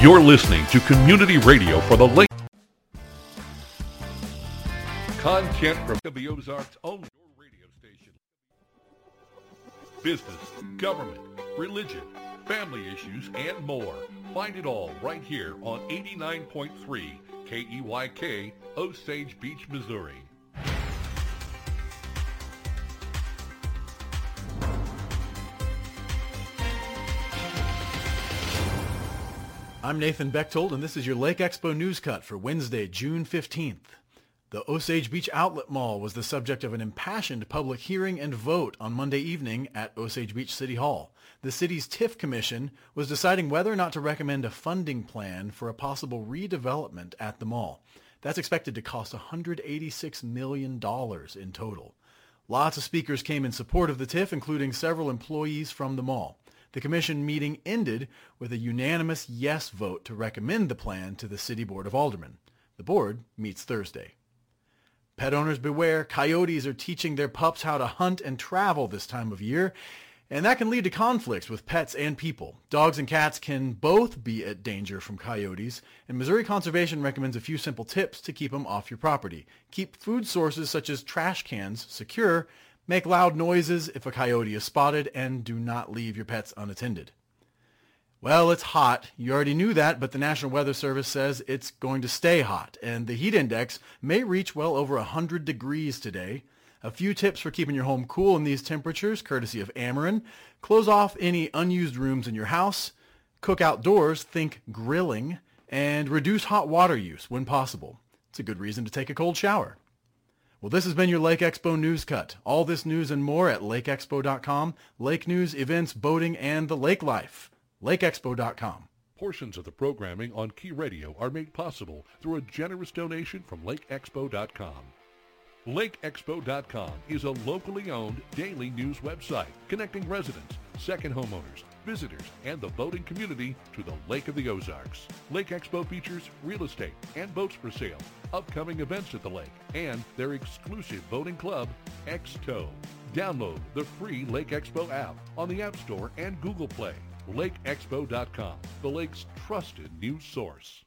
You're listening to Community Radio for the Lake. Content from the Ozarks on radio station. Business, government, religion, family issues, and more. Find it all right here on 89.3 KEYK, Osage Beach, Missouri. I'm Nathan Bechtold, and this is your Lake Expo News Cut for Wednesday, June 15th. The Osage Beach Outlet Mall was the subject of an impassioned public hearing and vote on Monday evening at Osage Beach City Hall. The city's TIF Commission was deciding whether or not to recommend a funding plan for a possible redevelopment at the mall. That's expected to cost $186 million in total. Lots of speakers came in support of the TIF, including several employees from the mall. The commission meeting ended with a unanimous yes vote to recommend the plan to the City Board of Aldermen. The board meets Thursday. Pet owners beware, coyotes are teaching their pups how to hunt and travel this time of year, and that can lead to conflicts with pets and people. Dogs and cats can both be at danger from coyotes, and Missouri Conservation recommends a few simple tips to keep them off your property. Keep food sources such as trash cans secure Make loud noises if a coyote is spotted, and do not leave your pets unattended. Well, it's hot. You already knew that, but the National Weather Service says it's going to stay hot, and the heat index may reach well over 100 degrees today. A few tips for keeping your home cool in these temperatures, courtesy of Ameren. Close off any unused rooms in your house. Cook outdoors, think grilling, and reduce hot water use when possible. It's a good reason to take a cold shower. Well, this has been your Lake Expo News Cut. All this news and more at lakeexpo.com. Lake news, events, boating, and the lake life. lakeexpo.com. Portions of the programming on Key Radio are made possible through a generous donation from lakeexpo.com. LakeExpo.com is a locally owned daily news website connecting residents, second homeowners, visitors, and the boating community to the Lake of the Ozarks. Lake Expo features real estate and boats for sale, upcoming events at the lake, and their exclusive boating club, X-Tow. Download the free Lake Expo app on the App Store and Google Play. LakeExpo.com, the lake's trusted news source.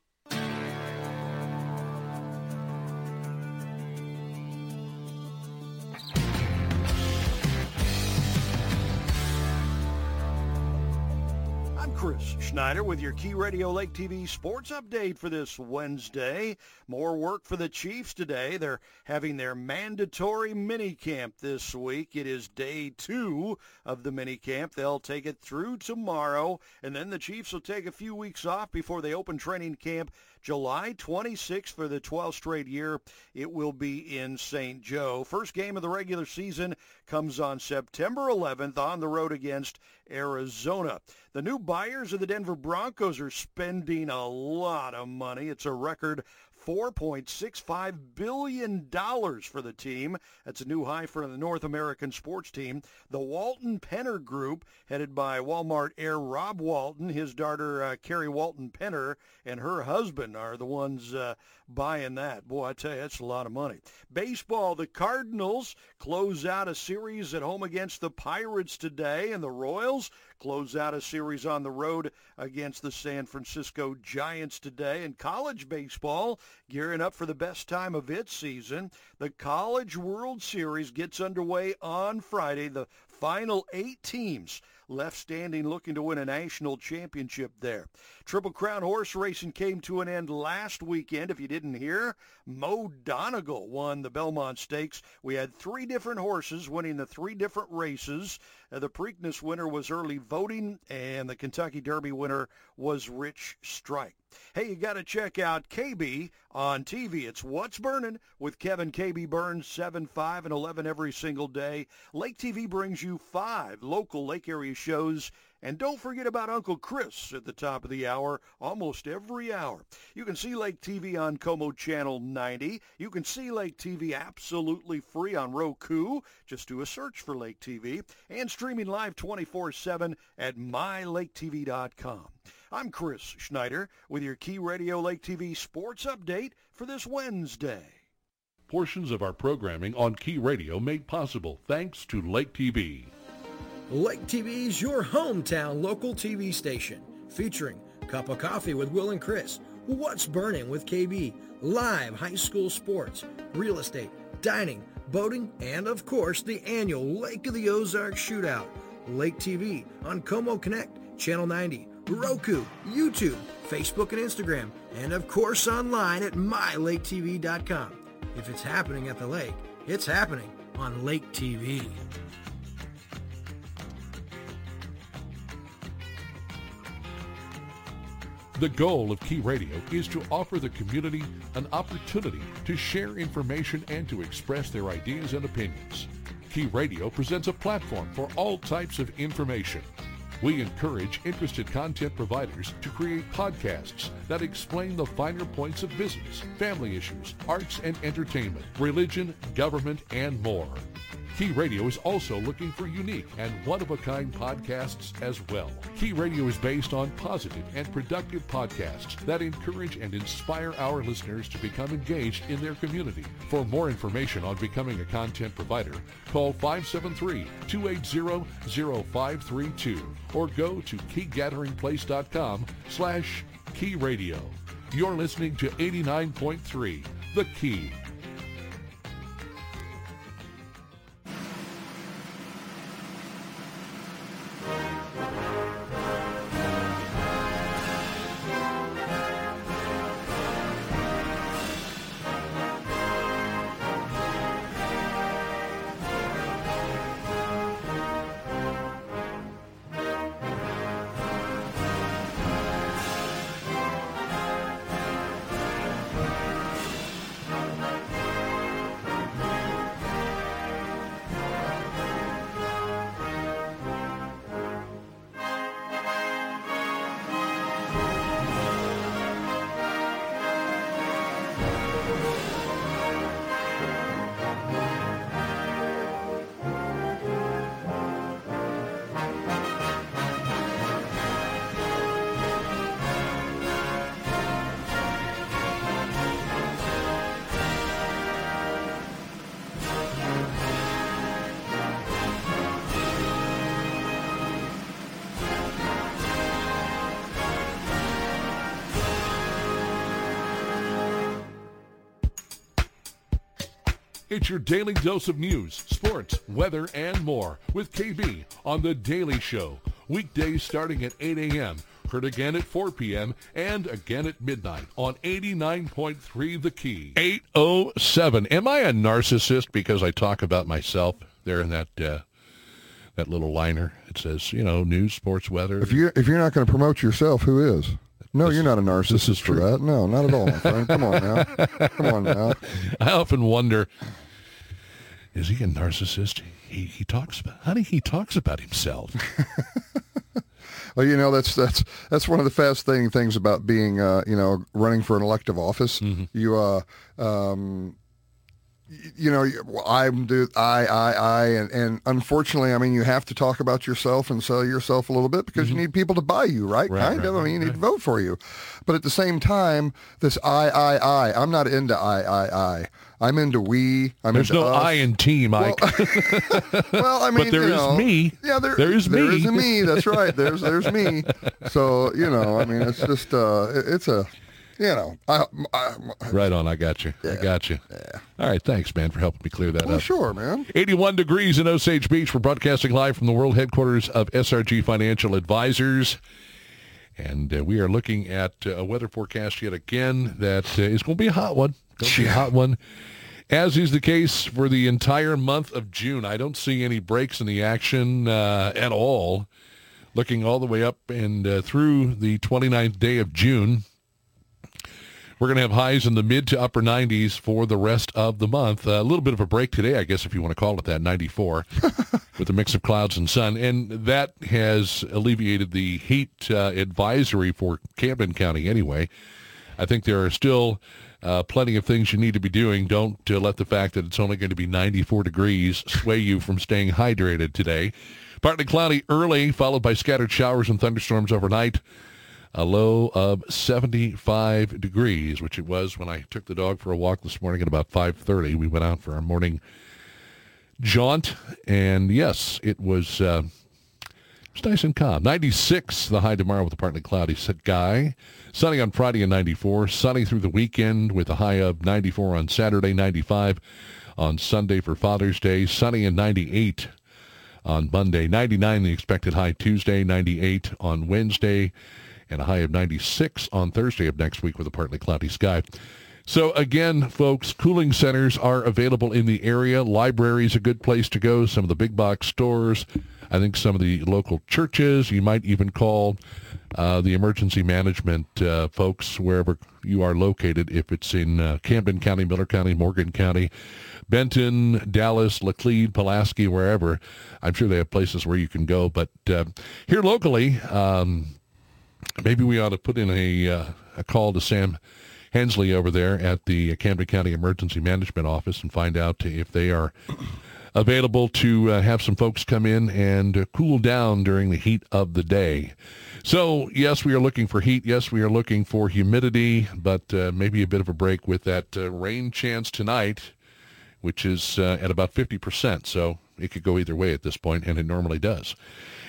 Schneider with your Key Radio Lake TV sports update for this Wednesday. More work for the Chiefs today. They're having their mandatory mini camp this week. It is day two of the mini camp. They'll take it through tomorrow, and then the Chiefs will take a few weeks off before they open training camp July 26th for the 12th straight year. It will be in St. Joe. First game of the regular season comes on September 11th on the road against Arizona. The new buyers of the Denver Broncos are spending a lot of money. It's a record $4.65 billion for the team. That's a new high for the North American sports team. The Walton Penner Group, headed by Walmart heir Rob Walton, his daughter uh, Carrie Walton Penner, and her husband are the ones uh, buying that. Boy, I tell you, that's a lot of money. Baseball, the Cardinals close out a series at home against the Pirates today, and the Royals close out a series on the road against the San Francisco Giants today. In college baseball, gearing up for the best time of its season, the College World Series gets underway on Friday. The final eight teams left standing looking to win a national championship there. Triple Crown horse racing came to an end last weekend. If you didn't hear, Mo Donegal won the Belmont Stakes. We had three different horses winning the three different races. Uh, the Preakness winner was early voting, and the Kentucky Derby winner was Rich Strike. Hey, you got to check out KB on TV. It's What's Burning with Kevin KB Burns, 7, 5, and 11 every single day. Lake TV brings you five local lake area shows and don't forget about Uncle Chris at the top of the hour, almost every hour. You can see Lake TV on Co-Mo Channel 90. You can see Lake TV absolutely free on Roku. Just do a search for Lake TV. And streaming live 24-7 at mylaketv.com. I'm Chris Schneider with your Key Radio Lake TV sports update for this Wednesday. Portions of our programming on Key Radio made possible thanks to Lake TV. Lake TV is your hometown local TV station featuring Cup of Coffee with Will and Chris, What's Burning with KB, live high school sports, real estate, dining, boating, and of course the annual Lake of the Ozarks Shootout. Lake TV on Co-Mo Connect, Channel 90, Roku, YouTube, Facebook and Instagram, and of course online at mylaketv.com. If it's happening at the lake, it's happening on Lake TV. The goal of Key Radio is to offer the community an opportunity to share information and to express their ideas and opinions. Key Radio presents a platform for all types of information. We encourage interested content providers to create podcasts that explain the finer points of business, family issues, arts and entertainment, religion, government, and more. Key Radio is also looking for unique and one-of-a-kind podcasts as well. Key Radio is based on positive and productive podcasts that encourage and inspire our listeners to become engaged in their community. For more information on becoming a content provider, call 573-280-0532 or go to keygatheringplace.com slash key radio. You're listening to 89.3 The Key. It's your daily dose of news, sports, weather, and more with KB on The Daily Show. Weekdays starting at 8 a.m. Heard again at 4 p.m. and again at midnight on 89.3 The Key. 807. Am I a narcissist because I talk about myself there in that uh, that little liner? It says, you know, news, sports, weather. If you're if you're not going to promote yourself, who is? No, you're not a narcissist is for that. No, not at all, my friend. Come on now. Come on now. I often wonder, is he a narcissist? He, he talks about, honey, he talks about himself. Well, you know that's that's that's one of the fascinating things about being uh, you know running for an elective office. Mm-hmm. You uh um you know I'm do I I I and and unfortunately I mean you have to talk about yourself and sell yourself a little bit because you need people to buy you right, Mm-hmm. Right, kind right, of I mean you need to vote for you, but at the same time this I I I I'm not into I I I I'm into we I'm There's into no us. I in team, Mike. Well, I mean, there you is know, me. Yeah, there, There is There me. is a me. That's right. There's there's me. So you know, I mean, it's just uh, it- it's a, you know, I, I, right on, I got you. I got you. All right, thanks, man, for helping me clear that well, up. sure, man. 81 degrees in Osage Beach. We're broadcasting live from the world headquarters of SRG Financial Advisors. And uh, we are looking at uh, a weather forecast yet again that uh, is going to be a hot one. Going to be a hot one. As is the case for the entire month of June. I don't see any breaks in the action uh, at all. Looking all the way up and uh, through the 29th day of June. We're going to have highs in the mid to upper 90s for the rest of the month. a little bit of a break today, I guess, if you want to call it that, 94, with a mix of clouds and sun. And that has alleviated the heat uh, advisory for Camden County anyway. I think there are still uh, plenty of things you need to be doing. Don't uh, let the fact that it's only going to be 94 degrees sway you from staying hydrated today. Partly cloudy early, followed by scattered showers and thunderstorms overnight a low of 75 degrees, which it was when I took the dog for a walk this morning at about 5:30. We went out for our morning jaunt, and yes, it was uh, It's nice and calm. 96 the high tomorrow with a partly cloudy sky. Sunny on Friday and 94. Sunny through the weekend with a high of 94 on Saturday, 95 on Sunday for Father's Day. Sunny and 98 on Monday. 99 the expected high Tuesday. 98 on Wednesday. And a high of 96 on Thursday of next week with a partly cloudy sky. So again, folks, cooling centers are available in the area. Libraries a good place to go. Some of the big box stores. I think some of the local churches. You might even call uh, the emergency management uh, folks wherever you are located. If it's in uh, Camden County, Miller County, Morgan County, Benton, Dallas, Laclede, Pulaski, wherever. I'm sure they have places where you can go. But uh, here locally, um, maybe we ought to put in a, uh, a call to Sam Hensley over there at the Camden County Emergency Management Office and find out if they are available to uh, have some folks come in and cool down during the heat of the day. So, yes, we are looking for heat. Yes, we are looking for humidity, but uh, maybe a bit of a break with that uh, rain chance tonight, which is uh, at about 50%. So it could go either way at this point, and it normally does.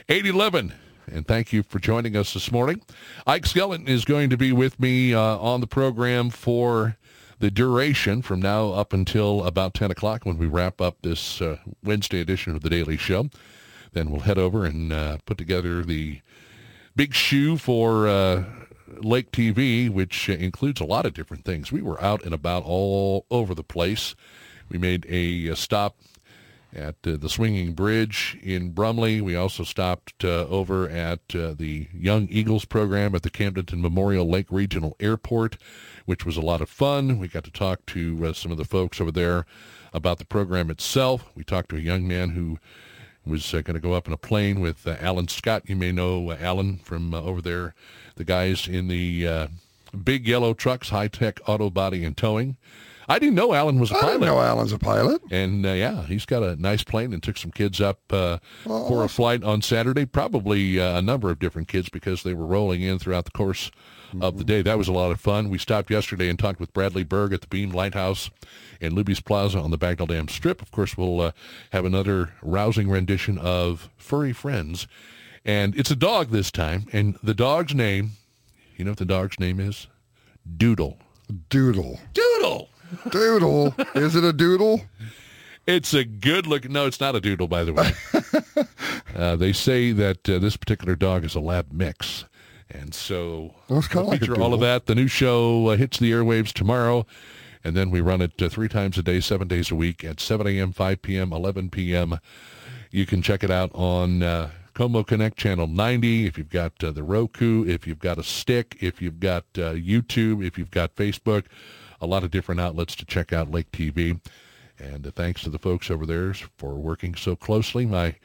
811 and thank you for joining us this morning. Ike Skelton is going to be with me uh, on the program for the duration from now up until about 10 o'clock when we wrap up this uh, Wednesday edition of the Daily Show. Then we'll head over and uh, put together the big shoe for uh, Lake TV, which includes a lot of different things. We were out and about all over the place. We made a, a stop at uh, the Swinging Bridge in Brumley. We also stopped uh, over at uh, the Young Eagles program at the Camdenton Memorial Lake Regional Airport, which was a lot of fun. We got to talk to uh, some of the folks over there about the program itself. We talked to a young man who was uh, going to go up in a plane with uh, Alan Scott. You may know Alan from over there, the guys in the big yellow trucks, high-tech auto body and towing. I didn't know Alan was a pilot. I didn't know Alan's a pilot. And uh, yeah, he's got a nice plane and took some kids up uh, oh, for a flight on Saturday. Probably uh, a number of different kids because they were rolling in throughout the course mm-hmm. of the day. That was a lot of fun. We stopped yesterday and talked with Bradley Berg at the Beam Lighthouse in Luby's Plaza on the Bagnell Dam Strip. Of course, we'll uh, have another rousing rendition of Furry Friends. And it's a dog this time. And the dog's name, you know what the dog's name is? Doodle. Doodle. Doodle. Doodle. Is it a doodle? It's a good look. No, it's not a doodle, by the way. uh, they say that uh, this particular dog is a lab mix. And so we'll like feature all of that. The new show uh, hits the airwaves tomorrow. And then we run it uh, three times a day, seven days a week at 7 a.m., 5 p.m., 11 p.m. You can check it out on uh, Co-Mo Connect Channel 90. If you've got uh, the Roku, if you've got a stick, if you've got YouTube, if you've got Facebook, a lot of different outlets to check out Lake TV. And uh, thanks to the folks over there for working so closely. My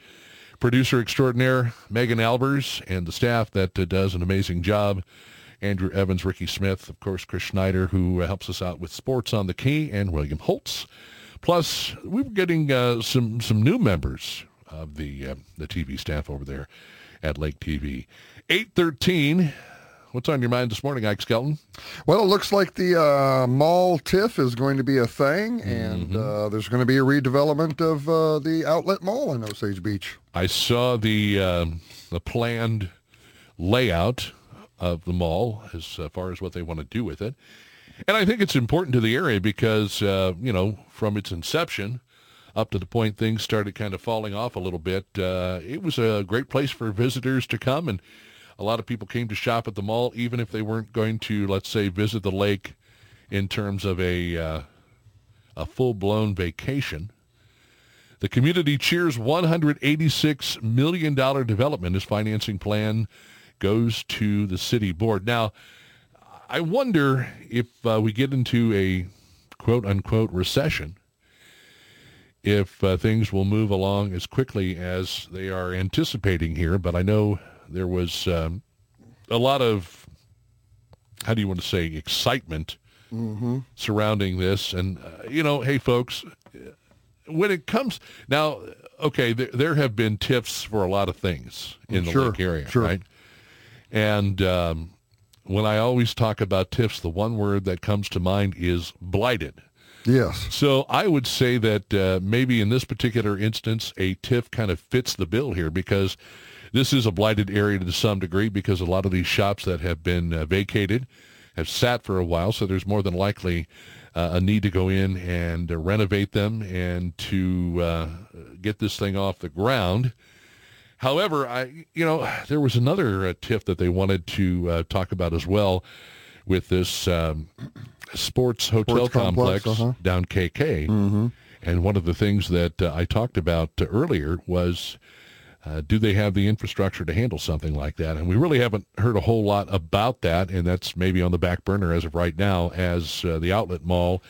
producer extraordinaire, Megan Albers, and the staff that uh, does an amazing job. Andrew Evans, Ricky Smith, of course, Chris Schneider, who uh, helps us out with Sports on the Key, and William Holtz. Plus, we were getting uh, some some new members of the uh, the TV staff over there at Lake TV. 813 What's on your mind this morning, Ike Skelton? Well, it looks like the uh, mall TIF is going to be a thing, and mm-hmm. uh, there's going to be a redevelopment of uh, the outlet mall in Osage Beach. I saw the um, the planned layout of the mall as far as what they want to do with it, and I think it's important to the area because uh, you know from its inception up to the point things started kind of falling off a little bit. Uh, it was a great place for visitors to come and a lot of people came to shop at the mall, even if they weren't going to, let's say, visit the lake in terms of a uh, a full-blown vacation. The community cheers $186 million development as financing plan goes to the city board. Now, I wonder if uh, we get into a quote-unquote recession, if uh, things will move along as quickly as they are anticipating here. But I know there was um, a lot of, how do you want to say, excitement mm-hmm. surrounding this. And, uh, you know, hey, folks, when it comes, now, okay, there, there have been TIFs for a lot of things in the sure, lake area, sure. right? And um, when I always talk about TIFs, the one word that comes to mind is blighted. Yes. So I would say that uh, maybe in this particular instance, a TIF kind of fits the bill here because this is a blighted area to some degree because a lot of these shops that have been uh, vacated have sat for a while, so there's more than likely uh, a need to go in and uh, renovate them and to uh, get this thing off the ground. However, I you know there was another uh, TIF that they wanted to uh, talk about as well with this um, sports hotel Sports complex, complex, uh-huh. down KK. Mm-hmm. And one of the things that uh, I talked about earlier was uh, do they have the infrastructure to handle something like that? And we really haven't heard a whole lot about that, and that's maybe on the back burner as of right now, as uh, the outlet mall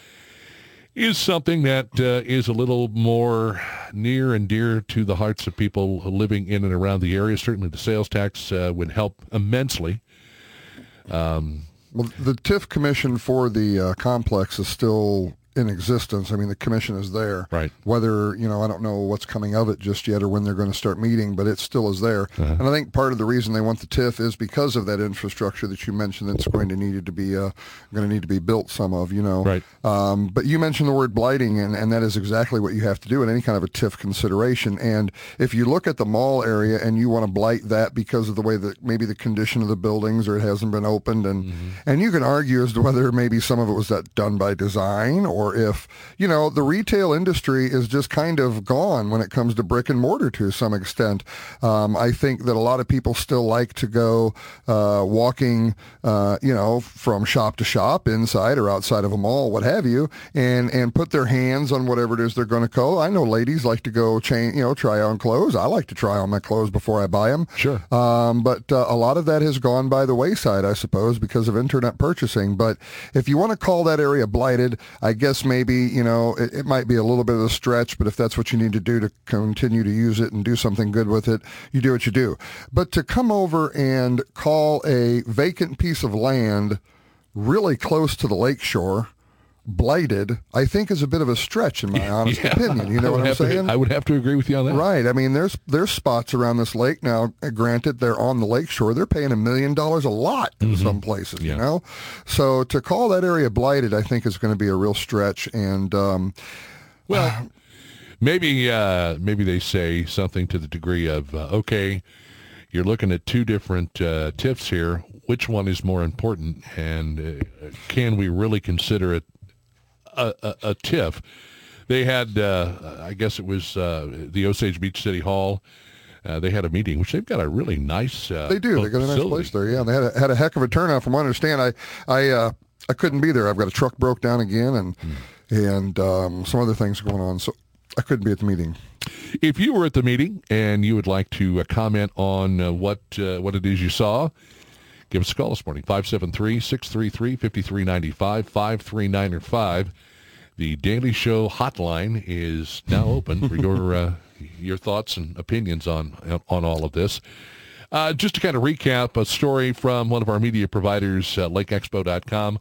is something that uh, is a little more near and dear to the hearts of people living in and around the area. Certainly the sales tax uh, would help immensely. Um, Well, the TIF commission for the uh, complex is still in existence. I mean, the commission is there. Right. Whether, you know, I don't know what's coming of it just yet or when they're going to start meeting, but it still is there. Uh-huh. And I think part of the reason they want the TIF is because of that infrastructure that you mentioned that's going to need to be uh, going to need to be built some of, you know. Right. Um, but you mentioned the word blighting, and, and that is exactly what you have to do in any kind of a TIF consideration. And if you look at the mall area and you want to blight that because of the way that maybe the condition of the buildings or it hasn't been opened, and and you can argue as to whether maybe some of it was that done by design or if you know the retail industry is just kind of gone when it comes to brick and mortar to some extent. Um, I think that a lot of people still like to go uh, walking, uh, you know, from shop to shop, inside or outside of a mall, what have you, and and put their hands on whatever it is they're going to go. I know ladies like to go chain, you know, try on clothes. I like to try on my clothes before I buy them. Sure. Um, but uh, a lot of that has gone by the wayside, I suppose, because of internet purchasing. But if you want to call that area blighted, I guess maybe you know it, it might be a little bit of a stretch. But if that's what you need to do to continue to use it and do something good with it, you do what you do. But to come over and call a vacant piece of land really close to the lake shore blighted, I think is a bit of a stretch in my honest Yeah. opinion. You know what I'm have to- saying? I would have to agree with you on that. Right. I mean, there's there's spots around this lake now. uh, Granted, they're on the lake shore. They're paying a million dollars a lot in some places. Mm-hmm. Yeah. You know, so to call that area blighted, I think is going to be a real stretch. And um, Well, maybe uh, maybe they say something to the degree of uh, okay, you're looking at two different uh, tips here. Which one is more important, and uh, can we really consider it a, a, a TIF? They had, uh, I guess it was uh, the Osage Beach City Hall. Uh, they had a meeting, which they've got a really nice. Uh, they do. They got a nice place there. Yeah, they had a, had a heck of a turnout. From what I understand, I I uh, I couldn't be there. I've got a truck broke down again, and and um, some other things going on. So I couldn't be at the meeting. If you were at the meeting and you would like to uh, comment on uh, what uh, what it is you saw, give us a call this morning, 573-633-5395, 539 The Daily Show hotline is now open for your uh, your thoughts and opinions on on all of this. Uh, just to kind of recap a story from one of our media providers, uh, LakeExpo.com.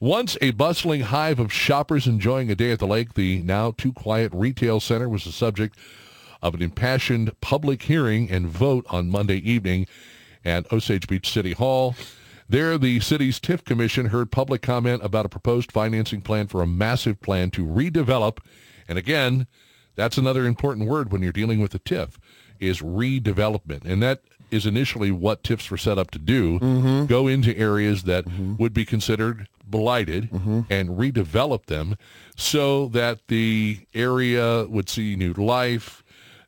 Once a bustling hive of shoppers enjoying a day at the lake, the now too quiet retail center was the subject of an impassioned public hearing and vote on Monday evening at Osage Beach City Hall. There, the city's TIF commission heard public comment about a proposed financing plan for a massive plan to redevelop. And again, that's another important word when you're dealing with the TIF is redevelopment. And that is initially what TIFs were set up to do, mm-hmm. go into areas that mm-hmm. would be considered blighted mm-hmm. and redevelop them so that the area would see new life,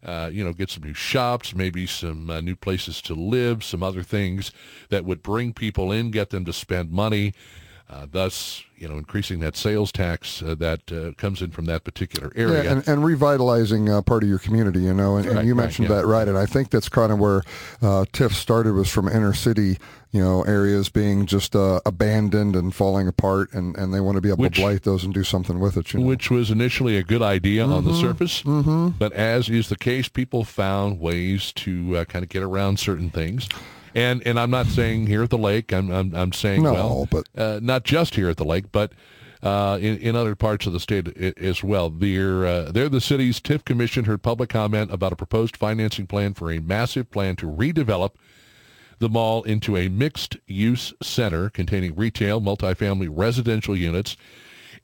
uh, you know, get some new shops, maybe some uh, new places to live, some other things that would bring people in, get them to spend money, uh, thus, you know, increasing that sales tax uh, that uh, comes in from that particular area. Yeah, and, and revitalizing uh, part of your community, you know, and, Right, and you right, mentioned yeah. that right, and I think that's kind of where uh, TIF started was from inner city, you know, areas being just uh, abandoned and falling apart, and, and they want to be able Which- to blight those and do something with it. You know? which was initially a good idea on the surface, mm-hmm. but as is the case, people found ways to uh, kind of get around certain things. And and I'm not saying here at the lake. I'm I'm, I'm saying No, well, but- uh, not just here at the lake, but uh, in in other parts of the state as well. They're uh, they're the city's TIF commission heard public comment about a proposed financing plan for a massive plan to redevelop the mall into a mixed-use center containing retail, multifamily residential units,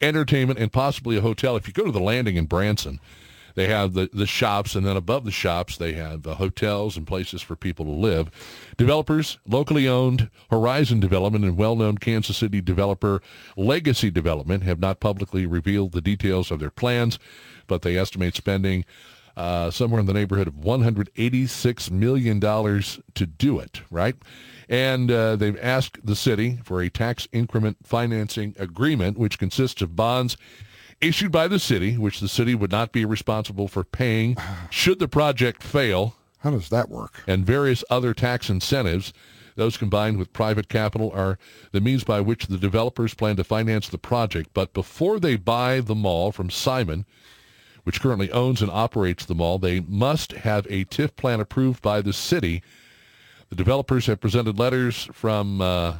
entertainment, and possibly a hotel. If you go to the landing in Branson, They have the, the shops, and then above the shops, they have uh, hotels and places for people to live. Developers, locally owned Horizon Development and well-known Kansas City developer Legacy Development have not publicly revealed the details of their plans, but they estimate spending uh, somewhere in the neighborhood of $186 million to do it, right? And uh, they've asked the city for a tax increment financing agreement, which consists of bonds issued by the city, which the city would not be responsible for paying should the project fail. How does that work? And various other tax incentives. Those combined with private capital are the means by which the developers plan to finance the project. But before they buy the mall from Simon, which currently owns and operates the mall, they must have a TIF plan approved by the city. The developers have presented letters from uh,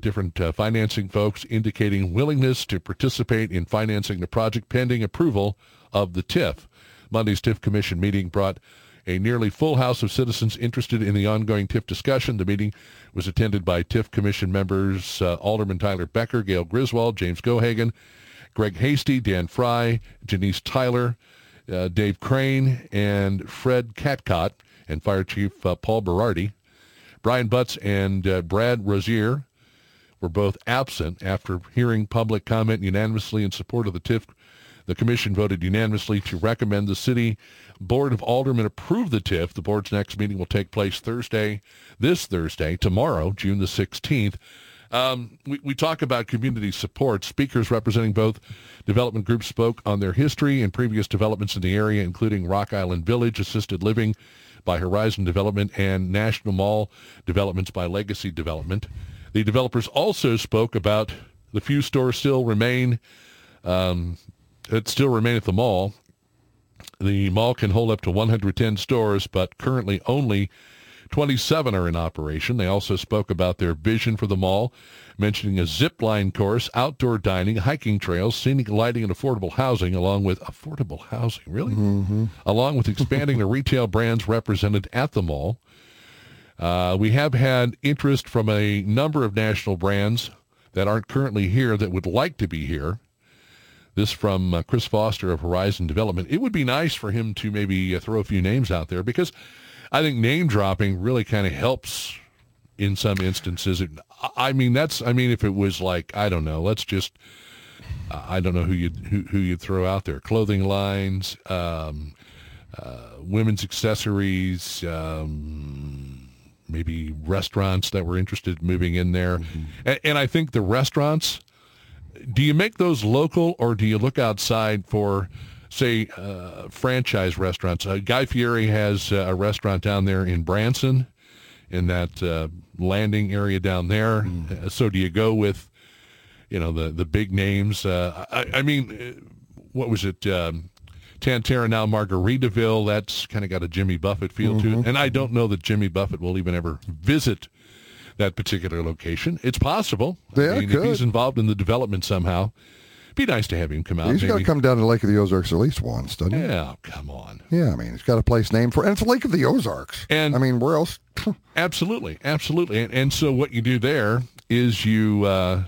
different uh, financing folks indicating willingness to participate in financing the project pending approval of the TIF. Monday's TIF Commission meeting brought a nearly full House of citizens interested in the ongoing TIF discussion. The meeting was attended by TIF Commission members uh, Alderman Tyler Becker, Gail Griswold, James Gohagan, Greg Hasty, Dan Fry, Janice Tyler, uh, Dave Crane, and Fred Catcott, and Fire Chief uh, Paul Berardi. Brian Butts and uh, Brad Rozier were both absent after hearing public comment unanimously in support of the TIF. The commission voted unanimously to recommend the city board of aldermen approve the TIF. The board's next meeting will take place Thursday, this Thursday, tomorrow, June the 16th. Um, we, we talk about community support. Speakers representing both development groups spoke on their history and previous developments in the area, including Rock Island Village, assisted living, by Horizon Development and National Mall developments by Legacy Development. The developers also spoke about the few stores still remain um, that still remain at the mall. The mall can hold up to 110 stores, but currently only 27 are in operation. They also spoke about their vision for the mall mentioning a zip line course, outdoor dining, hiking trails, scenic lighting, and affordable housing, along with affordable housing, really? Mm-hmm. Along with expanding the retail brands represented at the mall. Uh, we have had interest from a number of national brands that aren't currently here that would like to be here. This from uh, Chris Foster of Horizon Development. It would be nice for him to maybe uh, throw a few names out there because I think name dropping really kind of helps in some instances. I mean, that's, I mean, if it was like, I don't know, let's just, I don't know who you'd, who, who you'd throw out there. Clothing lines, um, uh, women's accessories, um, maybe restaurants that were interested in moving in there. Mm-hmm. And, and I think the restaurants, do you make those local or do you look outside for, say, uh, franchise restaurants? Uh, Guy Fieri has a restaurant down there in Branson in that uh, landing area down there. Mm. So do you go with, you know, the the big names? Uh, I, I, mean, uh, what was it? Um, Tan-Tar-A now Margaritaville. That's kind of got a Jimmy Buffett feel mm-hmm. to it. Mm-hmm. And I don't know that Jimmy Buffett will even ever visit that particular location. It's possible. Yeah, I mean, if he's involved in the development somehow be nice to have him come out. He's got to come down to Lake of the Ozarks at least once, doesn't he? Yeah, come on. Yeah, I mean, he's got a place named for, and it's Lake of the Ozarks. And I mean, where else? absolutely, absolutely. And, and so what you do there is you uh,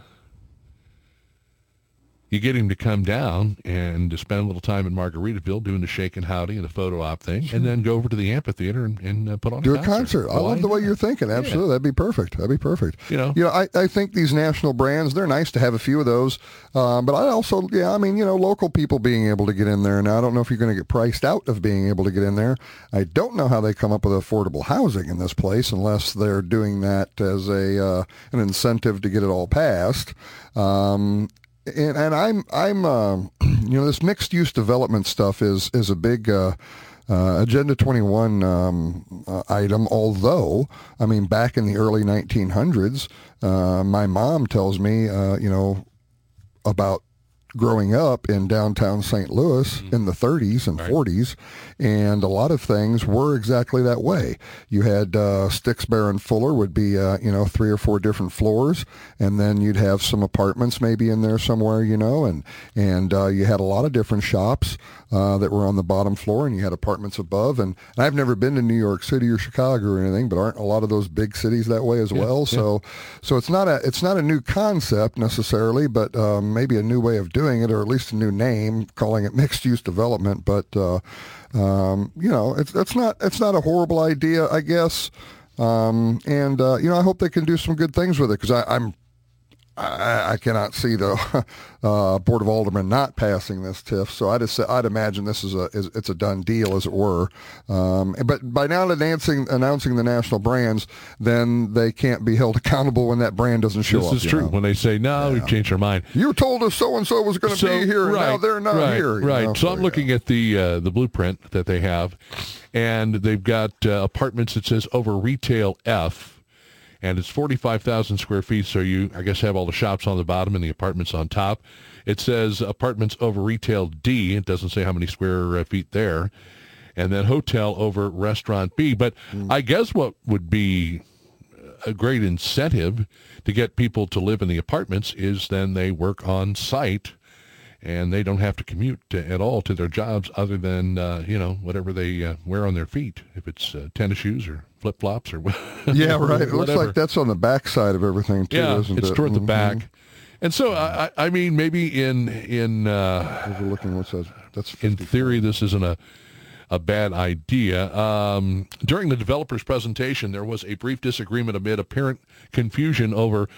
you get him to come down and to spend a little time in Margaritaville doing the shake and howdy and the photo op thing, sure. and then go over to the amphitheater and, and uh, put on do a concert. concert. I love the way you're thinking. Absolutely, yeah. that'd be perfect. That'd be perfect. You know, you know, I, I think these national brands they're nice to have a few of those, um, but I also, yeah, I mean, you know, local people being able to get in there. Now, I don't know if you're going to get priced out of being able to get in there. I don't know how they come up with affordable housing in this place unless they're doing that as a uh, an incentive to get it all passed. Um, and, and I'm I'm uh, you know this mixed use development stuff is is a big uh, uh, Agenda 21 um, uh, item. Although I mean back in the early 1900s, uh, my mom tells me uh, you know about growing up in downtown St. Louis mm-hmm. in the 30s and right. 40s, and a lot of things were exactly that way. You had uh, Stix Baer and Fuller would be uh, you know three or four different floors, and then you'd have some apartments maybe in there somewhere, you know, and and uh, you had a lot of different shops uh, that were on the bottom floor, and you had apartments above. And, and, I've never been to New York City or Chicago or anything, but aren't a lot of those big cities that way as yeah, well? Yeah. So so it's not a it's not a new concept necessarily, but um, maybe a new way of doing it, or at least a new name, calling it mixed use development. But uh, um, you know, it's it's not it's not a horrible idea, I guess. Um, and uh, you know, I hope they can do some good things with it because I'm I, I, cannot see the uh, board of aldermen not passing this TIF. So I just I'd imagine this is a is, it's a done deal, as it were. Um, but by now announcing announcing the national brands, then they can't be held accountable when that brand doesn't show this up. This is true. Know? When they say no, yeah. we've changed our mind. You told us so and so was going to so, be here, and right, now they're not right, here. Right. Know? So I'm looking at the uh, the blueprint that they have, and they've got uh, apartments that says over retail F and it's 45,000 square feet. So you, I guess, have all the shops on the bottom and the apartments on top. It says apartments over retail D. It doesn't say how many square uh, feet there. And then hotel over restaurant B. But mm. I guess what would be a great incentive to get people to live in the apartments is then they work on site and they don't have to commute to, at all to their jobs other than uh, you know whatever they uh, wear on their feet if it's uh, tennis shoes or flip flops or yeah right it looks like that's on the back side of everything too yeah isn't it? it's it? toward mm-hmm. the back and so I, I mean maybe in in uh, overlooking what's that that's 50. in theory this isn't a a bad idea. Um, during the developer's presentation, there was a brief disagreement amid apparent confusion over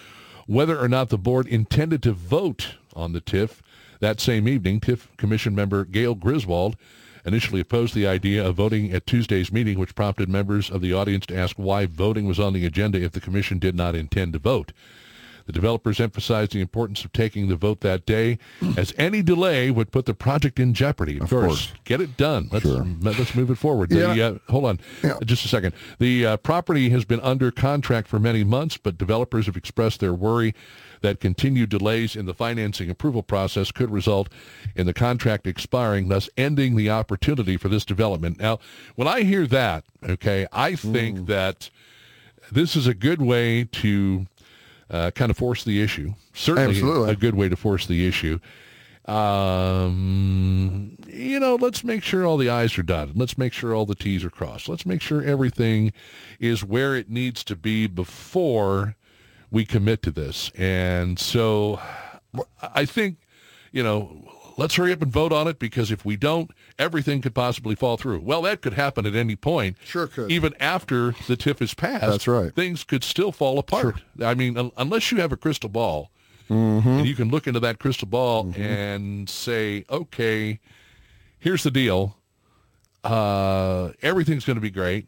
whether or not the board intended to vote on the TIF that same evening, TIF Commission member Gail Griswold initially opposed the idea of voting at Tuesday's meeting, which prompted members of the audience to ask why voting was on the agenda if the commission did not intend to vote. The developers emphasized the importance of taking the vote that day, as any delay would put the project in jeopardy. Of, of course. course. get it done. Let's sure. let's move it forward. Yeah. The, uh, hold on, yeah. just a second. The uh, property has been under contract for many months, but developers have expressed their worry that continued delays in the financing approval process could result in the contract expiring, thus ending the opportunity for this development. Now, when I hear that, okay, I think mm. that this is a good way to uh, kind of force the issue. Certainly Absolutely. a good way to force the issue. Um, you know, let's make sure all the I's are dotted. Let's make sure all the T's are crossed. Let's make sure everything is where it needs to be before we commit to this. And so I think, you know, let's hurry up and vote on it because if we don't, everything could possibly fall through. Well, that could happen at any point. Sure could. Even after the TIF is passed. That's right. Things could still fall apart. Sure. I mean, un- unless you have a crystal ball mm-hmm. and you can look into that crystal ball mm-hmm. and say, okay, here's the deal. Uh, everything's going to be great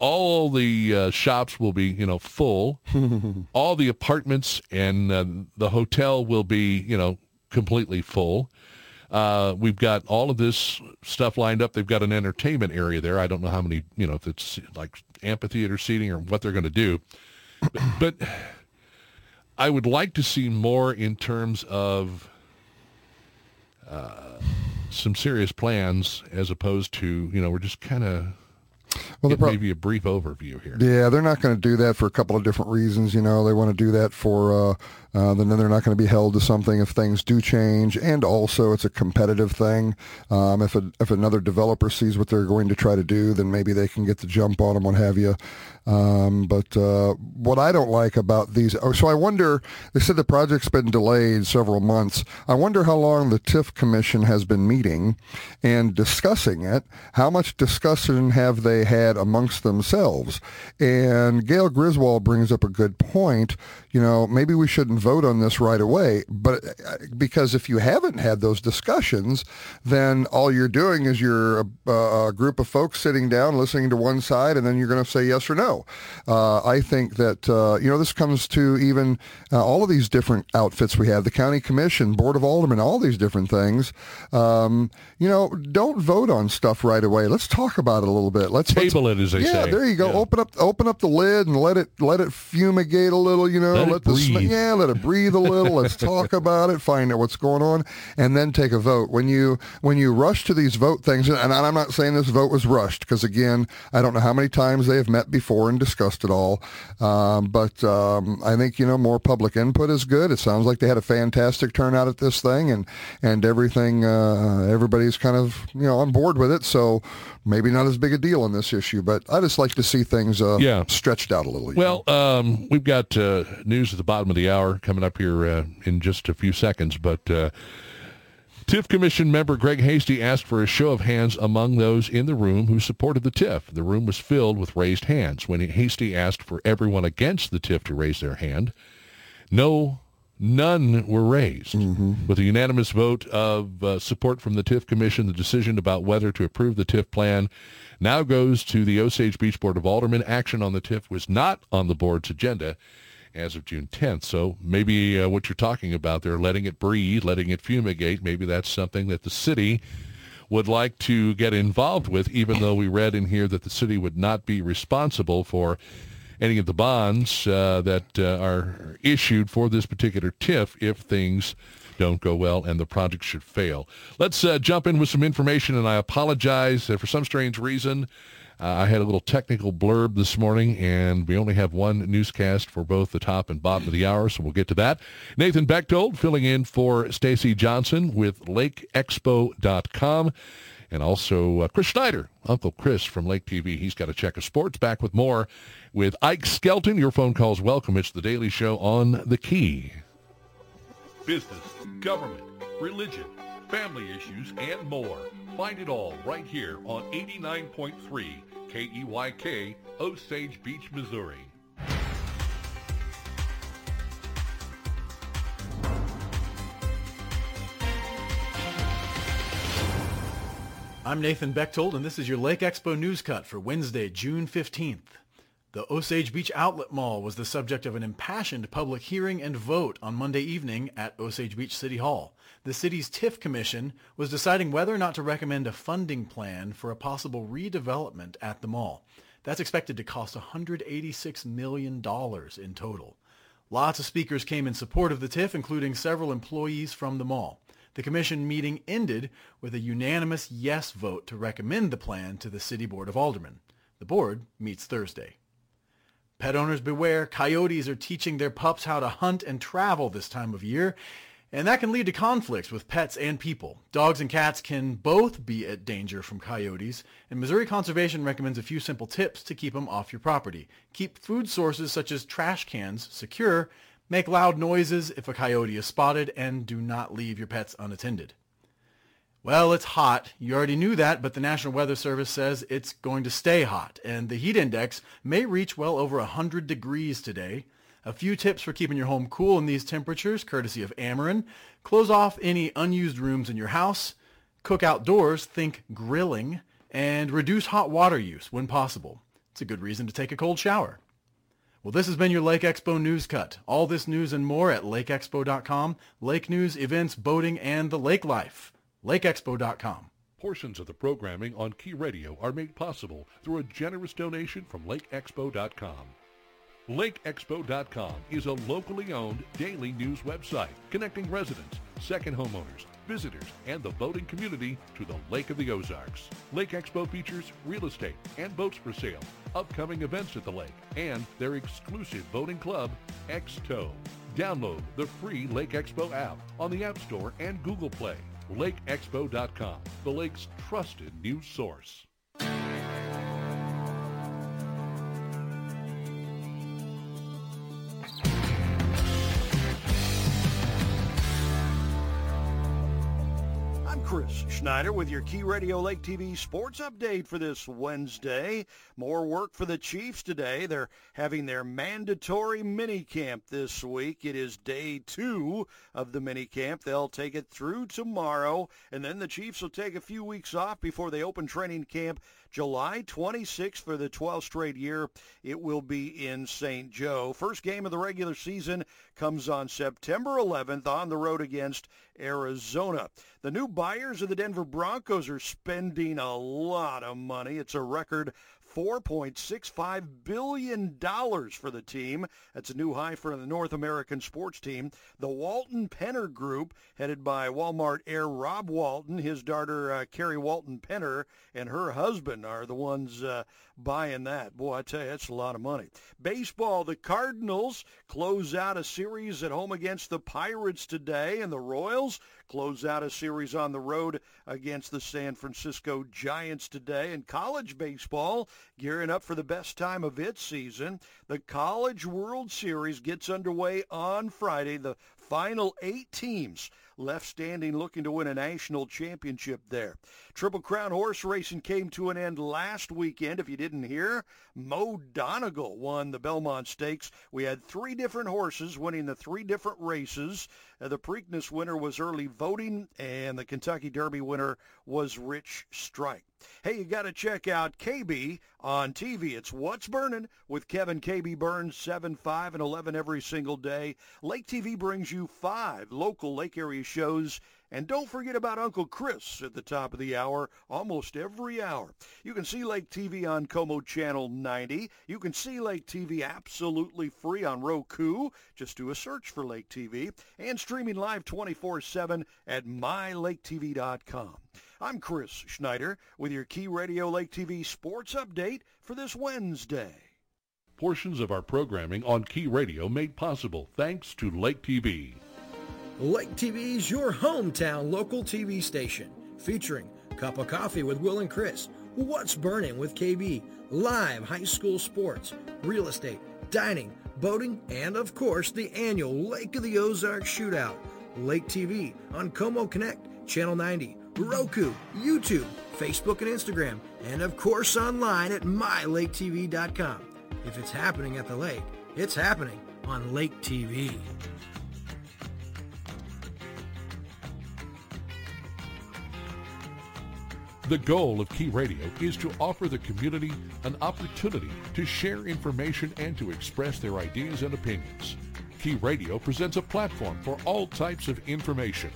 all the uh, shops will be, you know, full. all the apartments and uh, the hotel will be, you know, completely full. Uh, we've got all of this stuff lined up. They've got an entertainment area there. I don't know how many, you know, if it's like amphitheater seating or what they're going to do. But, but I would like to see more in terms of uh, some serious plans as opposed to, you know, we're just kind of well, pro- maybe a brief overview here. Yeah, they're not going to do that for a couple of different reasons. You know, they want to do that for uh, uh, then they're not going to be held to something if things do change, and also it's a competitive thing. Um, if a, if another developer sees what they're going to try to do, then maybe they can get the jump on them, what have you. Um, but uh, what I don't like about these, oh, so I wonder. They said the project's been delayed several months. I wonder how long the TIF commission has been meeting and discussing it. How much discussion have they had amongst themselves? And Gail Griswold brings up a good point. You know, maybe we shouldn't vote on this right away. But uh, because if you haven't had those discussions, then all you're doing is you're a, a group of folks sitting down listening to one side, and then you're going to say yes or no. Uh, I think that uh, you know this comes to even uh, all of these different outfits we have, the county commission, board of aldermen, all these different things. Um, you know, don't vote on stuff right away. Let's talk about it a little bit. Let's table let's, it, as they yeah, say. Yeah, there you go. Yeah. Open up, open up the lid and let it let it fumigate a little. You know, let, let the breathe. yeah, let it breathe a little. Let's talk about it, find out what's going on, and then take a vote. When you when you rush to these vote things, and I'm not saying this vote was rushed because again, I don't know how many times they have met before and discussed it all, um, but um, I think you know more public input is good. It sounds like they had a fantastic turnout at this thing, and and everything, uh, everybody's kind of you know on board with it. So maybe not as big a deal on this issue. issue, but I just like to see things uh, Yeah. stretched out a little. Well, um, we've got uh, news at the bottom of the hour coming up here uh, in just a few seconds, but uh, TIF Commission member Greg Hasty asked for a show of hands among those in the room who supported the TIF. The room was filled with raised hands. When Hasty asked for everyone against the TIF to raise their hand, no, none were raised. With a unanimous vote of uh, support from the TIF Commission, the decision about whether to approve the TIF plan now goes to the Osage Beach Board of Aldermen. Action on the TIF was not on the board's agenda as of June 10th. So maybe uh, what you're talking about there, letting it breathe, letting it fumigate, maybe that's something that the city would like to get involved with, even though we read in here that the city would not be responsible for any of the bonds uh, that uh, are issued for this particular TIF if things don't go well and the project should fail. Let's uh, jump in with some information, and I apologize uh, for some strange reason. Uh, I had a little technical blurb this morning, and we only have one newscast for both the top and bottom of the hour, so we'll get to that. Nathan Bechtold filling in for Stacy Johnson with LakeExpo.com. And also uh, Chris Schneider, Uncle Chris from Lake TV. He's got a check of sports. Back with more with Ike Skelton. Your phone calls welcome. It's the Daily Show on the Key. Business, government, religion, family issues, and more. Find it all right here on 89.3 KEYK, Osage Beach, Missouri. I'm Nathan Bechtold, and this is your Lake Expo News Cut for Wednesday, June 15th. The Osage Beach Outlet Mall was the subject of an impassioned public hearing and vote on Monday evening at Osage Beach City Hall. The city's TIF Commission was deciding whether or not to recommend a funding plan for a possible redevelopment at the mall. That's expected to cost $186 million in total. Lots of speakers came in support of the TIF, including several employees from the mall. The commission meeting ended with a unanimous yes vote to recommend the plan to the City Board of Aldermen. The board meets Thursday. Pet owners beware, coyotes are teaching their pups how to hunt and travel this time of year, and that can lead to conflicts with pets and people. Dogs and cats can both be at danger from coyotes, and Missouri Conservation recommends a few simple tips to keep them off your property. Keep food sources such as trash cans secure, make loud noises if a coyote is spotted, and do not leave your pets unattended. Well, it's hot. You already knew that, but the National Weather Service says it's going to stay hot, and the heat index may reach well over 100 degrees today. A few tips for keeping your home cool in these temperatures, courtesy of Ameren. Close off any unused rooms in your house. Cook outdoors, think grilling, and reduce hot water use when possible. It's a good reason to take a cold shower. Well, this has been your Lake Expo News Cut. All this news and more at lakeexpo.com. Lake news, events, boating, and the lake life. lakeexpo.com. Portions of the programming on Key Radio are made possible through a generous donation from LakeExpo.com. LakeExpo.com is a locally owned daily news website connecting residents, second homeowners, visitors, and the boating community to the Lake of the Ozarks. Lake Expo features real estate and boats for sale, upcoming events at the lake, and their exclusive boating club, X-Tow. Download the free Lake Expo app on the App Store and Google Play. LakeExpo.com, the lake's trusted news source. Chris Schneider with your Key Radio Lake TV sports update for this Wednesday. More work for the Chiefs today. They're having their mandatory mini camp this week. It is day two of the mini camp. They'll take it through tomorrow, and then the Chiefs will take a few weeks off before they open training camp July 26th for the 12th straight year. It will be in St. Joe. First game of the regular season comes on September 11th on the road against Arizona. The new buyers of the Denver Broncos are spending a lot of money. It's a record $4.65 billion for the team. That's a new high for the North American sports team. The Walton Penner Group, headed by Walmart heir Rob Walton, his daughter uh, Carrie Walton Penner, and her husband are the ones uh, buying that. Boy, I tell you, that's a lot of money. Baseball, the Cardinals close out a series at home against the Pirates today, and the Royals close out a series on the road against the San Francisco Giants today. And college baseball, gearing up for the best time of its season. The College World Series gets underway on Friday. The final eight teams left standing looking to win a national championship there. Triple Crown horse racing came to an end last weekend. If you didn't hear, Mo Donegal won the Belmont Stakes. We had three different horses winning the three different races. Uh, the Preakness winner was early voting, and the Kentucky Derby winner was Rich Strike. Hey, you got to check out KB on TV. It's What's Burning with Kevin KB Burns, 7, 5, and 11 every single day. Lake TV brings you five local lake area shows and don't forget about Uncle Chris at the top of the hour, almost every hour. You can see Lake TV on Co-Mo Channel 90. You can see Lake TV absolutely free on Roku. Just do a search for Lake TV. And streaming live 24-7 at mylaketv.com. I'm Chris Schneider with your Key Radio Lake TV sports update for this Wednesday. Portions of our programming on Key Radio made possible thanks to Lake TV. Lake TV is your hometown local TV station, featuring Cup of Coffee with Will and Chris, What's Burning with KB, live high school sports, real estate, dining, boating, and of course the annual Lake of the Ozarks Shootout. Lake TV on Co-Mo Connect, Channel 90, Roku, YouTube, Facebook and Instagram, and of course online at mylaketv.com. If it's happening at the lake, it's happening on Lake TV. The goal of Key Radio is to offer the community an opportunity to share information and to express their ideas and opinions. Key Radio presents a platform for all types of information.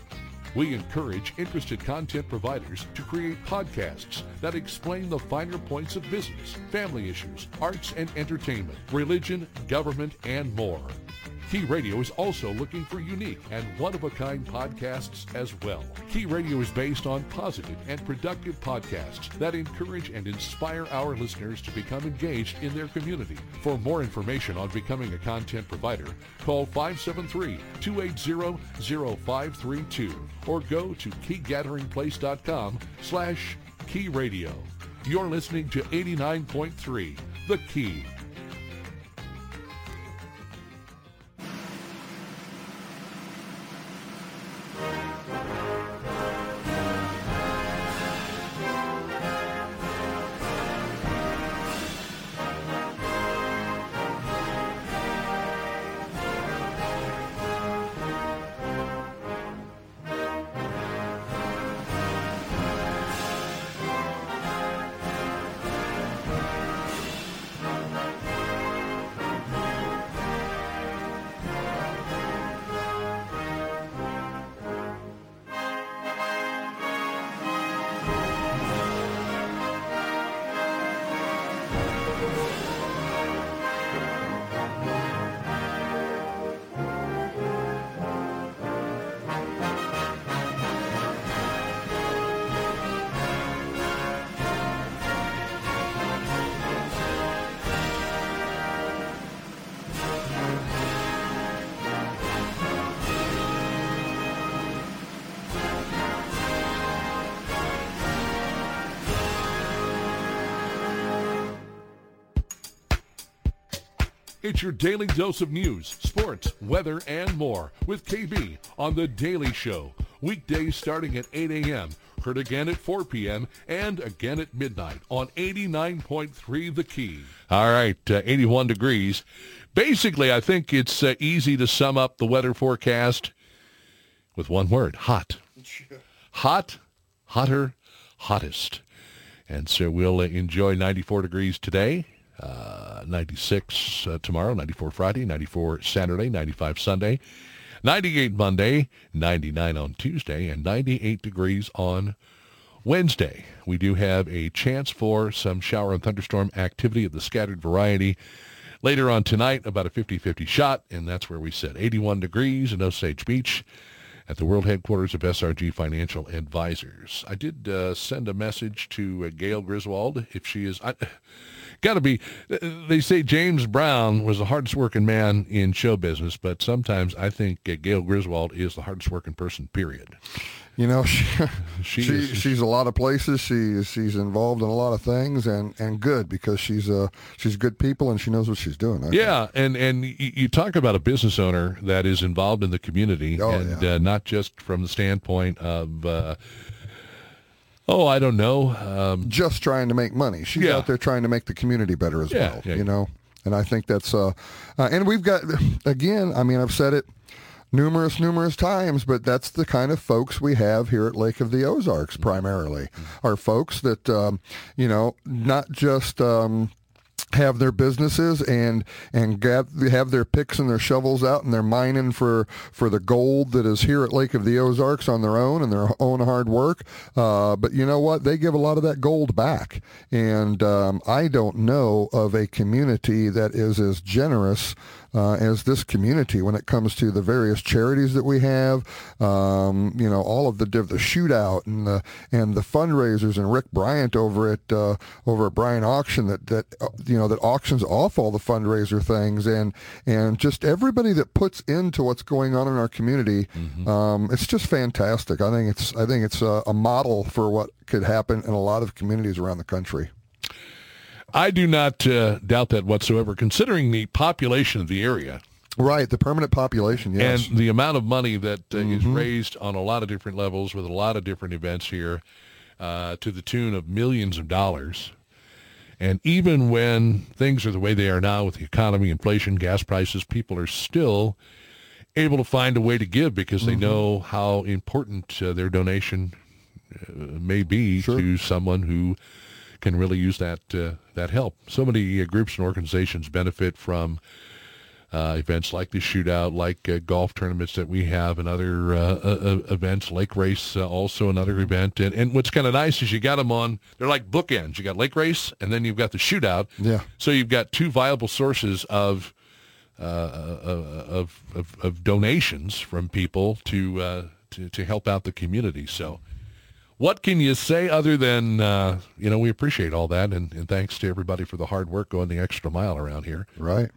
We encourage interested content providers to create podcasts that explain the finer points of business, family issues, arts and entertainment, religion, government, and more. Key Radio is also looking for unique and one-of-a-kind podcasts as well. Key Radio is based on positive and productive podcasts that encourage and inspire our listeners to become engaged in their community. For more information on becoming a content provider, call 573-280-0532 or go to keygatheringplace.com slash key radio. You're listening to 89.3 The Key. It's your daily dose of news, sports, weather, and more with KB on The Daily Show. Weekdays starting at 8 a.m. Heard again at 4 p.m. and again at midnight on 89.3 The Key. All right, uh, 81 degrees. Basically, I think it's uh, easy to sum up the weather forecast with one word, hot. Hot, hotter, hottest. And so we'll uh, enjoy 94 degrees today uh, 96 uh, tomorrow, 94 Friday, 94 Saturday, 95 Sunday, 98 Monday, 99 on Tuesday, and 98 degrees on Wednesday. We do have a chance for some shower and thunderstorm activity of the scattered variety later on tonight, about a 50-50 shot, and that's where we sit. 81 degrees in Osage Beach at the world headquarters of SRG Financial Advisors. I did uh, send a message to uh, Gail Griswold if she is... I, got to be. They say James Brown was the hardest working man in show business, but sometimes I think Gail Griswold is the hardest working person. Period. you know, she, She she, is- she's a lot of places. She she's involved in a lot of things, and, and good because she's uh she's good people and she knows what she's doing. I think. Yeah, and and you talk about a business owner that is involved in the community, Oh, and yeah. uh, not just from the standpoint of, uh, oh, I don't know, um, just trying to make money. She's Yeah. out there trying to make the community better as Yeah, well. yeah. You know, and I think that's uh, uh, and we've got again. I mean, I've said it numerous, numerous times, but that's the kind of folks we have here at Lake of the Ozarks. Primarily, are folks that um, you know not just. Um, have their businesses and and gab, have their picks and their shovels out and they're mining for for the gold that is here at Lake of the Ozarks on their own and their own hard work. Uh, but you know what? They give a lot of that gold back, and um, I don't know of a community that is as generous. Uh, as this community, when it comes to the various charities that we have, um, you know, all of the div- the shootout and the and the fundraisers, and Rick Bryant over at uh, over at Bryant Auction that that uh, you know that auctions off all the fundraiser things, and and just everybody that puts into what's going on in our community, um, it's just fantastic. I think it's I think it's a, a model for what could happen in a lot of communities around the country. I do not uh, doubt that whatsoever, considering the population of the area Right, the permanent population, yes. and the amount of money that uh, Mm-hmm. raised on a lot of different levels with a lot of different events here, uh, to the tune of millions of dollars. And even when things are the way they are now with the economy, inflation, gas prices, people are still able to find a way to give because Mm-hmm. they know how important uh, their donation uh, may be Sure. to someone who can really use that uh, that help. So many uh, groups and organizations benefit from uh, events like the shootout, like uh, golf tournaments that we have, and other uh, uh, events. Lake race, uh, also another event. And, and what's kind of nice is you got them on. They're like bookends. You got lake race, and then you've got the shootout. Yeah. So you've got two viable sources of of, of of donations from people to uh, to to help out the community. So. What can you say other than, uh, you know, we appreciate all that, and, and thanks to everybody for the hard work going the extra mile around here. right.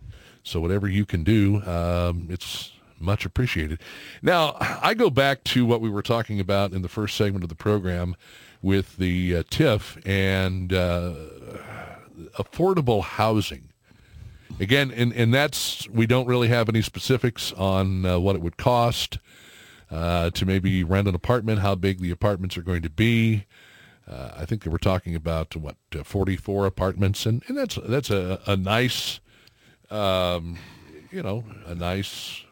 So whatever you can do, um, it's much appreciated. Now, I go back to what we were talking about in the first segment of the program with the uh, TIF and uh, affordable housing. Again, and, and that's, we don't really have any specifics on uh, what it would cost uh, to maybe rent an apartment, how big the apartments are going to be. Uh, I think they were talking about what uh, 44 apartments, and, and that's that's a, a nice um, you know, a nice.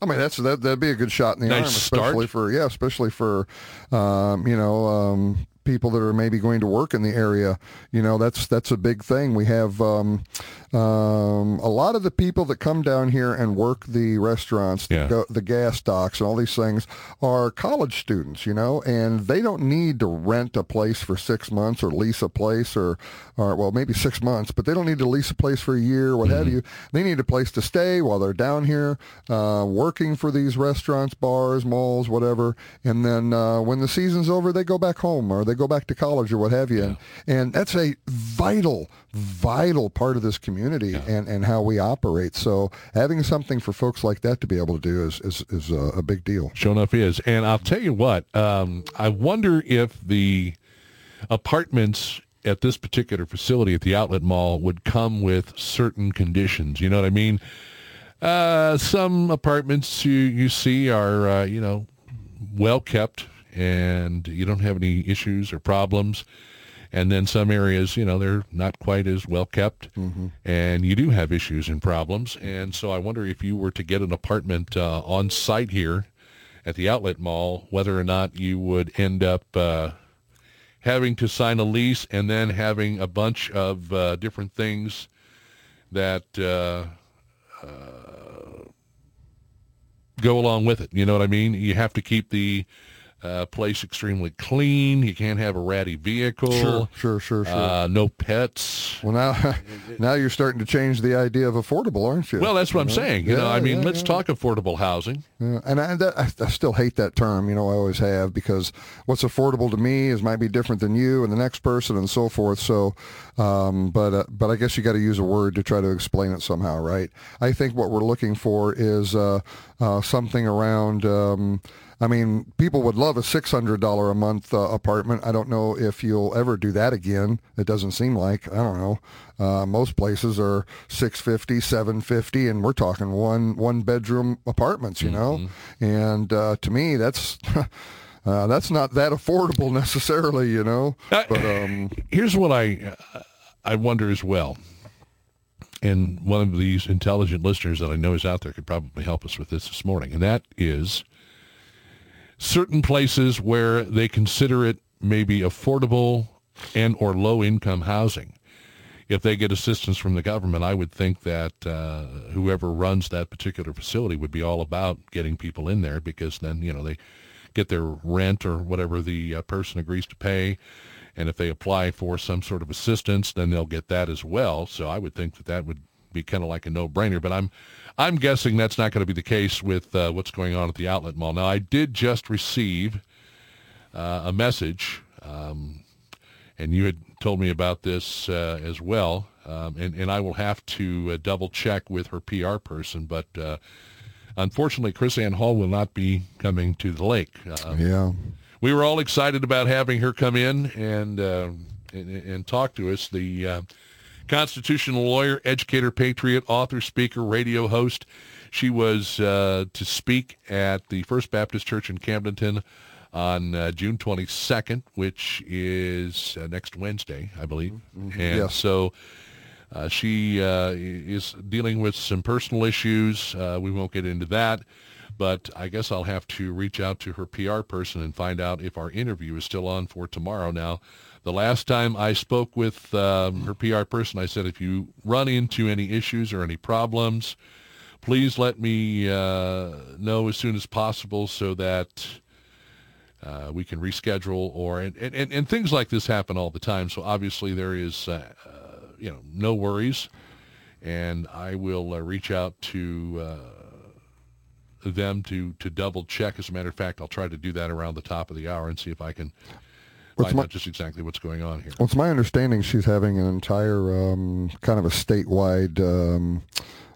I mean, that's that. That'd be a good shot in the Nice arm, especially start. for yeah, especially for um, you know um, people that are maybe going to work in the area. You know, that's that's a big thing. We have um, um, a lot of the people that come down here and work the restaurants, Yeah. the, go, the gas docks, and all these things are college students. You know, and they don't need to rent a place for six months or lease a place or or well maybe six months, but they don't need to lease a place for a year, what have you. They need a place to stay while they're down here uh, working for these restaurants, bars, malls, whatever. And then uh, when the season's over, they go back home or they go back to college or what have you. And, and that's a vital, vital part of this community and, and how we operate. So having something for folks like that to be able to do is, is, is a, a big deal. Sure enough is. And I'll tell you what, um, I wonder if the apartments at this particular facility at the outlet mall would come with certain conditions. You know what I mean? Uh, some apartments you, you see are, uh, you know, well kept and you don't have any issues or problems. And then some areas, you know, they're not quite as well kept, and you do have issues and problems. And so I wonder if you were to get an apartment uh, on site here at the outlet mall, whether or not you would end up uh, having to sign a lease and then having a bunch of uh, different things that uh, uh, go along with it. You know what I mean? You have to keep the uh, place extremely clean. You can't have a ratty vehicle. Sure, sure, sure, sure. Uh, no pets. well, now, now you're starting to change the idea of affordable, aren't you? Well, that's what I'm saying. You know, I mean, yeah, let's yeah. talk affordable housing. Yeah, and I, that, I, I still hate that term. You know, I always have because what's affordable to me is might be different than you and the next person and so forth. So, um, but uh, but I guess you got to use a word to try to explain it somehow, right? I think what we're looking for is uh, uh, something around. Um, I mean, people would love a $600 a month uh, apartment. I don't know if you'll ever do that again. It doesn't seem like. I don't know. Uh, most places are 650, 750, and we're talking one one bedroom apartments, you know. Mm-hmm. And uh, to me, that's uh, that's not that affordable necessarily, you know. Uh, but um, here's what I I wonder as well. And one of these intelligent listeners that I know is out there could probably help us with this this morning, and that is certain places where they consider it maybe affordable and or low income housing. If they get assistance from the government, I would think that uh, whoever runs that particular facility would be all about getting people in there because then you know they get their rent or whatever the uh, person agrees to pay, and if they apply for some sort of assistance, then they'll get that as well. So I would think that that would be kind of like a no-brainer. But I'm I'm guessing that's not going to be the case with uh, what's going on at the outlet mall. Now, I did just receive uh, a message, um, and you had told me about this uh, as well, um, and, and I will have to uh, double check with her PR person, but uh, unfortunately, Ann Hall will not be coming to the lake. Um, yeah. We were all excited about having her come in and, uh, and, and, talk to us. The constitutional lawyer, educator, patriot, author, speaker, radio host. She was uh, to speak at the First Baptist Church in Camdenton on uh, June 22nd, which is uh, next Wednesday, I believe. Mm-hmm. And yes. so uh, she uh, is dealing with some personal issues. Uh, we won't get into that. But I guess I'll have to reach out to her PR person and find out if our interview is still on for tomorrow. Now, the last time I spoke with um, her PR person, I said, if you run into any issues or any problems, please let me uh, know as soon as possible so that uh, we can reschedule or and, and, and things like this happen all the time. So obviously there is uh, uh you know no worries, and I will uh, reach out to uh, them to to double check. As a matter of fact, I'll try to do that around the top of the hour and see if I can find my, out just exactly what's going on here. Well, it's my understanding she's having an entire um, kind of a statewide um,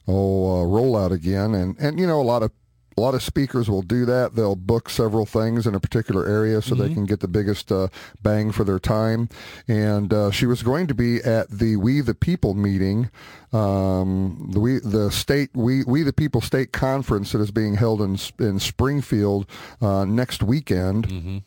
oh, uh, rollout again, and and you know a lot of a lot of speakers will do that. They'll book several things in a particular area so mm-hmm. they can get the biggest uh, bang for their time. And uh, she was going to be at the We the People meeting, um, the we the state We We the People state conference that is being held in in Springfield uh, next weekend. Mm-hmm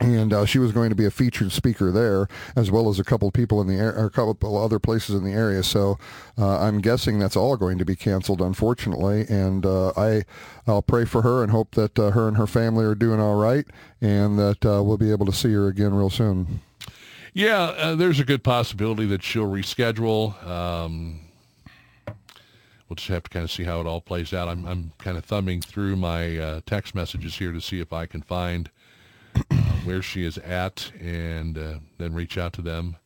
and uh, she was going to be a featured speaker there, as well as a couple people in the air, a couple other places in the area. So uh, I'm guessing that's all going to be canceled, unfortunately. And uh, I, I'll pray for her and hope that uh, her and her family are doing all right, and that uh, we'll be able to see her again real soon. Yeah, uh, there's a good possibility that she'll reschedule. Um, we'll just have to kind of see how it all plays out. I'm, I'm kind of thumbing through my text messages here to see if I can find where she is at and uh, then reach out to them.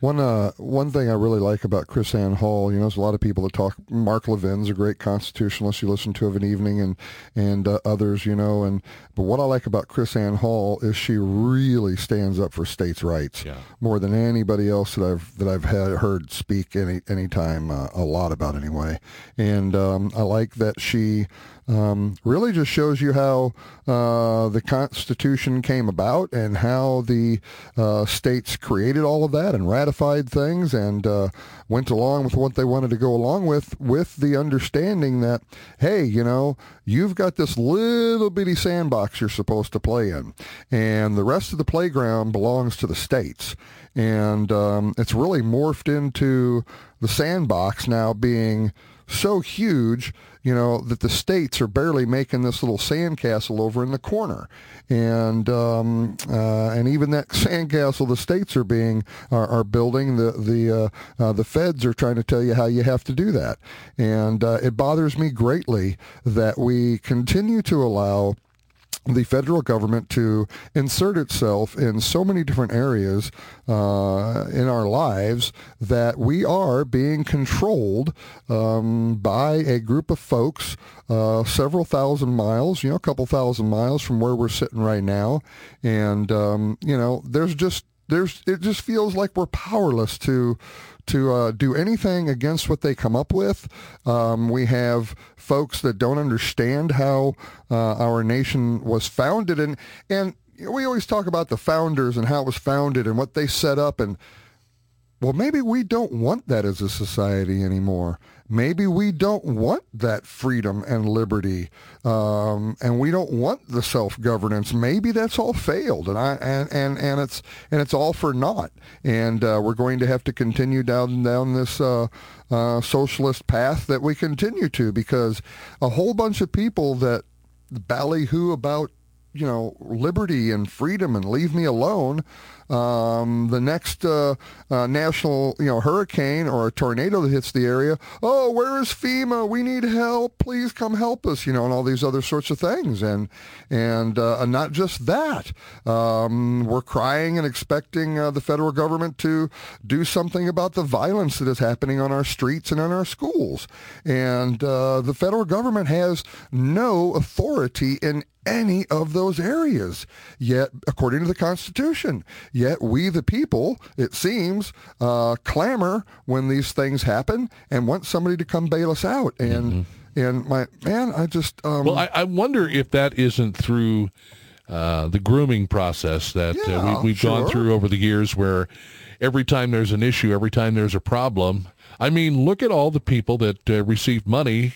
One uh, one thing I really like about KrisAnne Hall, you know, there's a lot of people that talk. Mark Levin's a great constitutionalist you listen to of an evening, and and uh, others, you know. And but what I like about KrisAnne Hall is she really stands up for states' rights yeah. more than anybody else that I've that I've had heard speak any any time uh, a lot about anyway. And um, I like that she um, really just shows you how uh, the Constitution came about and how the uh, states created all of that and ratified things and uh, went along with what they wanted to go along with, with the understanding that, hey, you know, you've got this little bitty sandbox you're supposed to play in, and the rest of the playground belongs to the states. And um, it's really morphed into the sandbox now being so huge you know, that the states are barely making this little sandcastle over in the corner. And um, uh, and even that sandcastle the states are being are, are building the the uh, uh, the feds are trying to tell you how you have to do that, and uh, it bothers me greatly that we continue to allow the federal government to insert itself in so many different areas uh, in our lives that we are being controlled um, by a group of folks uh, several thousand miles, you know, a couple thousand miles from where we're sitting right now. And, um, you know, there's just there's it just feels like we're powerless to to uh, do anything against what they come up with. Um, we have folks that don't understand how uh, our nation was founded, and and we always talk about the founders and how it was founded and what they set up, and well, maybe we don't want that as a society anymore maybe we don't want that freedom and liberty, um, and we don't want the self governance. Maybe that's all failed, and I and and, and it's and it's all for naught. And uh, we're going to have to continue down down this. Uh, uh, socialist path that we continue to because a whole bunch of people that ballyhoo about you know liberty and freedom and leave me alone um, the next uh, uh, national, you know, hurricane or a tornado that hits the area, oh, where is FEMA? We need help. Please come help us. You know, and all these other sorts of things, and and uh, not just that. Um, we're crying and expecting uh, the federal government to do something about the violence that is happening on our streets and in our schools, and uh, the federal government has no authority in any of those areas. Yet, according to the Constitution, Yet we, the people, it seems, uh, clamor when these things happen and want somebody to come bail us out. And mm-hmm. and my man, I just um, well, I, I, wonder if that isn't through uh, the grooming process that yeah, uh, we, have sure. gone through over the years, where every time there's an issue, every time there's a problem. I mean, look at all the people that uh, received money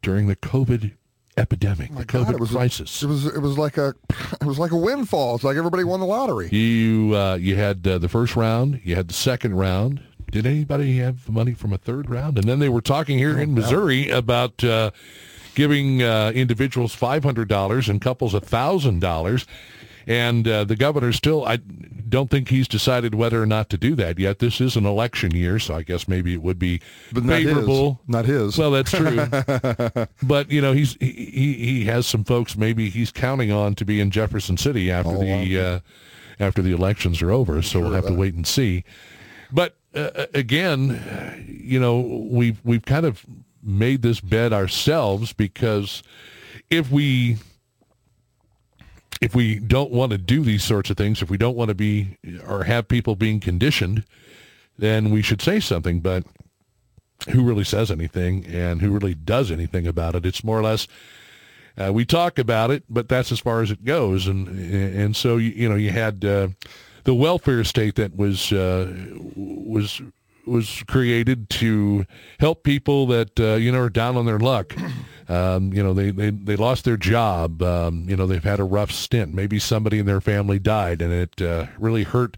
during the COVID epidemic, oh the COVID God, it was crisis. A, it was it was like a it was like a windfall. It's like everybody won the lottery. You uh, you had uh, the first round, you had the second round. Did anybody have money from a third round? And then they were talking here oh, in Missouri no. about uh, giving uh, individuals five hundred dollars and couples a thousand dollars. And uh, the governor still, I don't think he's decided whether or not to do that yet. This is an election year, so I guess maybe it would be but favorable. Not his. Well, that's true. but you know, he's he he has some folks maybe he's counting on to be in Jefferson City after oh, the uh, after the elections are over. So sure we'll have to wait and see. But uh, again, you know, we've we've kind of made this bed ourselves because if we if we don't want to do these sorts of things, if we don't want to be or have people being conditioned, then we should say something. But who really says anything and who really does anything about it? It's more or less uh, we talk about it, but that's as far as it goes. And and so you, you know you had uh, the welfare state that was uh, was was created to help people that uh, you know are down on their luck. Um, you know, they, they, they lost their job. Um, you know, they've had a rough stint. Maybe somebody in their family died, and it uh, really hurt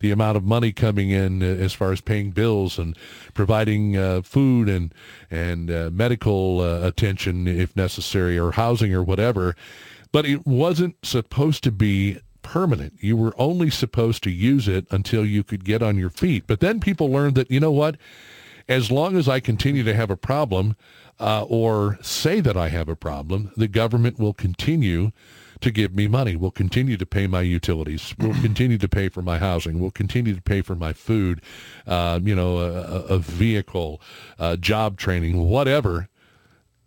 the amount of money coming in uh, as far as paying bills and providing uh, food and and uh, medical uh, attention if necessary, or housing or whatever. But it wasn't supposed to be permanent. You were only supposed to use it until you could get on your feet. But then people learned that, you know what? As long as I continue to have a problem uh, or say that I have a problem, the government will continue to give me money. Will continue to pay my utilities. Will continue to pay for my housing. Will continue to pay for my food. Uh, you know, a, a vehicle, uh, job training, whatever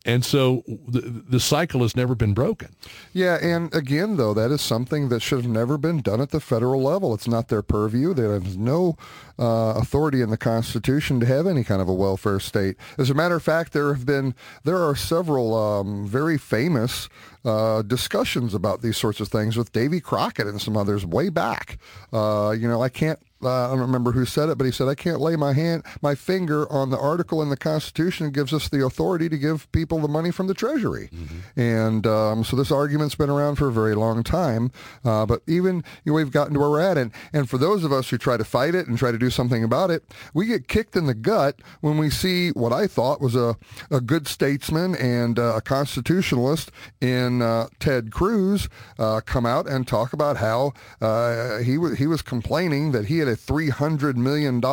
and so the, the cycle has never been broken. Yeah, and again, though, that is something that should have never been done at the federal level. It's not their purview. There is no uh, authority in the Constitution to have any kind of a welfare state. As a matter of fact, there have been there are several um, very famous uh, discussions about these sorts of things with Davy Crockett and some others way back. Uh, you know, I can't uh, I don't remember who said it, but he said, I can't lay my hand, my finger on the article in the Constitution that gives us the authority to give people the money from the Treasury. Mm-hmm. And um, so this argument's been around for a very long time. Uh, but even you know, we've gotten to where we're at. And, and for those of us who try to fight it and try to do something about it, we get kicked in the gut when we see what I thought was a, a good statesman and uh, a constitutionalist in uh, Ted Cruz uh, come out and talk about how uh, he, w- he was complaining that he had a $300 million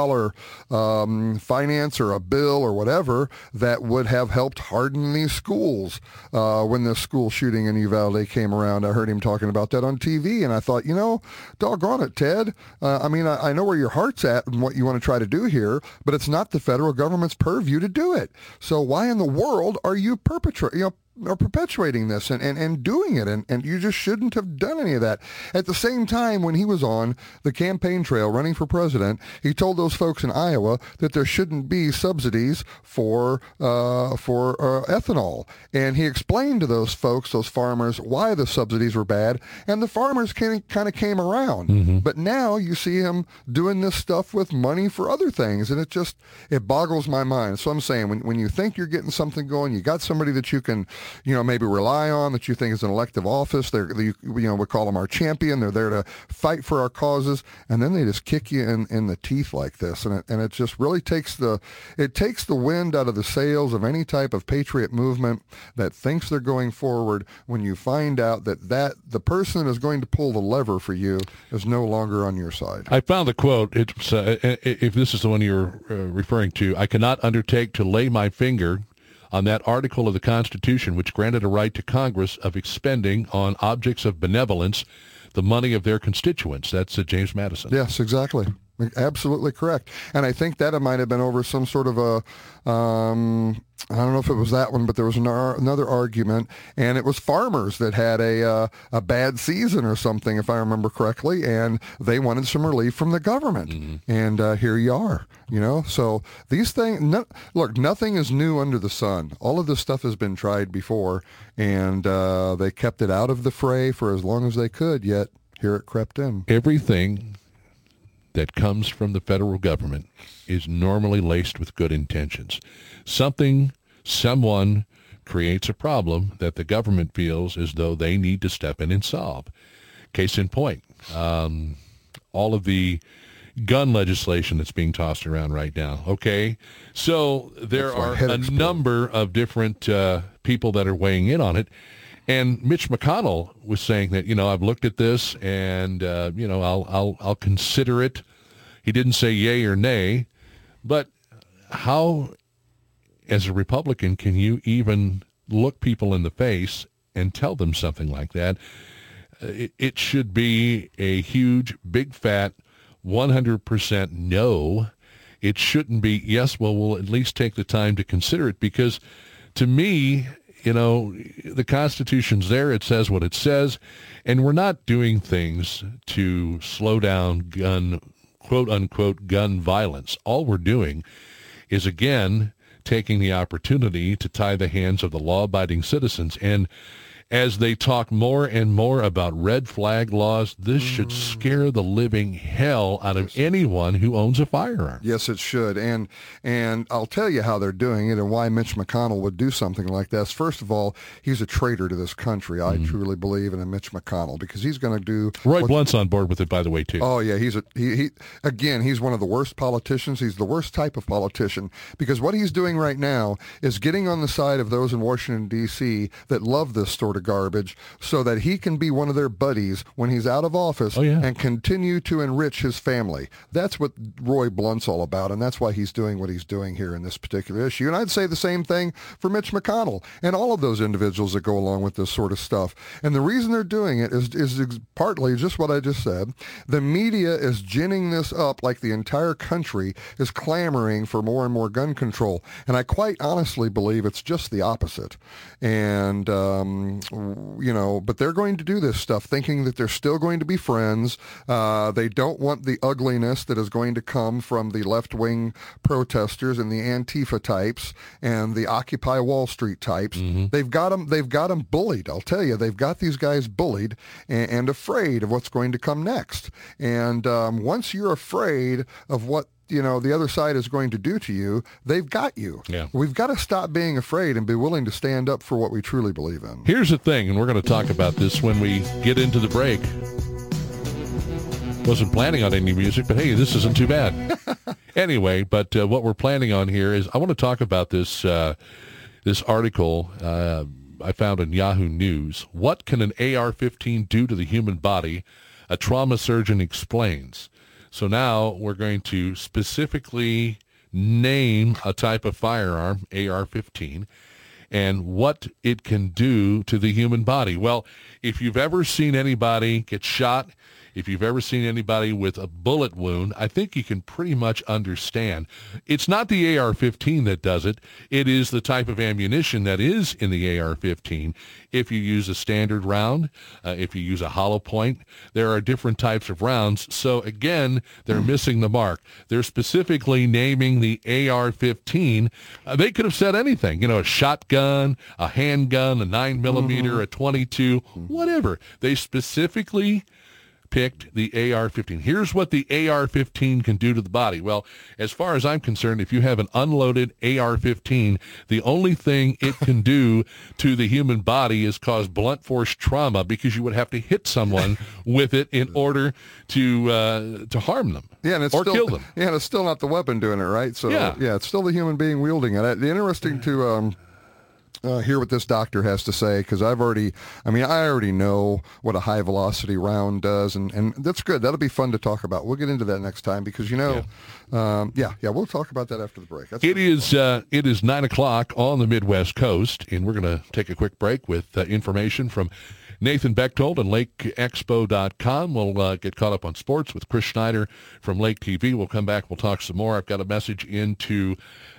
um, finance or a bill or whatever that would have helped harden these schools uh, when the school shooting in Uvalde came around. I heard him talking about that on TV, and I thought, you know, doggone it, Ted. Uh, I mean, I, I know where your heart's at and what you want to try to do here, but it's not the federal government's purview to do it. So why in the world are you perpetrating, you know, are perpetuating this and, and, and doing it, and, and you just shouldn't have done any of that. At the same time, when he was on the campaign trail running for president, he told those folks in Iowa that there shouldn't be subsidies for uh, for uh, ethanol, and he explained to those folks, those farmers, why the subsidies were bad, and the farmers kind of came around. Mm-hmm. But now you see him doing this stuff with money for other things, and it just it boggles my mind. So I'm saying when when you think you're getting something going, you got somebody that you can, you know, maybe rely on that you think is an elective office. They're you, you know we call them our champion. They're there to fight for our causes, and then they just kick you in, in the teeth like this, and it and it just really takes the it takes the wind out of the sails of any type of patriot movement that thinks they're going forward when you find out that that the person that is going to pull the lever for you is no longer on your side. I found the quote. It's uh, if this is the one you're uh, referring to. I cannot undertake to lay my finger on that article of the Constitution which granted a right to Congress of expending on objects of benevolence the money of their constituents. That's uh, James Madison. Yes, exactly. Absolutely correct. And I think that it might have been over some sort of a, um, I don't know if it was that one, but there was an, another argument, and it was farmers that had a uh, a bad season or something, if I remember correctly, and they wanted some relief from the government. Mm-hmm. And uh, here you are, you know. So these things, no, look, nothing is new under the sun. All of this stuff has been tried before, and uh, they kept it out of the fray for as long as they could. Yet here it crept in. Everything that comes from the federal government is normally laced with good intentions. Something, someone creates a problem that the government feels as though they need to step in and solve. Case in point, um, all of the gun legislation that's being tossed around right now. Okay, so there are a number of different uh, people that are weighing in on it. And Mitch McConnell was saying that you know I've looked at this and uh, you know I'll I'll I'll consider it he didn't say yay or nay, but how, as a Republican, can you even look people in the face and tell them something like that? Uh, it, it should be a huge, big, fat 100% no. It shouldn't be, yes, well, we'll at least take the time to consider it because to me, you know, the Constitution's there. It says what it says. And we're not doing things to slow down gun quote unquote gun violence. All we're doing is again taking the opportunity to tie the hands of the law abiding citizens and as they talk more and more about red flag laws, this should mm. scare the living hell out of anyone who owns a firearm. Yes, it should. And and I'll tell you how they're doing it and why Mitch McConnell would do something like this. First of all, he's a traitor to this country. I mm. truly believe in a Mitch McConnell because he's going to do. Roy Blunt's on board with it, by the way, too. Oh yeah, he's a he, he. Again, he's one of the worst politicians. He's the worst type of politician because what he's doing right now is getting on the side of those in Washington D.C. that love this sort of of garbage so that he can be one of their buddies when he's out of office oh, yeah. and continue to enrich his family. That's what Roy Blunt's all about, and that's why he's doing what he's doing here in this particular issue. And I'd say the same thing for Mitch McConnell and all of those individuals that go along with this sort of stuff. And the reason they're doing it is, is partly just what I just said. The media is ginning this up like the entire country is clamoring for more and more gun control. And I quite honestly believe it's just the opposite. And um, you know, but they're going to do this stuff thinking that they're still going to be friends. Uh, they don't want the ugliness that is going to come from the left-wing protesters and the Antifa types and the Occupy Wall Street types. Mm-hmm. They've got them. They've got them bullied. I'll tell you, they've got these guys bullied and, and afraid of what's going to come next. And um, once you're afraid of what you know the other side is going to do to you, they've got you. Yeah. We've got to stop being afraid and be willing to stand up for what we truly believe in. Here's the thing, and we're going to talk about this when we get into the break. Wasn't planning on any music, but hey, this isn't too bad. anyway, but uh, what we're planning on here is I want to talk about this uh, this article uh, I found in Yahoo News. What can an AR-15 do to the human body? A trauma surgeon explains. So now we're going to specifically name a type of firearm, AR-15, and what it can do to the human body. Well, if you've ever seen anybody get shot, If you've ever seen anybody with a bullet wound, I think you can pretty much understand. It's not the AR-15 that does it. It is the type of ammunition that is in the AR-15. If you use a standard round, uh, if you use a hollow point, there are different types of rounds. So again, they're missing the mark. They're specifically naming the AR-15. Uh, they could have said anything, you know, a shotgun, a handgun, a 9 millimeter, mm-hmm. a 22, whatever. They specifically picked the AR-15. Here's what the AR-15 can do to the body. Well, as far as I'm concerned, if you have an unloaded AR-15, the only thing it can do to the human body is cause blunt force trauma because you would have to hit someone with it in order to uh, to harm them. Yeah, and it's or still, kill them. Yeah, and it's still not the weapon doing it, right? So yeah, yeah it's still the human being wielding it. The interesting to um, uh, hear what this doctor has to say because I've already, I mean, I already know what a high velocity round does, and, and that's good. That'll be fun to talk about. We'll get into that next time because you know, yeah, um, yeah, yeah, we'll talk about that after the break. That's it is uh, it is nine o'clock on the Midwest Coast, and we're going to take a quick break with uh, information from Nathan Bechtold and LakeExpo.com. We'll uh, get caught up on sports with Chris Schneider from Lake TV. We'll come back. We'll talk some more. I've got a message into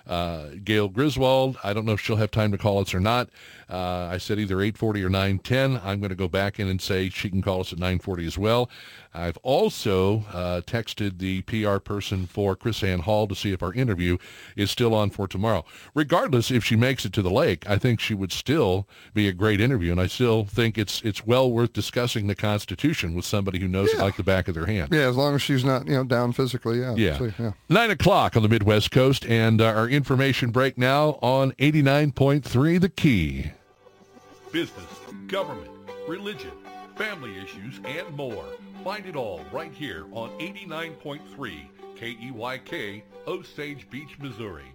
uh, Gail Griswold. I don't know if she'll have time to call us or not. Uh, I said either 8:40 or 9:10. I'm going to go back in and say she can call us at 9:40 as well. I've also uh, texted the PR person for KrisAnne Hall to see if our interview is still on for tomorrow. Regardless, if she makes it to the lake, I think she would still be a great interview, and I still think it's it's well worth discussing the Constitution with somebody who knows yeah. it like the back of their hand. Yeah, as long as she's not you know down physically. Yeah. Yeah. So, yeah. Nine o'clock on the Midwest Coast, and uh, our information break now on 89.3 The Key. Business, government, religion, family issues, and more. Find it all right here on 89.3 KEYK, Osage Beach, Missouri.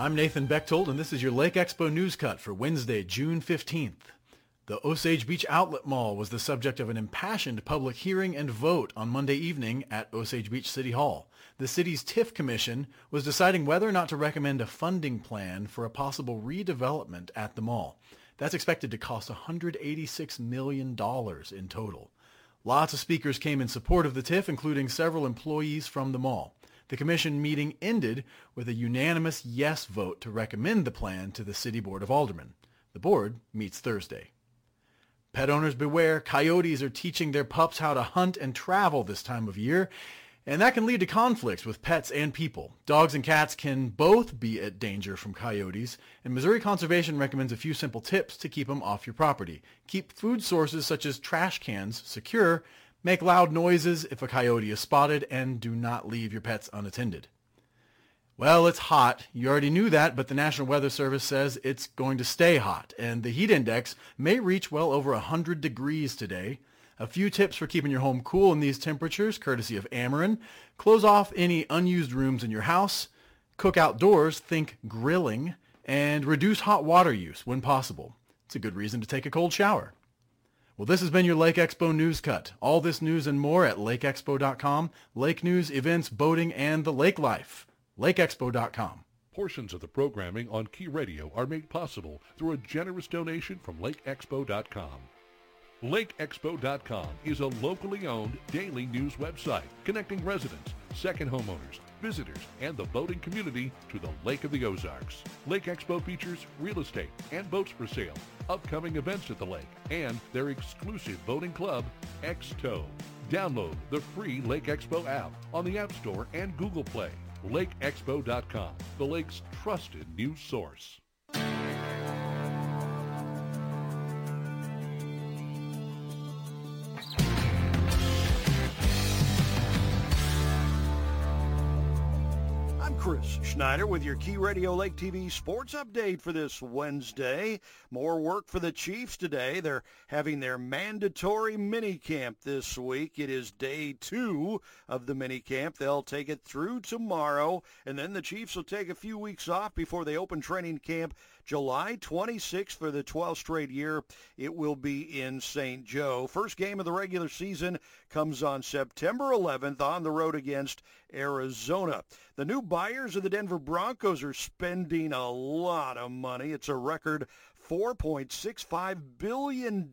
I'm Nathan Bechtold, and this is your Lake Expo News Cut for Wednesday, June 15th. The Osage Beach Outlet Mall was the subject of an impassioned public hearing and vote on Monday evening at Osage Beach City Hall the city's TIF commission was deciding whether or not to recommend a funding plan for a possible redevelopment at the mall. That's expected to cost $186 million in total. Lots of speakers came in support of the TIF, including several employees from the mall. The commission meeting ended with a unanimous yes vote to recommend the plan to the City Board of Aldermen. The board meets Thursday. Pet owners beware, coyotes are teaching their pups how to hunt and travel this time of year, and that can lead to conflicts with pets and people. Dogs and cats can both be at danger from coyotes, and Missouri Conservation recommends a few simple tips to keep them off your property. Keep food sources such as trash cans secure, make loud noises if a coyote is spotted, and do not leave your pets unattended. Well, it's hot. You already knew that, but the National Weather Service says it's going to stay hot, and the heat index may reach well over 100 degrees today. A few tips for keeping your home cool in these temperatures, courtesy of Ameren. Close off any unused rooms in your house. Cook outdoors, think grilling. And reduce hot water use when possible. It's a good reason to take a cold shower. Well, this has been your Lake Expo News Cut. All this news and more at lakeexpo.com. Lake news, events, boating, and the lake life. lakeexpo.com. Portions of the programming on Key Radio are made possible through a generous donation from lakeexpo.com. LakeExpo.com is a locally owned daily news website connecting residents, second homeowners, visitors, and the boating community to the Lake of the Ozarks. Lake Expo features real estate and boats for sale, upcoming events at the lake, and their exclusive boating club, X-Tow. Download the free Lake Expo app on the App Store and Google Play. LakeExpo.com, the lake's trusted news source. Schneider with your Key Radio Lake TV sports update for this Wednesday. More work for the Chiefs today. They're having their mandatory mini camp this week. It is day two of the mini camp. They'll take it through tomorrow, and then the Chiefs will take a few weeks off before they open training camp July 26th for the 12th straight year. It will be in St. Joe. First game of the regular season comes on September 11th on the road against Arizona. The new buyers of the Denver Broncos are spending a lot of money. It's a record $4.65 billion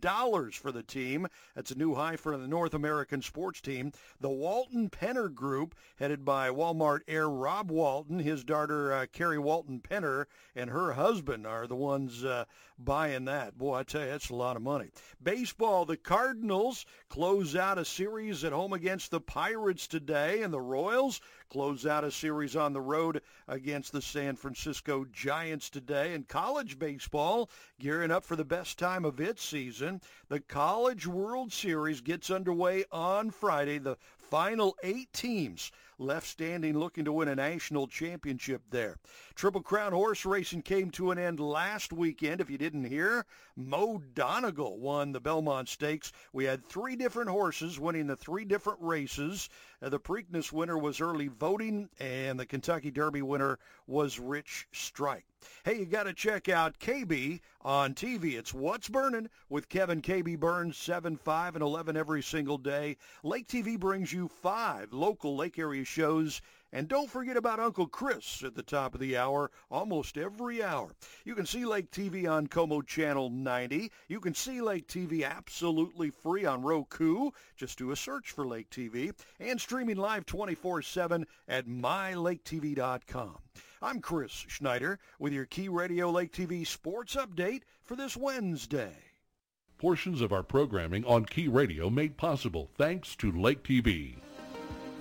for the team. That's a new high for the North American sports team. The Walton Penner Group, headed by Walmart heir Rob Walton, his daughter uh, Carrie Walton Penner, and her husband are the ones uh, buying that. Boy, I tell you, that's a lot of money. Baseball, the Cardinals close out a series at home against the Pirates today, and the Royals close out a series on the road against the San Francisco Giants today. And college baseball, gearing up for the best time of its season, the College World Series gets underway on Friday. The final eight teams left standing looking to win a national championship there. Triple Crown horse racing came to an end last weekend. If you didn't hear, Mo Donegal won the Belmont Stakes. We had three different horses winning the three different races. Uh, the Preakness winner was early voting, and the Kentucky Derby winner was Rich Strike. Hey, you got to check out KB on TV. It's What's Burning with Kevin KB Burns, 7, 5, and 11 every single day. Lake TV brings you five local lake area shows and don't forget about Uncle Chris at the top of the hour, almost every hour. You can see Lake TV on Co-Mo Channel 90. You can see Lake TV absolutely free on Roku. Just do a search for Lake TV. And streaming live 24-7 at mylaketv.com. I'm Chris Schneider with your Key Radio Lake TV sports update for this Wednesday. Portions of our programming on Key Radio made possible thanks to Lake TV.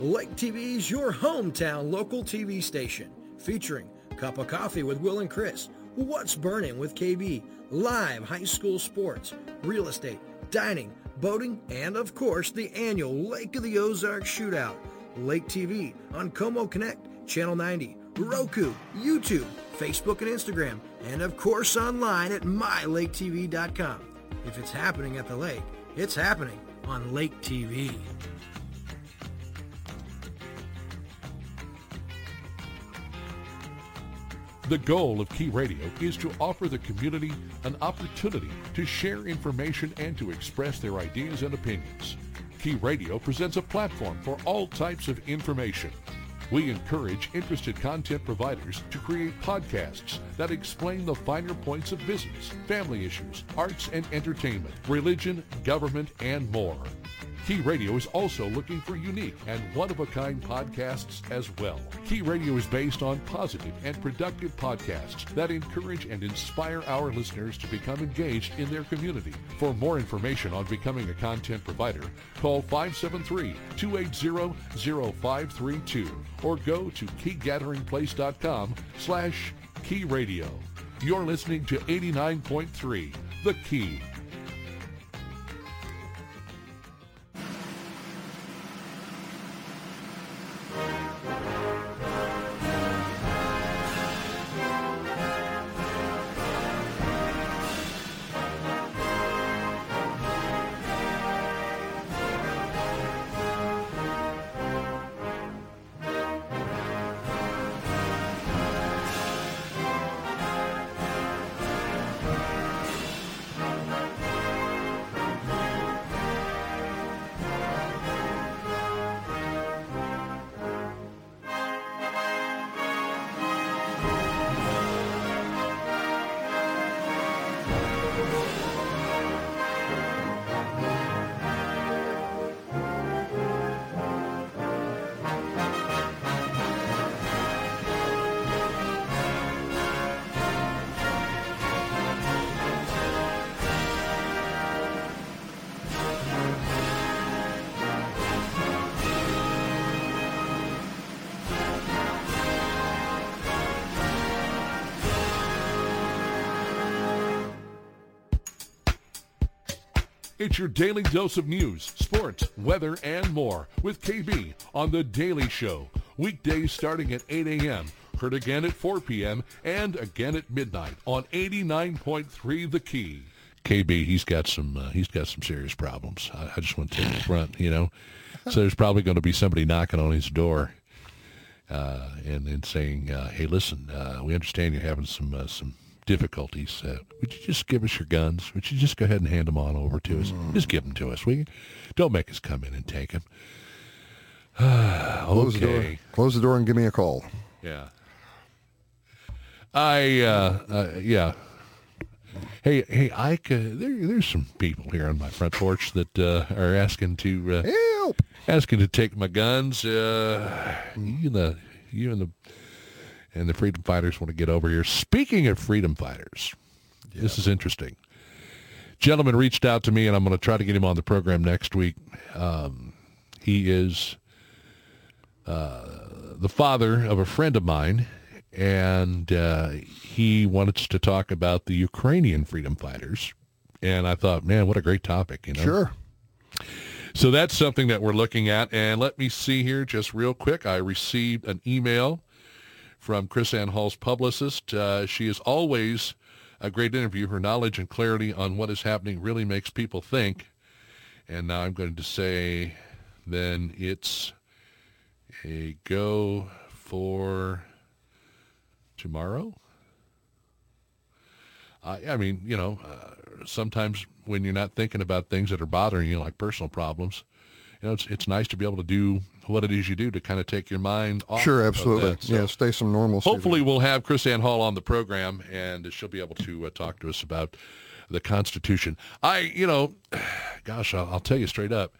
Lake TV is your hometown local TV station, featuring Cup of Coffee with Will and Chris, What's Burning with KB, live high school sports, real estate, dining, boating, and of course the annual Lake of the Ozarks Shootout. Lake TV on Co-Mo Connect, Channel 90, Roku, YouTube, Facebook and Instagram, and of course online at mylaketv.com. If it's happening at the lake, it's happening on Lake TV. The goal of Key Radio is to offer the community an opportunity to share information and to express their ideas and opinions. Key Radio presents a platform for all types of information. We encourage interested content providers to create podcasts that explain the finer points of business, family issues, arts and entertainment, religion, government, and more. Key Radio is also looking for unique and one-of-a-kind podcasts as well. Key Radio is based on positive and productive podcasts that encourage and inspire our listeners to become engaged in their community. For more information on becoming a content provider, call 573-280-0532 or go to keygatheringplace.com slash key radio. You're listening to 89.3 The Key. It's your daily dose of news, sports, weather, and more with KB on The Daily Show. Weekdays starting at 8 a.m. Heard again at 4 p.m. and again at midnight on 89.3 The Key. KB, he's got some uh, he's got some serious problems. I, I just want to take the front, you know. So there's probably going to be somebody knocking on his door uh, and, and saying, uh, "Hey, listen, uh, we understand you're having some uh, some difficulties, uh, would you just give us your guns? Would you just go ahead and hand them on over to us? Mm. Just give them to us. We don't make us come in and take them. okay. Close the door. Close the door and give me a call. Yeah. I uh, uh, yeah. Hey, hey, Ike. Uh, there, there's some people here on my front porch that uh, are asking to uh, Help! asking to take my guns. Uh, you and the you and the and the freedom fighters want to get over here. Speaking of freedom fighters, this is interesting. Gentleman reached out to me, and I'm going to try to get him on the program next week. Um, he is uh, the father of a friend of mine, and uh, he wanted to talk about the Ukrainian freedom fighters. And I thought, man, what a great topic, you know. Sure. So that's something that we're looking at. And let me see here just real quick. I received an email from KrisAnne Hall's publicist. Uh, she is always a great interview. Her knowledge and clarity on what is happening really makes people think. And now I'm going to say then it's a go for tomorrow. I, I mean, you know, uh, sometimes when you're not thinking about things that are bothering you, like personal problems, you know, it's it's nice to be able to do what it is you do to kind of take your mind off. Sure, absolutely. So yeah, stay some normalcy. hopefully, we'll have KrisAnne Hall on the program, and she'll be able to uh, talk to us about the Constitution. I, you know, gosh, I'll, I'll tell you straight up.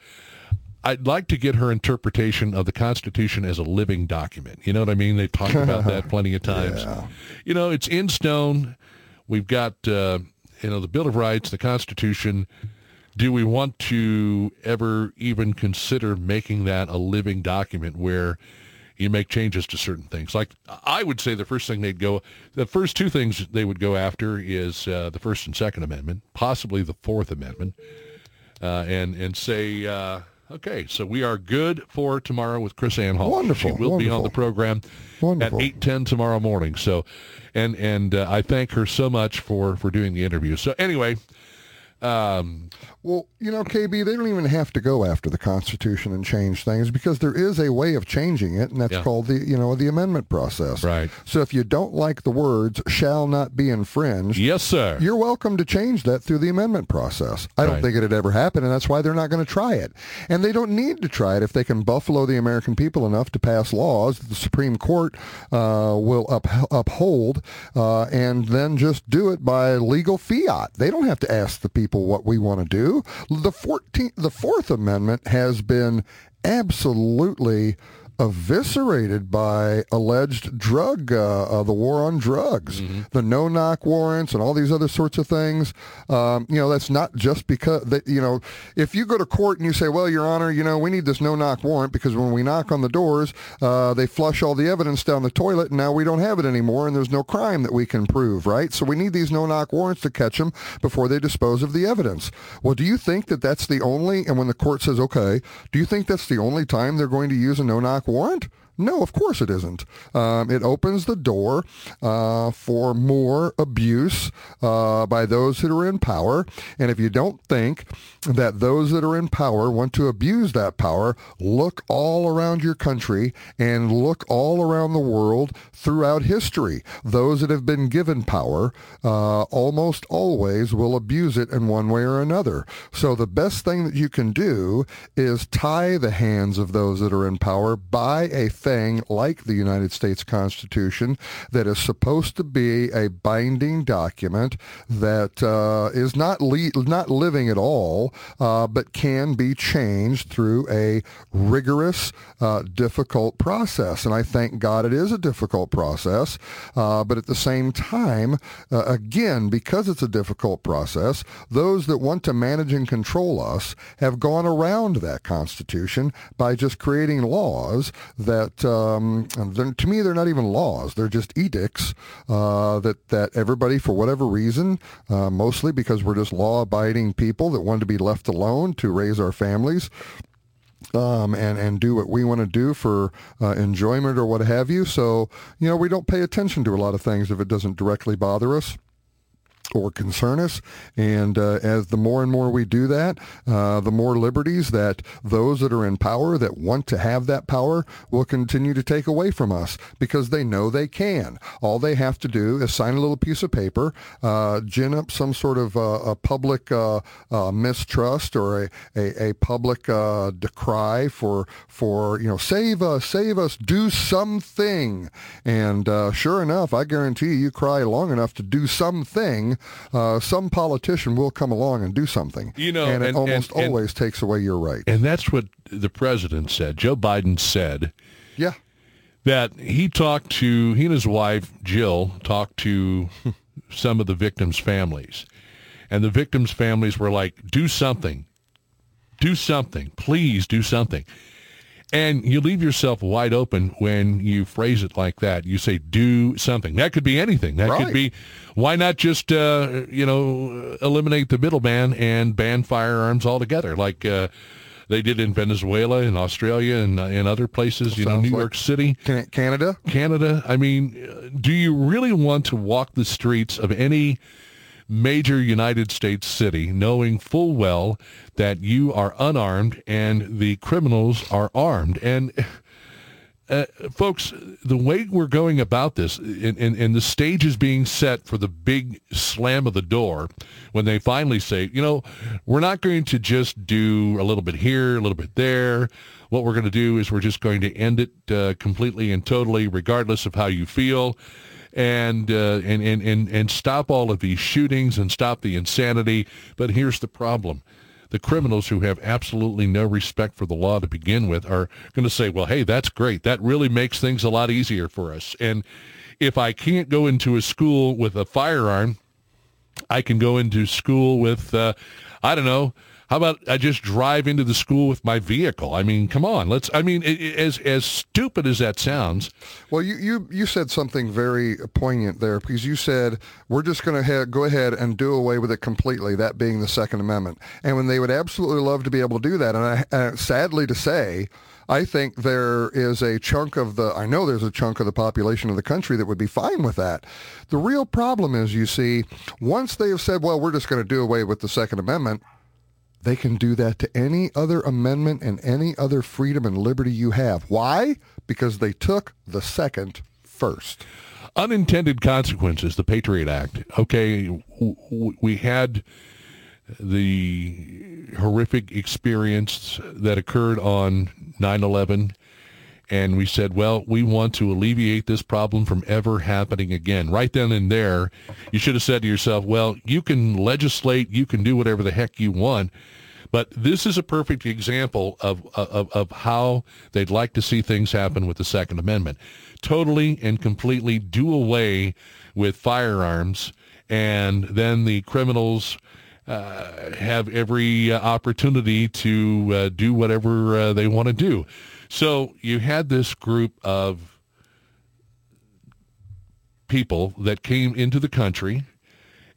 I'd like to get her interpretation of the Constitution as a living document. You know what I mean? They've talked about that plenty of times. Yeah. You know, it's in stone. We've got, uh, you know, the Bill of Rights, the Constitution. Do we want to ever even consider making that a living document where you make changes to certain things? Like, I would say the first thing they'd go, the first two things they would go after is uh, the First and Second Amendment, possibly the Fourth Amendment, uh, and and say, uh, okay, so we are good for tomorrow with KrisAnne Hall. Wonderful, She will be on the program Wonderful. at eight ten tomorrow morning. So, and and uh, I thank her so much for for doing the interview. So anyway, um, Well, you know, KB, they don't even have to go after the Constitution and change things because there is a way of changing it, and that's Yeah. called the, you know, the amendment process. Right. So if you don't like the words "shall not be infringed," yes, sir. you're welcome to change that through the amendment process. I don't think it'd ever happen, and that's why they're not going to try it. And they don't need to try it if they can buffalo the American people enough to pass laws that the Supreme Court uh, will up, uphold, uh, and then just do it by legal fiat. They don't have to ask the people what we want to do. The 14th, the Fourth Amendment has been absolutely eviscerated by alleged drug, uh, uh, the war on drugs, the no-knock warrants, and all these other sorts of things. Um, you know, that's not just because that. You know, if you go to court and you say, "Well, Your Honor, you know, we need this no-knock warrant because when we knock on the doors, uh, they flush all the evidence down the toilet, and now we don't have it anymore, and there's no crime that we can prove, right? So we need these no-knock warrants to catch them before they dispose of the evidence." Well, do you think that that's the only? And when the court says, "Okay," do you think that's the only time they're going to use a no-knock warrant? No, of course it isn't. Um, it opens the door uh, for more abuse uh, by those that are in power. And if you don't think that those that are in power want to abuse that power, look all around your country and look all around the world throughout history. Those that have been given power uh, almost always will abuse it in one way or another. So the best thing that you can do is tie the hands of those that are in power by a thing like the United States Constitution that is supposed to be a binding document that uh, is not le- not living at all, uh, but can be changed through a rigorous, uh, difficult process. And I thank God it is a difficult process. Uh, but at the same time, uh, again, because it's a difficult process, those that want to manage and control us have gone around that Constitution by just creating laws that, um, they're- to me, they're not even laws. They're just edicts uh, that, that everybody, for whatever reason, uh, mostly because we're just law-abiding people that want to be left alone to raise our families, um, and and do what we want to do for uh, enjoyment or what have you. So you know we don't pay attention to a lot of things if it doesn't directly bother us. Or concern us. And uh, as the more and more we do that, uh, the more liberties that those that are in power that want to have that power will continue to take away from us because they know they can. All they have to do is sign a little piece of paper, uh, gin up some sort of uh, a public uh, uh, mistrust or a, a, a public decry for for you know save us, save us, do something. And sure enough, I guarantee you, you cry long enough to do something uh, some politician will come along and do something. You know, and it and, almost and, always takes away your right. And that's what the president said. Joe Biden said. Yeah. That he talked to he and his wife Jill talked to some of the victims' families, and the victims' families were like, "Do something, do something, please do something." And you leave yourself wide open when you phrase it like that. You say, do something. That could be anything. That right. could be, why not just, uh, you know, eliminate the middleman and ban firearms altogether, like uh, they did in Venezuela, and Australia, and uh, in other places, you know, New like York City. Canada? Canada. I mean, do you really want to walk the streets of any major United States city, knowing full well that you are unarmed and the criminals are armed. And uh, folks, the way we're going about this, and, and, and, the stage is being set for the big slam of the door when they finally say, you know, we're not going to just do a little bit here, a little bit there. What we're going to do is we're just going to end it uh, completely and totally, regardless of how you feel and, uh, and, and, and, and stop all of these shootings and stop the insanity. But here's the problem. The criminals who have absolutely no respect for the law to begin with are going to say, well, hey, that's great. That really makes things a lot easier for us. And if I can't go into a school with a firearm, I can go into school with, uh, I don't know, how about I just drive into the school with my vehicle? I mean, come on. Let's. I mean, it, it, as as stupid as that sounds. Well, you you you said something very poignant there because you said we're just going to go ahead and do away with it completely. That being the Second Amendment, and when they would absolutely love to be able to do that, and I, uh, sadly to say. I think there is a chunk of the, I know there's a chunk of the population of the country that would be fine with that. The real problem is, you see, once they have said, well, we're just going to do away with the Second Amendment, they can do that to any other amendment and any other freedom and liberty you have. Why? Because they took the second first. Unintended consequences, the Patriot Act. Okay, we had the horrific experience that occurred on 9-11 and we said, well, we want to alleviate this problem from ever happening again. Right then and there, you should have said to yourself, well, you can legislate, you can do whatever the heck you want, but this is a perfect example of, of, of how they'd like to see things happen with the Second Amendment. Totally and completely do away with firearms, and then the criminals uh, have every uh, opportunity to uh, do whatever uh, they want to do. So you had this group of people that came into the country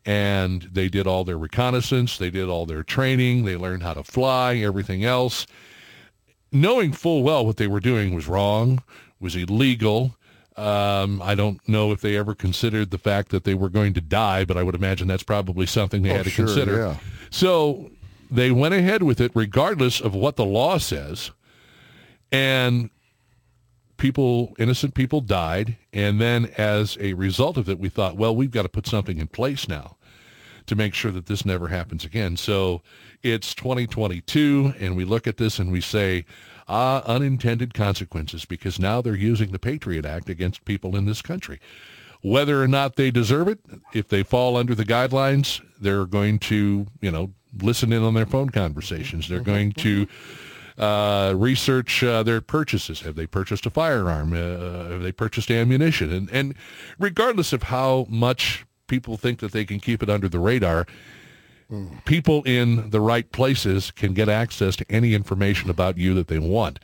and they did all their reconnaissance, they did all their training, they learned how to fly, everything else, knowing full well what they were doing was wrong, was illegal. Um, I don't know if they ever considered the fact that they were going to die, but I would imagine that's probably something they oh, had to sure, consider. Yeah. So they went ahead with it regardless of what the law says and people, innocent people died. And then as a result of it, we thought, well, we've got to put something in place now to make sure that this never happens again. So it's 2022, and we look at this and we say, ah, unintended consequences, because now they're using the Patriot Act against people in this country. Whether or not they deserve it, if they fall under the guidelines, they're going to, you know, listen in on their phone conversations. They're going to uh, research uh, their purchases. Have they purchased a firearm? Uh, have they purchased ammunition? And, and regardless of how much people think that they can keep it under the radar, mm. people in the right places can get access to any information about you that they want.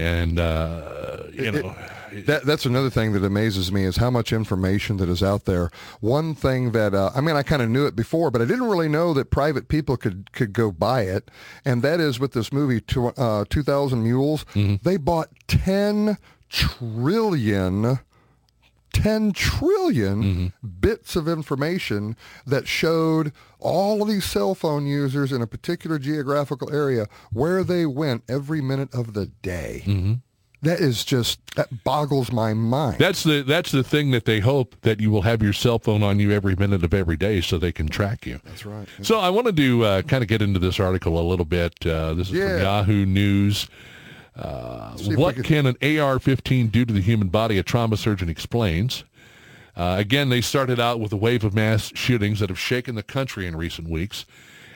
And, uh, you it, know. It, that, that's another thing that amazes me is how much information that is out there. One thing that, uh, I mean, I kind of knew it before, but I didn't really know that private people could, could go buy it. And that is with this movie, to, uh, 2000 Mules, mm-hmm. they bought 10 trillion 10 trillion mm-hmm. bits of information that showed all of these cell phone users in a particular geographical area where they went every minute of the day. Mm-hmm. That is just that boggles my mind. That's the that's the thing that they hope that you will have your cell phone on you every minute of every day so they can track you. That's right. Yeah. So I wanted to uh, kind of get into this article a little bit. Uh, this is yeah. from Yahoo News. Uh, what could... can an AR-15 do to the human body? A trauma surgeon explains. Uh, again, they started out with a wave of mass shootings that have shaken the country in recent weeks.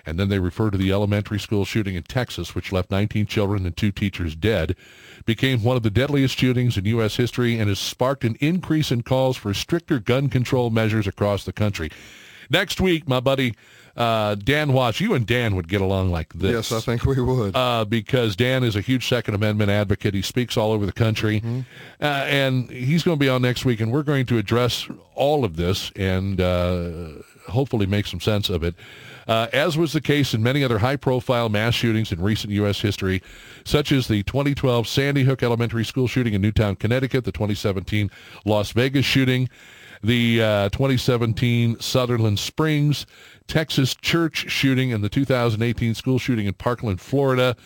And then they refer to the elementary school shooting in Texas, which left 19 children and two teachers dead, became one of the deadliest shootings in U.S. history and has sparked an increase in calls for stricter gun control measures across the country. Next week, my buddy uh, Dan Watts, you and Dan would get along like this. Yes, I think we would. Uh, because Dan is a huge Second Amendment advocate. He speaks all over the country. Mm-hmm. Uh, and he's going to be on next week, and we're going to address all of this and uh, hopefully make some sense of it. Uh, as was the case in many other high-profile mass shootings in recent U.S. history, such as the 2012 Sandy Hook Elementary School shooting in Newtown, Connecticut, the 2017 Las Vegas shooting, the uh, 2017 Sutherland Springs, Texas church shooting, and the 2018 school shooting in Parkland, Florida.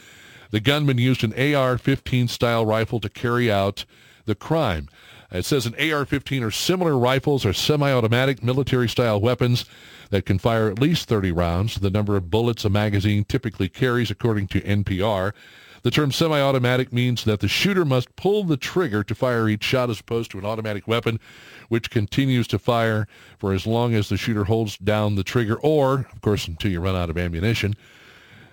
The gunman used an AR-15 style rifle to carry out the crime. It says an AR-15 or similar rifles are semi-automatic military-style weapons that can fire at least 30 rounds, the number of bullets a magazine typically carries according to NPR. The term semi-automatic means that the shooter must pull the trigger to fire each shot as opposed to an automatic weapon, which continues to fire for as long as the shooter holds down the trigger or, of course, until you run out of ammunition.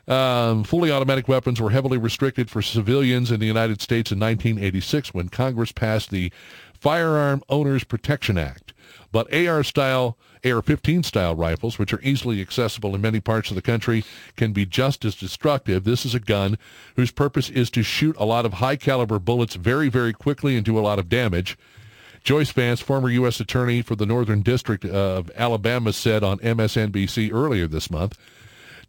Um, fully automatic weapons were heavily restricted for civilians in the United States in 1986 when Congress passed the Firearm Owners Protection Act. But AR-style AR-15 style rifles, which are easily accessible in many parts of the country, can be just as destructive. This is a gun whose purpose is to shoot a lot of high caliber bullets very, very quickly and do a lot of damage. Joyce Vance, former U.S. Attorney for the Northern District of Alabama, said on MSNBC earlier this month,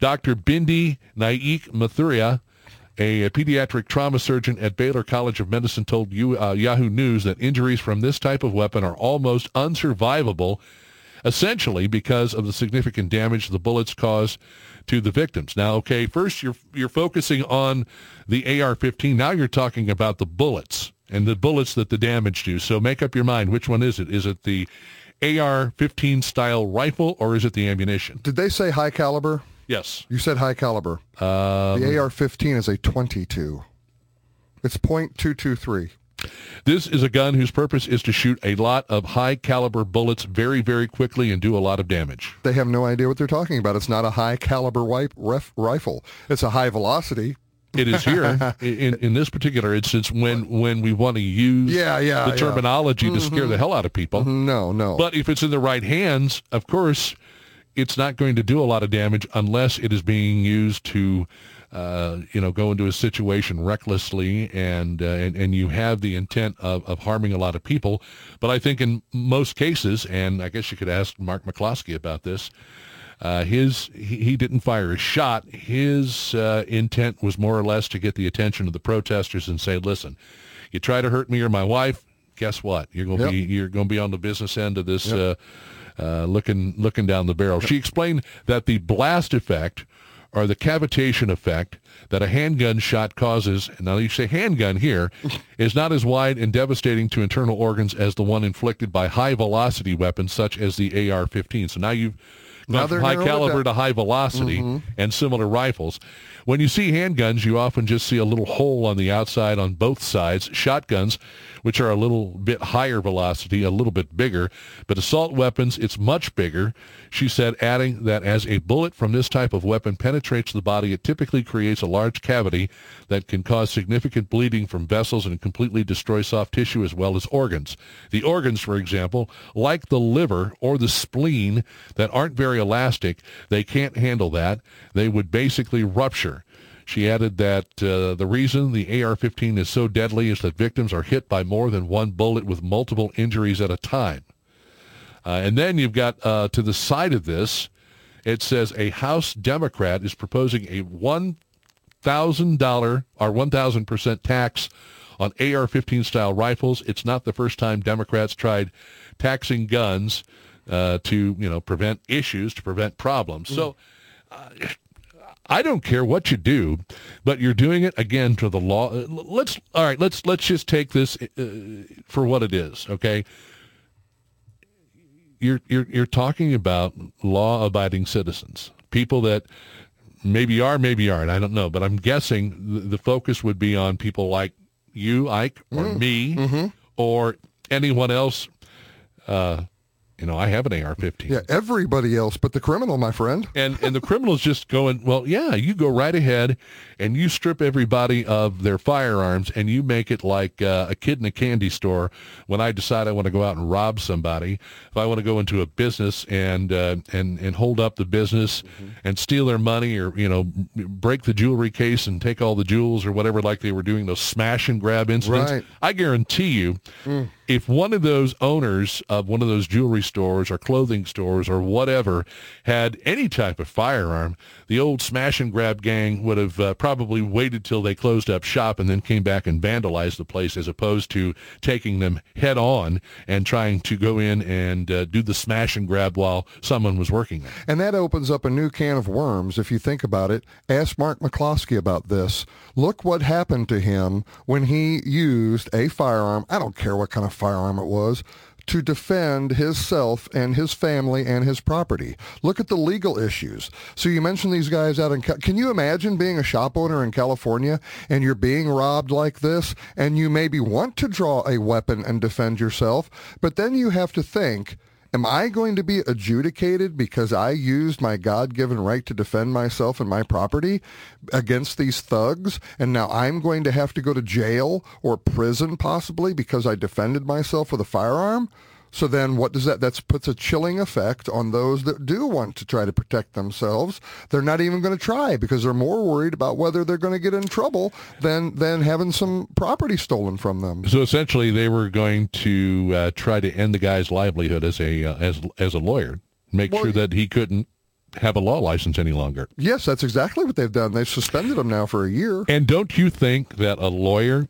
Dr. Bindi Naik Mathuria, a, pediatric trauma surgeon at Baylor College of Medicine told you, uh, Yahoo News that injuries from this type of weapon are almost unsurvivable essentially because of the significant damage the bullets cause to the victims. Now, okay, first you're you're focusing on the AR-15. Now you're talking about the bullets and the bullets that the damage do. So make up your mind. Which one is it? Is it the AR-15 style rifle or is it the ammunition? Did they say high caliber? Yes. You said high caliber. Um, the AR-15 is a 22. It's .223. This is a gun whose purpose is to shoot a lot of high caliber bullets very, very quickly and do a lot of damage. They have no idea what they're talking about. It's not a high caliber ref- rifle. It's a high velocity. It is here in, in this particular instance when when we want to use yeah, yeah, the terminology yeah. to scare mm-hmm. the hell out of people. Mm-hmm. No, no. But if it's in the right hands, of course, it's not going to do a lot of damage unless it is being used to uh, you know, go into a situation recklessly and, uh, and, and you have the intent of, of harming a lot of people. But I think in most cases, and I guess you could ask Mark McCloskey about this, uh, his he, he, didn't fire a shot. His uh, intent was more or less to get the attention of the protesters and say, "Listen, you try to hurt me or my wife, guess what? You're going to yep. be you're going to be on the business end of this." Yep. Uh, uh, looking looking down the barrel. She explained that the blast effect or the cavitation effect that a handgun shot causes, and now you say handgun here, is not as wide and devastating to internal organs as the one inflicted by high-velocity weapons such as the AR-15. So now you've from high caliber to high velocity mm-hmm. and similar rifles. When you see handguns, you often just see a little hole on the outside on both sides. Shotguns, which are a little bit higher velocity, a little bit bigger, but assault weapons, it's much bigger. She said, adding that as a bullet from this type of weapon penetrates the body, it typically creates a large cavity that can cause significant bleeding from vessels and completely destroy soft tissue as well as organs. The organs, for example, like the liver or the spleen that aren't very elastic, they can't handle that. They would basically rupture. She added that uh, the reason the AR-15 is so deadly is that victims are hit by more than one bullet with multiple injuries at a time. Uh, and then you've got uh, to the side of this, it says a House Democrat is proposing a $1,000 or 1,000% tax on AR-15 style rifles. It's not the first time Democrats tried taxing guns uh, to you know prevent issues, to prevent problems. Mm. So. Uh, I don't care what you do, but you're doing it again to the law. Let's all right. Let's let's just take this uh, for what it is. Okay, you're you're you're talking about law-abiding citizens, people that maybe are, maybe aren't. I don't know, but I'm guessing the, the focus would be on people like you, Ike, or mm. me, mm-hmm. or anyone else. Uh, you know, I have an AR-15. Yeah, everybody else but the criminal, my friend. And and the criminal's just going, well, yeah, you go right ahead and you strip everybody of their firearms and you make it like uh, a kid in a candy store. When I decide I want to go out and rob somebody, if I want to go into a business and uh, and and hold up the business mm-hmm. and steal their money or you know break the jewelry case and take all the jewels or whatever, like they were doing those smash and grab incidents, right. I guarantee you. Mm if one of those owners of one of those jewelry stores or clothing stores or whatever had any type of firearm, the old smash and grab gang would have uh, probably waited till they closed up shop and then came back and vandalized the place as opposed to taking them head on and trying to go in and uh, do the smash and grab while someone was working there. And that opens up a new can of worms if you think about it. Ask Mark McCloskey about this. Look what happened to him when he used a firearm. I don't care what kind of firearm it was to defend himself and his family and his property. Look at the legal issues. So you mentioned these guys out in, can you imagine being a shop owner in California and you're being robbed like this and you maybe want to draw a weapon and defend yourself, but then you have to think, Am I going to be adjudicated because I used my God-given right to defend myself and my property against these thugs? And now I'm going to have to go to jail or prison possibly because I defended myself with a firearm? So then what does that, that puts a chilling effect on those that do want to try to protect themselves. They're not even going to try because they're more worried about whether they're going to get in trouble than, than having some property stolen from them. So essentially they were going to uh, try to end the guy's livelihood as a, uh, as, as a lawyer, make well, sure that he couldn't have a law license any longer. Yes, that's exactly what they've done. They've suspended him now for a year. And don't you think that a lawyer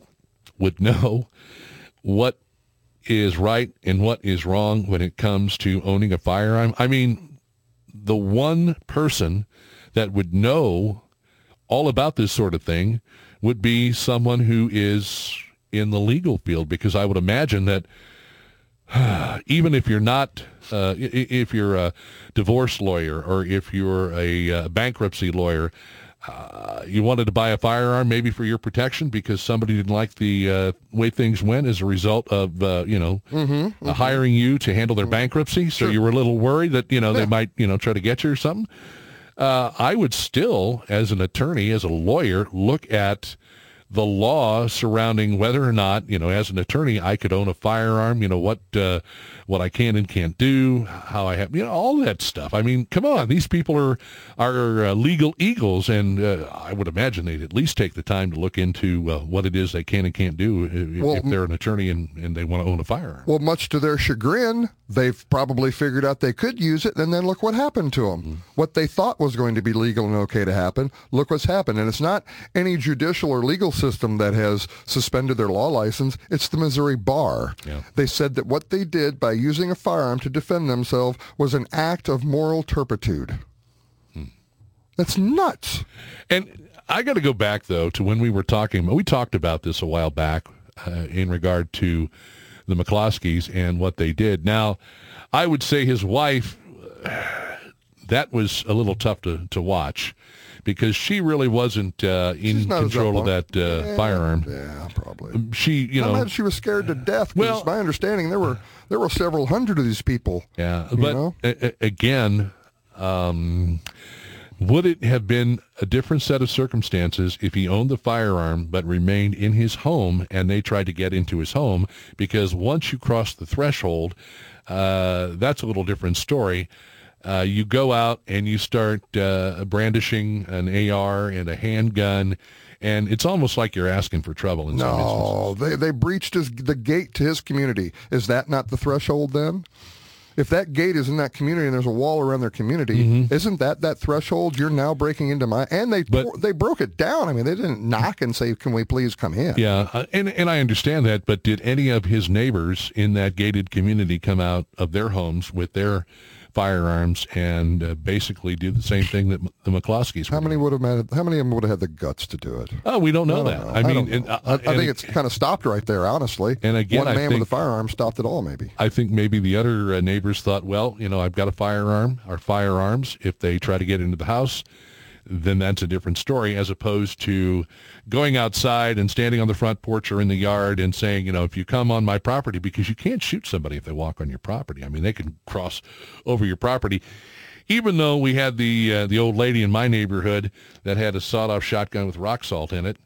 would know what is right and what is wrong when it comes to owning a firearm. I mean, the one person that would know all about this sort of thing would be someone who is in the legal field because I would imagine that even if you're not uh, if you're a divorce lawyer or if you're a uh, bankruptcy lawyer uh, you wanted to buy a firearm maybe for your protection because somebody didn't like the uh, way things went as a result of uh, you know mm-hmm, mm-hmm. hiring you to handle their mm-hmm. bankruptcy. So sure. you were a little worried that you know yeah. they might you know try to get you or something. Uh, I would still, as an attorney, as a lawyer, look at the law surrounding whether or not, you know, as an attorney, I could own a firearm, you know, what uh, what I can and can't do, how I have, you know, all that stuff. I mean, come on, these people are are uh, legal eagles, and uh, I would imagine they'd at least take the time to look into uh, what it is they can and can't do if, well, if they're an attorney and, and they want to own a firearm. Well, much to their chagrin, they've probably figured out they could use it, and then look what happened to them. Mm-hmm. What they thought was going to be legal and okay to happen, look what's happened. And it's not any judicial or legal system that has suspended their law license. It's the Missouri Bar. Yeah. They said that what they did by using a firearm to defend themselves was an act of moral turpitude. Hmm. That's nuts. And I got to go back though to when we were talking. We talked about this a while back uh, in regard to the McCloskeys and what they did. Now, I would say his wife. That was a little tough to, to watch because she really wasn't uh, in control of that uh, yeah, firearm. Yeah, probably. Um, she, you know, she was scared to death. Well, my understanding there were there were several hundred of these people. Yeah, but a- again, um, would it have been a different set of circumstances if he owned the firearm but remained in his home and they tried to get into his home? Because once you cross the threshold, uh, that's a little different story. Uh, you go out and you start uh, brandishing an AR and a handgun, and it's almost like you're asking for trouble. In no, they they breached his, the gate to his community. Is that not the threshold then? If that gate is in that community and there's a wall around their community, mm-hmm. isn't that that threshold? You're now breaking into my and they but, they broke it down. I mean, they didn't knock and say, "Can we please come in?" Yeah, uh, and and I understand that, but did any of his neighbors in that gated community come out of their homes with their firearms and uh, basically do the same thing that the McCloskeys. How many would have had, How many of them would have had the guts to do it? Oh, we don't know I don't that. Know. I mean, I, and, uh, I, I think it's kind of stopped right there, honestly. And again, one man think, with a firearm stopped it all. Maybe. I think maybe the other uh, neighbors thought, well, you know, I've got a firearm or firearms. If they try to get into the house, then that's a different story as opposed to going outside and standing on the front porch or in the yard and saying, you know, if you come on my property, because you can't shoot somebody if they walk on your property. I mean, they can cross over your property. Even though we had the uh, the old lady in my neighborhood that had a sawed-off shotgun with rock salt in it,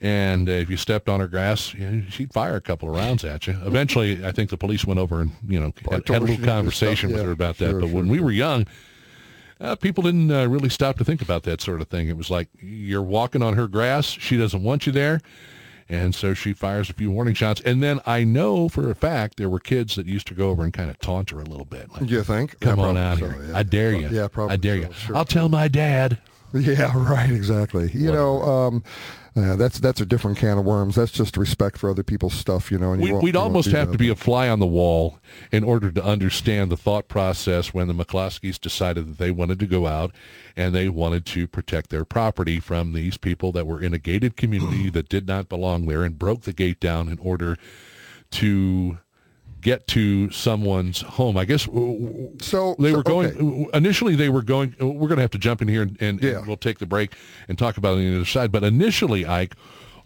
and uh, if you stepped on her grass, you know, she'd fire a couple of rounds at you. Eventually, I think the police went over and you know had, had a little conversation with her about that. Sure, but sure, when sure. we were young, uh, people didn't uh, really stop to think about that sort of thing. It was like you're walking on her grass. She doesn't want you there. And so she fires a few warning shots. And then I know for a fact there were kids that used to go over and kind of taunt her a little bit. Like, you think? Come yeah, on out so, here. Yeah. I dare you. Yeah, probably. I dare you. Sure. I'll tell my dad. Yeah, right. Exactly. You know, um, yeah, that's that's a different can of worms. That's just respect for other people's stuff, you know. And we, would almost have that. to be a fly on the wall in order to understand the thought process when the McCloskeys decided that they wanted to go out and they wanted to protect their property from these people that were in a gated community that did not belong there and broke the gate down in order to get to someone's home. I guess so. They were going okay. initially. They were going. We're going to have to jump in here and, and, yeah. and, we'll take the break and talk about it on the other side. But initially, Ike,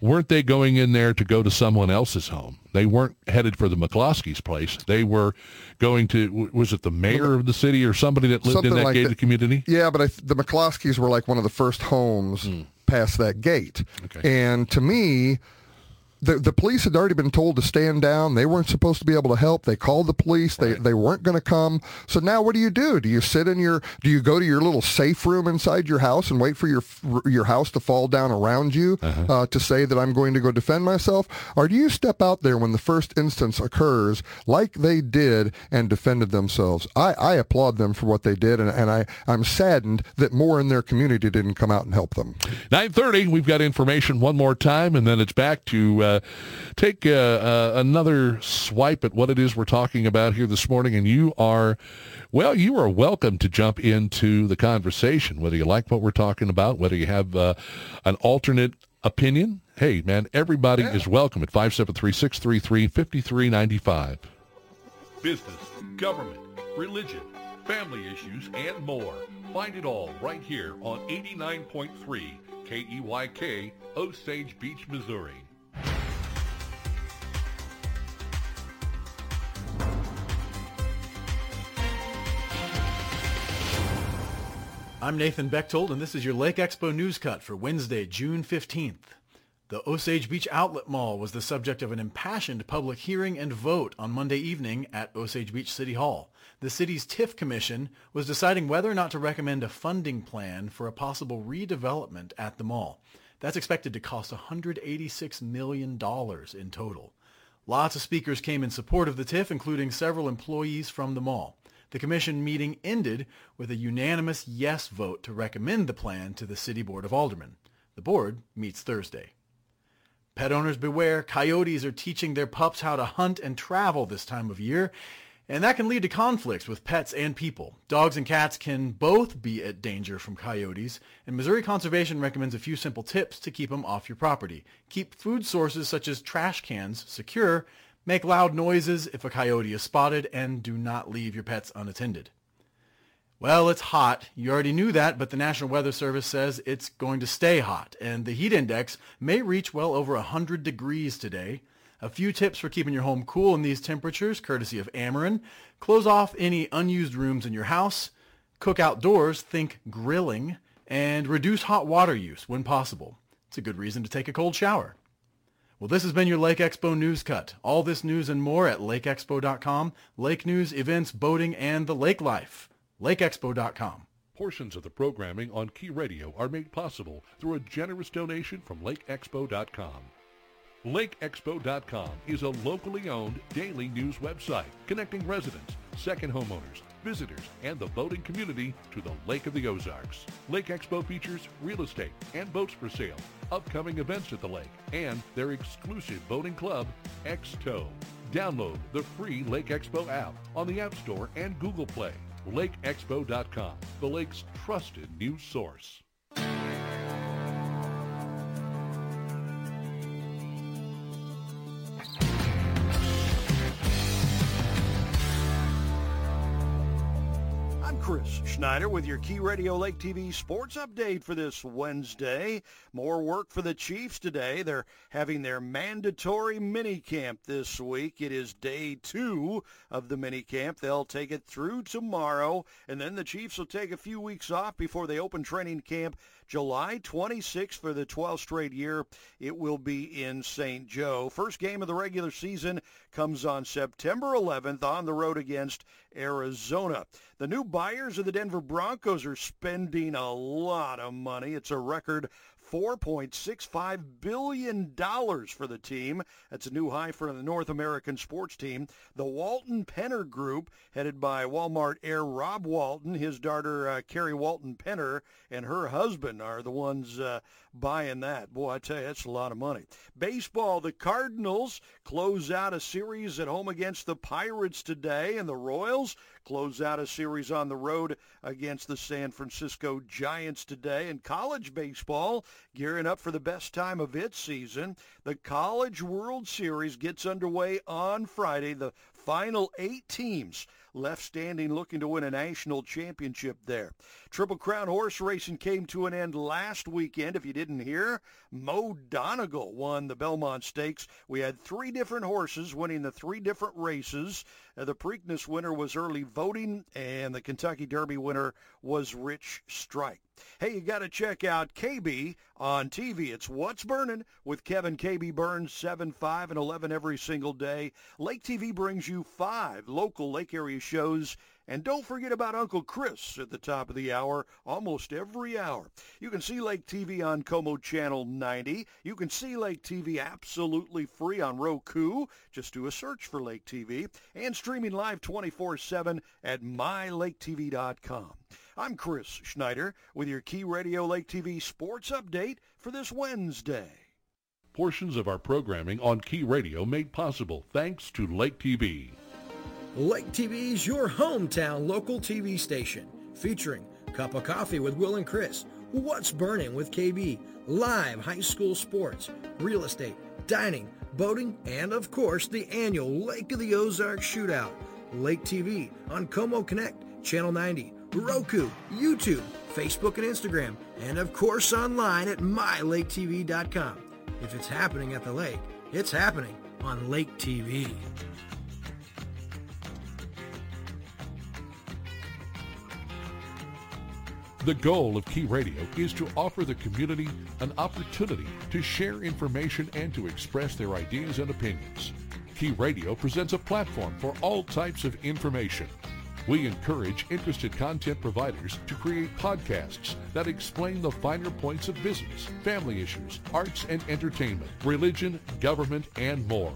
weren't they going in there to go to someone else's home? They weren't headed for the McCloskeys' place. They were going to. Was it the mayor of the city or somebody that lived Something in that like gated that. community? Yeah, but I, the McCloskeys were like one of the first homes. Mm. Past that gate, okay. and to me, the, the police had already been told to stand down. They weren't supposed to be able to help. They called the police. They, right. they weren't going to come. So now what do you do? Do you sit in your, do you go to your little safe room inside your house and wait for your, your house to fall down around you uh-huh. uh, to say that I'm going to go defend myself? Or do you step out there when the first instance occurs like they did and defended themselves? I, I applaud them for what they did. And, and I, I'm saddened that more in their community didn't come out and help them. 930, we've got information one more time and then it's back to uh, take uh, uh, another swipe at what it is we're talking about here this morning. And you are, well, you are welcome to jump into the conversation, whether you like what we're talking about, whether you have uh, an alternate opinion. Hey, man, everybody yeah. is welcome at 573-633-5395. Business, government, religion, family issues, and more. Find it all right here on 89.3 KEYK, Osage Beach, Missouri. I'm Nathan Bechtold, and this is your Lake Expo News Cut for Wednesday, June 15th. The Osage Beach Outlet Mall was the subject of an impassioned public hearing and vote on Monday evening at Osage Beach City Hall. The city's TIF Commission was deciding whether or not to recommend a funding plan for a possible redevelopment at the mall. That's expected to cost $186 million in total. Lots of speakers came in support of the TIF, including several employees from the mall. The commission meeting ended with a unanimous yes vote to recommend the plan to the City Board of Aldermen. The board meets Thursday. Pet owners beware, coyotes are teaching their pups how to hunt and travel this time of year, and that can lead to conflicts with pets and people. Dogs and cats can both be at danger from coyotes, and Missouri Conservation recommends a few simple tips to keep them off your property. Keep food sources such as trash cans secure Make loud noises if a coyote is spotted, and do not leave your pets unattended. Well, it's hot. You already knew that, but the National Weather Service says it's going to stay hot, and the heat index may reach well over 100 degrees today. A few tips for keeping your home cool in these temperatures, courtesy of Ameren. Close off any unused rooms in your house. Cook outdoors, think grilling, and reduce hot water use when possible. It's a good reason to take a cold shower. Well, this has been your Lake Expo News Cut. All this news and more at lakeexpo.com. Lake news, events, boating, and the lake life. lakeexpo.com. Portions of the programming on Key Radio are made possible through a generous donation from lakeexpo.com. LakeExpo.com is a locally owned daily news website connecting residents, second homeowners, visitors, and the boating community to the Lake of the Ozarks. Lake Expo features real estate and boats for sale, upcoming events at the lake, and their exclusive boating club, X-Tow. Download the free Lake Expo app on the App Store and Google Play. LakeExpo.com, the lake's trusted news source. Chris Schneider with your Key Radio Lake TV sports update for this Wednesday. More work for the Chiefs today. They're having their mandatory mini camp this week. It is day two of the mini camp. They'll take it through tomorrow, and then the Chiefs will take a few weeks off before they open training camp July 26th for the 12th straight year. It will be in St. Joe. First game of the regular season comes on September 11th on the road against Arizona. The new buyers of the Denver Broncos are spending a lot of money. It's a record $4.65 billion for the team. That's a new high for the North American sports team. The Walton Penner Group, headed by Walmart heir Rob Walton, his daughter uh, Carrie Walton Penner, and her husband are the ones uh, buying that. Boy, I tell you, that's a lot of money. Baseball, the Cardinals close out a series at home against the Pirates today, and the Royals close out a series on the road against the San Francisco Giants today. And college baseball, gearing up for the best time of its season, the College World Series gets underway on Friday. The final eight teams left standing looking to win a national championship there. Triple Crown horse racing came to an end last weekend. If you didn't hear, Mo Donegal won the Belmont Stakes. We had three different horses winning the three different races. Uh, the Preakness winner was early voting, and the Kentucky Derby winner was Rich Strike. Hey, you got to check out KB on TV. It's What's Burning with Kevin KB Burns, 7, 5, and 11 every single day. Lake TV brings you five local lake area shows and don't forget about Uncle Chris at the top of the hour, almost every hour. You can see Lake TV on Co-Mo Channel 90. You can see Lake TV absolutely free on Roku. Just do a search for Lake TV. And streaming live 24-7 at mylaketv.com. I'm Chris Schneider with your Key Radio Lake TV sports update for this Wednesday. Portions of our programming on Key Radio made possible thanks to Lake TV. Lake TV is your hometown local TV station featuring Cup of Coffee with Will and Chris, What's Burning with KB, live high school sports, real estate, dining, boating, and of course the annual Lake of the Ozarks Shootout. Lake TV on Co-Mo Connect, Channel 90, Roku, YouTube, Facebook and Instagram, and of course online at mylaketv.com. If it's happening at the lake, it's happening on Lake TV. The goal of Key Radio is to offer the community an opportunity to share information and to express their ideas and opinions. Key Radio presents a platform for all types of information. We encourage interested content providers to create podcasts that explain the finer points of business, family issues, arts and entertainment, religion, government, and more.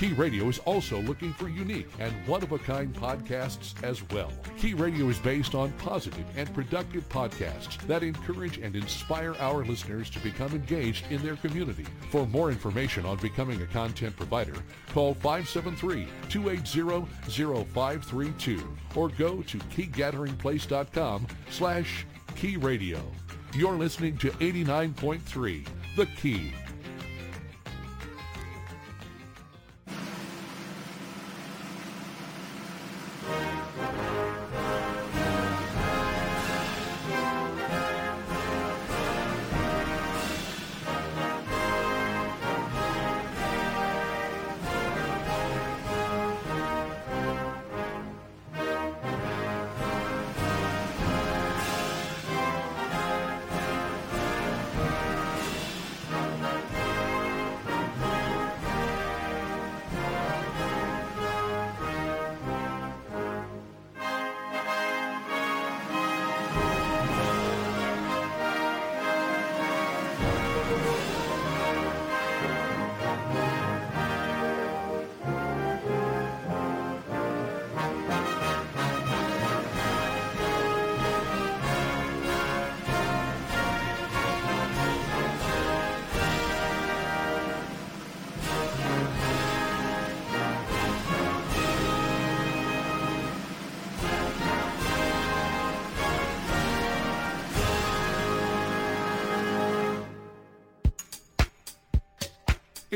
Key Radio is also looking for unique and one-of-a-kind podcasts as well. Key Radio is based on positive and productive podcasts that encourage and inspire our listeners to become engaged in their community. For more information on becoming a content provider, call 573-280-0532 or go to keygatheringplace.com slash key radio. You're listening to 89.3 The Key.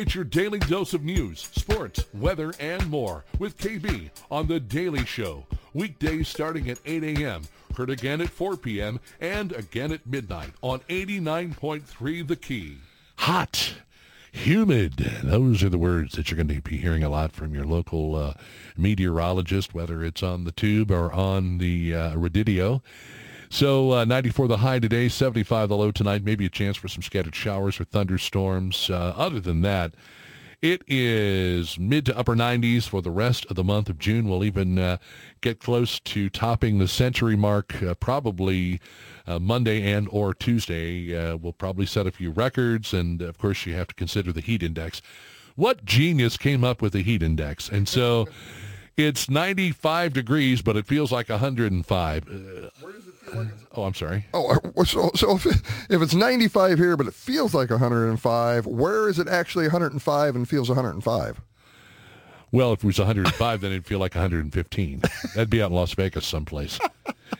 It's your daily dose of news, sports, weather, and more with KB on The Daily Show. Weekdays starting at 8 a.m. Heard again at 4 p.m. and again at midnight on 89.3 The Key. Hot, humid. Those are the words that you're going to be hearing a lot from your local uh, meteorologist, whether it's on the tube or on the uh, radio. So uh, 94 the high today, 75 the low tonight. Maybe a chance for some scattered showers or thunderstorms. Uh, other than that, it is mid to upper 90s for the rest of the month of June. We'll even uh, get close to topping the century mark uh, probably uh, Monday and or Tuesday. Uh, we'll probably set a few records, and of course you have to consider the heat index. What genius came up with the heat index? And so it's 95 degrees, but it feels like 105. Oh, I'm sorry. Oh, uh, so, so if, if it's 95 here, but it feels like 105, where is it actually 105 and feels 105? Well, if it was 105, then it'd feel like 115. That'd be out in Las Vegas someplace.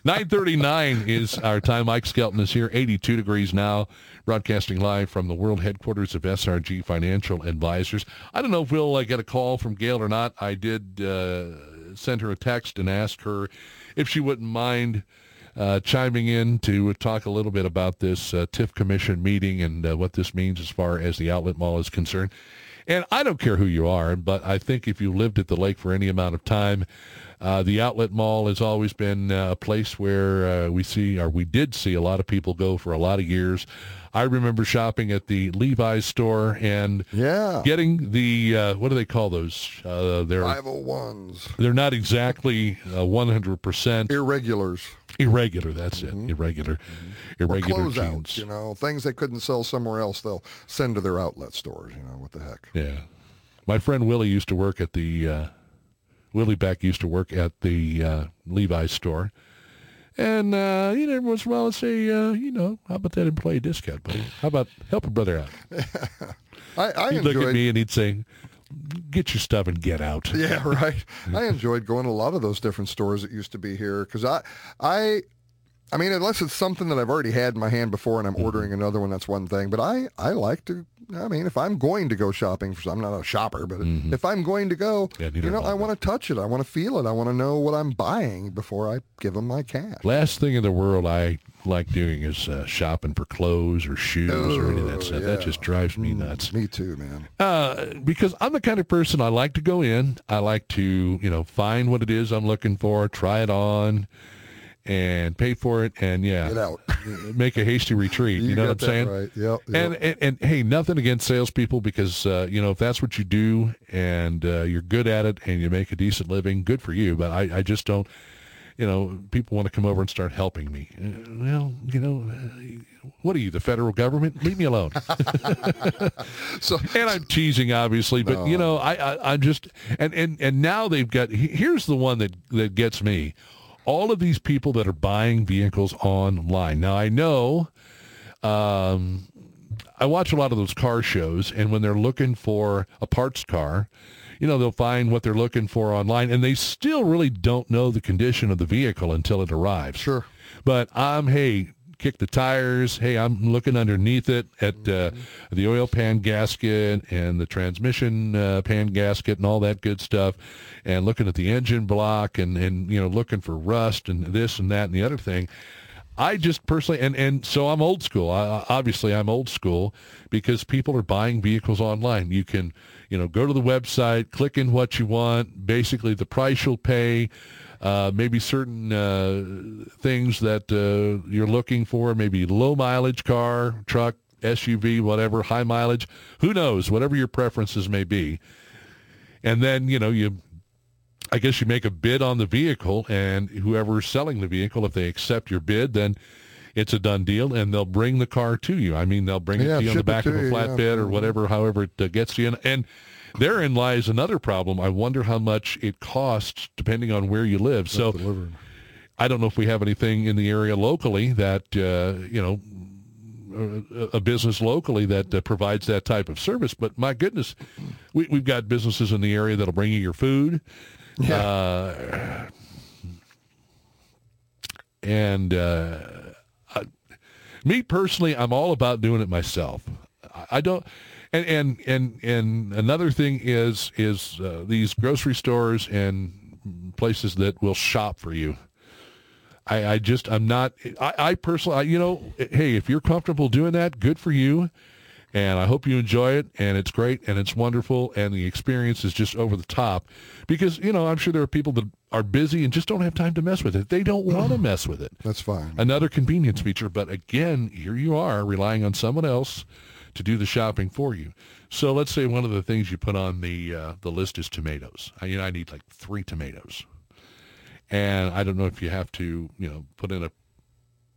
939 is our time. Ike Skelton is here, 82 degrees now, broadcasting live from the world headquarters of SRG Financial Advisors. I don't know if we'll uh, get a call from Gail or not. I did uh, send her a text and ask her if she wouldn't mind uh, chiming in to talk a little bit about this uh, TIF Commission meeting and uh, what this means as far as the outlet mall is concerned. And I don't care who you are, but I think if you lived at the lake for any amount of time, uh, the outlet mall has always been uh, a place where uh, we see, or we did see, a lot of people go for a lot of years. I remember shopping at the Levi's store and yeah. getting the uh, what do they call those? Uh, they're 501s. They're not exactly uh, 100% irregulars. Irregular, that's mm-hmm. it. Irregular. Mm-hmm. Irregular closeouts, you know, things they couldn't sell somewhere else, they'll send to their outlet stores, you know, what the heck. Yeah. My friend Willie used to work at the uh, Willie Beck used to work at the uh, Levi's store and, uh, you know, every once in a while I'd say, uh, you know, how about that employee discount, buddy? How about help a brother out? I, I he'd enjoyed... look at me and he'd say, get your stuff and get out. Yeah, right. I enjoyed going to a lot of those different stores that used to be here because I, I, I mean, unless it's something that I've already had in my hand before and I'm mm-hmm. ordering another one, that's one thing. But I, I like to I mean, if I'm going to go shopping, for, I'm not a shopper, but mm-hmm. if I'm going to go, yeah, you know, I want to touch it. I want to feel it. I want to know what I'm buying before I give them my cash. Last thing in the world I like doing is uh, shopping for clothes or shoes oh, or any of that stuff. Yeah. That just drives me mm, nuts. me too, man. Uh, because I'm the kind of person I like to go in. I like to, you know, find what it is I'm looking for, try it on and pay for it and yeah Get out. make a hasty retreat you, you know what i'm saying right. yep, yep. And, and, and hey nothing against salespeople because uh, you know if that's what you do and uh, you're good at it and you make a decent living good for you but i, I just don't you know people want to come over and start helping me uh, well you know uh, what are you the federal government leave me alone so and i'm teasing obviously but no. you know I, I i'm just and and and now they've got here's the one that that gets me all of these people that are buying vehicles online. Now, I know um, I watch a lot of those car shows, and when they're looking for a parts car, you know, they'll find what they're looking for online, and they still really don't know the condition of the vehicle until it arrives. Sure. But I'm, um, hey, kick the tires. Hey, I'm looking underneath it at uh, the oil pan gasket and the transmission uh, pan gasket and all that good stuff, and looking at the engine block and and you know looking for rust and this and that and the other thing. I just personally, and, and so I'm old school. I, obviously, I'm old school because people are buying vehicles online. You can, you know, go to the website, click in what you want. Basically, the price you'll pay uh, maybe certain uh, things that uh, you're looking for, maybe low mileage car, truck, SUV, whatever, high mileage, who knows, whatever your preferences may be. And then, you know, you I guess you make a bid on the vehicle and whoever's selling the vehicle, if they accept your bid, then it's a done deal and they'll bring the car to you. I mean, they'll bring yeah, it to you on the back of a flatbed yeah. or whatever, however it uh, gets to you. And, and Therein lies another problem. I wonder how much it costs depending on where you live. so delivering. I don't know if we have anything in the area locally that, uh, you know, a business locally that uh, provides that type of service. But my goodness, we, have got businesses in the area that'll bring you your food. Yeah. Uh, and uh, I, me personally, I'm all about doing it myself. I, I don't And and and and another thing is is uh, these grocery stores and places that will shop for you. I, I just I'm not I, I personally I, you know hey if you're comfortable doing that good for you and I hope you enjoy it and it's great and it's wonderful and the experience is just over the top because you know I'm sure there are people that are busy and just don't have time to mess with it they don't want to mess with it That's fine. another convenience feature but again here you are relying on someone else to do the shopping for you. So let's say one of the things you put on the uh, the list is tomatoes. I, you know I need like three tomatoes. And I don't know if you have to, you know, put in a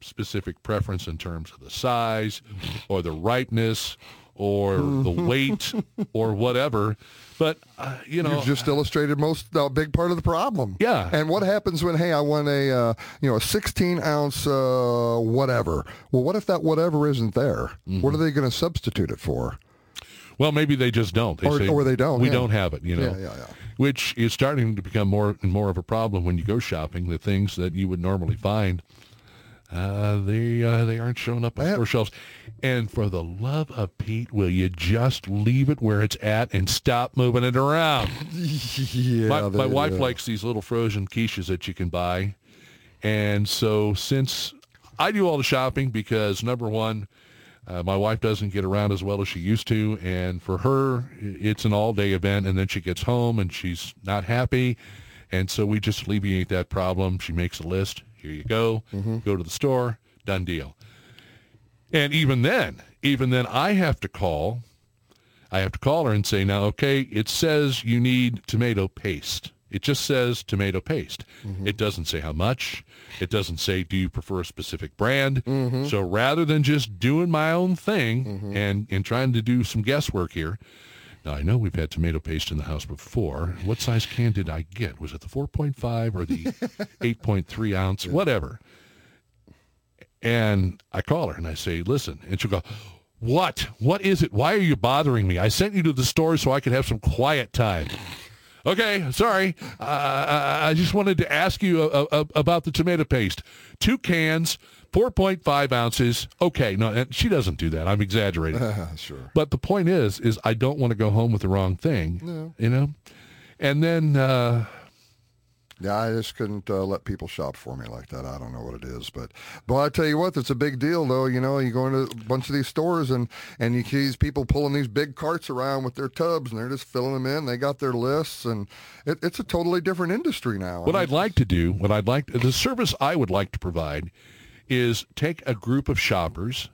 specific preference in terms of the size or the ripeness or the weight or whatever. But, uh, you know, You've just illustrated most a big part of the problem. Yeah. And what happens when hey, I want a uh, you know a 16 ounce uh, whatever? Well, what if that whatever isn't there? Mm-hmm. What are they going to substitute it for? well, maybe they just don't. They Or- say, or they don't, We yeah. don't have it, you know. Yeah, yeah, yeah. Which is starting to become more and more of a problem when you go shopping. The things that you would normally find, uh, they uh, they aren't showing up on store shelves. And for the love of Pete, will you just leave it where it's at and stop moving it around? yeah. my, my wife likes these little frozen quiches that you can buy. And so since I do all the shopping because number one, uh, my wife doesn't get around as well as she used to. And for her, it's an all day event. And then she gets home and she's not happy. And so we just alleviate that problem. She makes a list. Here you go. Mm-hmm. Go to the store. Done deal. And even then, even then, I have to call I have to call her and say, now, okay, it says you need tomato paste. It just says tomato paste. Mm-hmm. It doesn't say how much. It doesn't say, do you prefer a specific brand? Mm-hmm. So rather than just doing my own thing and, and trying to do some guesswork here, now I know we've had tomato paste in the house before. What size can did I get? Was it the 4.5 or the 8.3 ounce? Whatever. And I call her and I say, listen. And she'll go, what? What is it? Why are you bothering me? I sent you to the store so I could have some quiet time. Okay, sorry. Uh, I just wanted to ask you uh, uh, about the tomato paste. Two cans, 4.5 ounces. Okay, no, and she doesn't do that. I'm exaggerating. sure. But the point is, is I don't want to go home with the wrong thing. no. You know? And then, uh, Yeah, I just couldn't uh, let people shop for me like that. I don't know what it is, but but I tell you what, it's a big deal though. You know, you go into a bunch of these stores and and you see these people pulling these big carts around with their tubs and they're just filling them in. They got their lists, and it, it's a totally different industry now. What I I'd like to do, what I'd like, the service I would like to provide is take a group of shoppers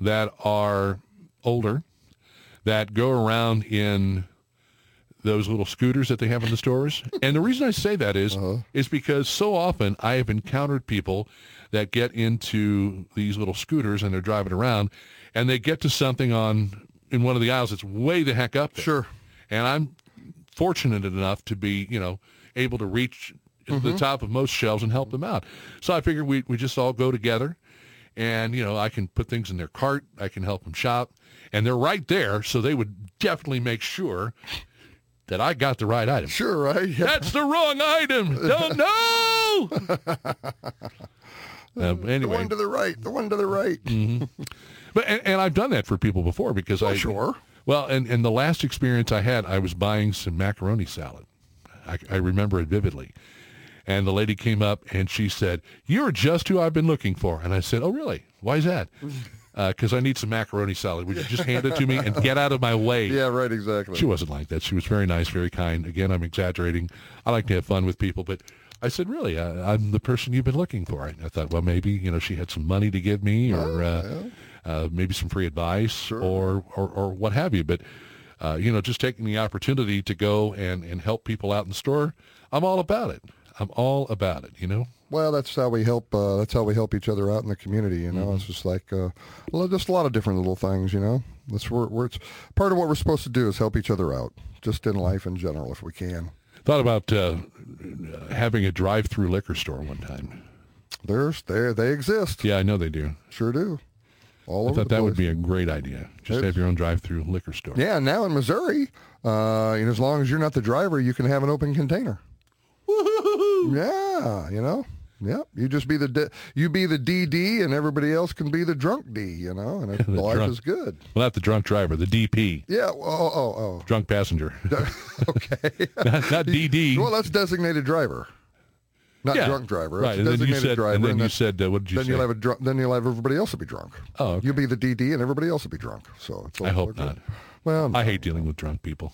that are older, that go around in those little scooters that they have in the stores. And the reason I say that is, uh-huh. is because so often I have encountered people that get into these little scooters and they're driving around and they get to something on in one of the aisles that's way the heck up there. Sure. And I'm fortunate enough to be, you know, able to reach the top of most shelves and help them out. So I figured we we just all go together and, you know, I can put things in their cart, I can help them shop, and they're right there, so they would definitely make sure that I got the right item. sure, right? Yeah. That's the wrong item. Don't know. Uh, The one to the right, the one to the right. but and, and I've done that for people before because I sure. Well, and, and the last experience I had, I was buying some macaroni salad. I, I remember it vividly. And the lady came up and she said, "You're just who I've been looking for." And I said, "Oh, really? Why is that?" Because I need some macaroni salad. Would you just hand it to me and get out of my way? Yeah, right. Exactly. She wasn't like that. She was very nice, very kind. Again, I'm exaggerating. I like to have fun with people, but I said, really, I, I'm the person you've been looking for. And I thought, well, maybe you know she had some money to give me, or uh, uh, maybe some free advice, or, or or what have you. But uh, you know, just taking the opportunity to go and and help people out in the store, I'm all about it. I'm all about it. You know. Well, that's how we help. Uh, that's how we help each other out in the community. You know, Mm-hmm. it's just like uh, well, just a lot of different little things. You know, that's where, where it's part of what we're supposed to do is help each other out, just in life in general, if we can. Thought about uh, having a drive-through liquor store one time. There's there they exist. Yeah, I know they do. Sure do. All I thought that would be a great idea. Just It's- have your own drive-through liquor store. Yeah, now in Missouri, uh, and as long as you're not the driver, you can have an open container. Yeah, you know. Yeah, you just be the D, you be the DD, and everybody else can be the drunk D. You know, and it, life drunk. is good. Well, not the drunk driver, the DP, Yeah. Oh, oh, oh. drunk passenger, Okay. not, not DD. well, that's designated driver, not Yeah. drunk driver. Right, and then you designated said, driver, and then you then- said, uh, what did you then say? you'll have a drunk. Then you'll have everybody else will be drunk. Oh, okay. You'll be the DD, and everybody else will be drunk. So it's all I hope good. not. Well, I hate dealing with drunk people.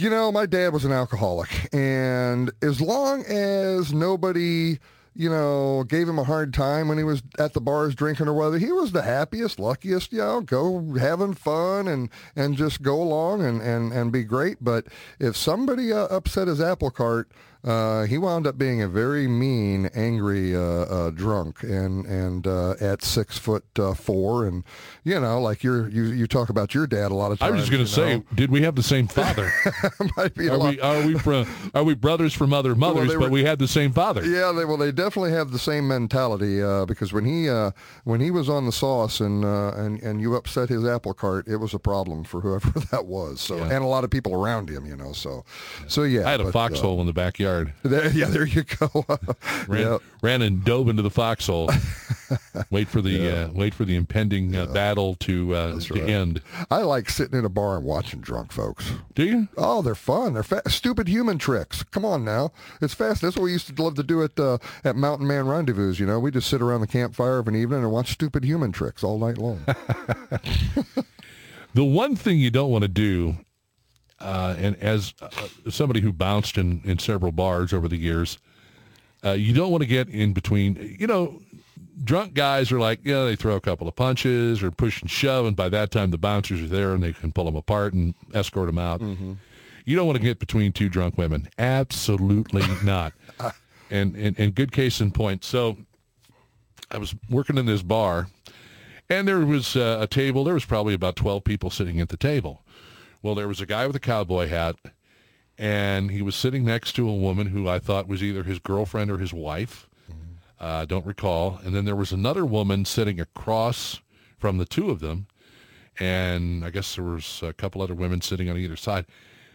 You know, my dad was an alcoholic, and as long as nobody, you know, gave him a hard time when he was at the bars drinking or whether he was the happiest, luckiest, you know, go having fun and and just go along and and and be great. But if somebody uh, upset his apple cart, uh, he wound up being a very mean, angry uh, uh, drunk, and and uh, at six foot uh, four, and you know, like you're you you talk about your dad a lot of times. I was just going to say, know. did we have the same father? Might be a are lot- we are we from are we brothers from other mothers, but were- we had the same father? Yeah, they well, they definitely have the same mentality uh, because when he uh, when he was on the sauce and uh, and and you upset his apple cart, it was a problem for whoever that was. So Yeah. and a lot of people around him, you know. So so yeah, I had a but, foxhole in the backyard. there, yeah, there you go. Ran, yeah, ran and dove into the foxhole. wait for the uh, wait for the impending uh, battle to uh, to right. end. I like sitting in a bar and watching drunk folks. Do you? Oh, they're fun. They're fa- stupid human tricks. Come on now, it's fast. That's what we used to love to do at uh, at Mountain Man Rendezvous. You know, we just sit around the campfire of an evening and watch stupid human tricks all night long. The one thing you don't want to do, uh, and as uh, somebody who bounced in, in several bars over the years, uh, you don't want to get in between. You know, drunk guys are like, you know, they throw a couple of punches or push and shove, and by that time the bouncers are there and they can pull them apart and escort them out. You don't want to get between two drunk women. Absolutely not. and, and and good case in point. So I was working in this bar, and there was uh, a table. There was probably about 12 people sitting at the table. Well, there was a guy with a cowboy hat, and he was sitting next to a woman who I thought was either his girlfriend or his wife. I uh, don't recall. And then there was another woman sitting across from the two of them, and I guess there was a couple other women sitting on either side.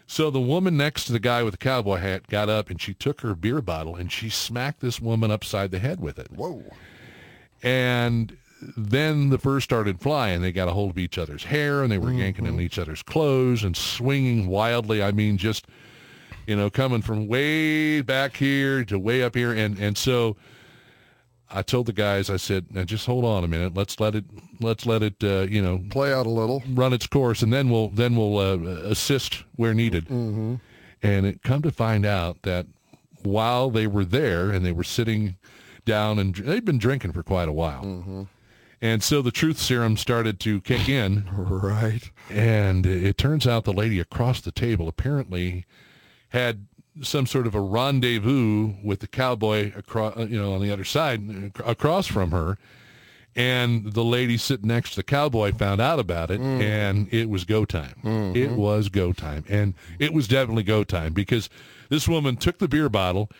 So the woman next to the guy with the cowboy hat got up and she took her beer bottle and she smacked this woman upside the head with it. Whoa. And then the fur started flying. They got a hold of each other's hair and they were yanking on each other's clothes and swinging wildly. I mean, just, you know, coming from way back here to way up here. And, and so I told the guys, I said, now just hold on a minute. Let's let it, let's let it, uh, you know, Play out a little. run its course, and then we'll then we'll uh, assist where needed. Mm-hmm. And it come to find out that while they were there and they were sitting down and they'd been drinking for quite a while, Mm-hmm. And so the truth serum started to kick in, Right. and it turns out the lady across the table apparently had some sort of a rendezvous with the cowboy across, uh, you know, on the other side, uh, across from her. And the lady sitting next to the cowboy found out about it, mm. and it was go time. Mm-hmm. It was go time, and it was definitely go time because this woman took the beer bottle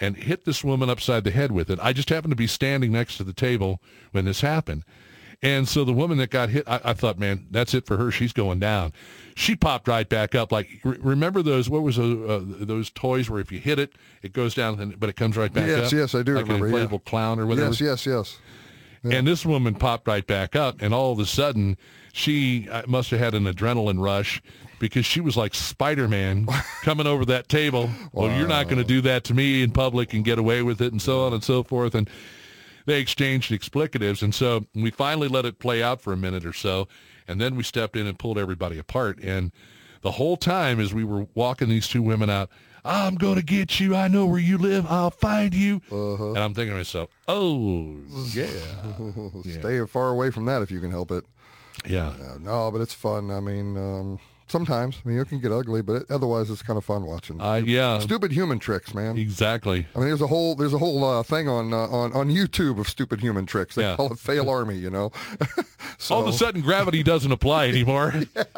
and hit this woman upside the head with it. I just happened to be standing next to the table when this happened. And so the woman that got hit, I, I thought, man, that's it for her. She's going down. She popped right back up. Like, re- remember those, what was those, uh, those toys where if you hit it, it goes down, but it comes right back Yes, up? yes, yes, I do like remember, an yeah. inflatable clown or whatever. Yes, yes, yes. And this woman popped right back up, and all of a sudden, she uh, must have had an adrenaline rush because she was like Spider-Man coming over that table. Well, you're not going to do that to me in public and get away with it, and so on and so forth. And they exchanged explicatives, and so we finally let it play out for a minute or so, and then we stepped in and pulled everybody apart. And the whole time, as we were walking these two women out, I'm going to get you. I know where you live. I'll find you. And I'm thinking to myself, oh, yeah. Stay far away from that if you can help it. Yeah. Uh, no, but it's fun. I mean, um, sometimes I mean it can get ugly, but it, otherwise it's kind of fun watching. Uh, yeah, Stupid human tricks, man. exactly. I mean, there's a whole there's a whole uh, thing on uh, on on YouTube of stupid human tricks. They Yeah. call it fail army, you know. so, All of a sudden, gravity doesn't apply anymore,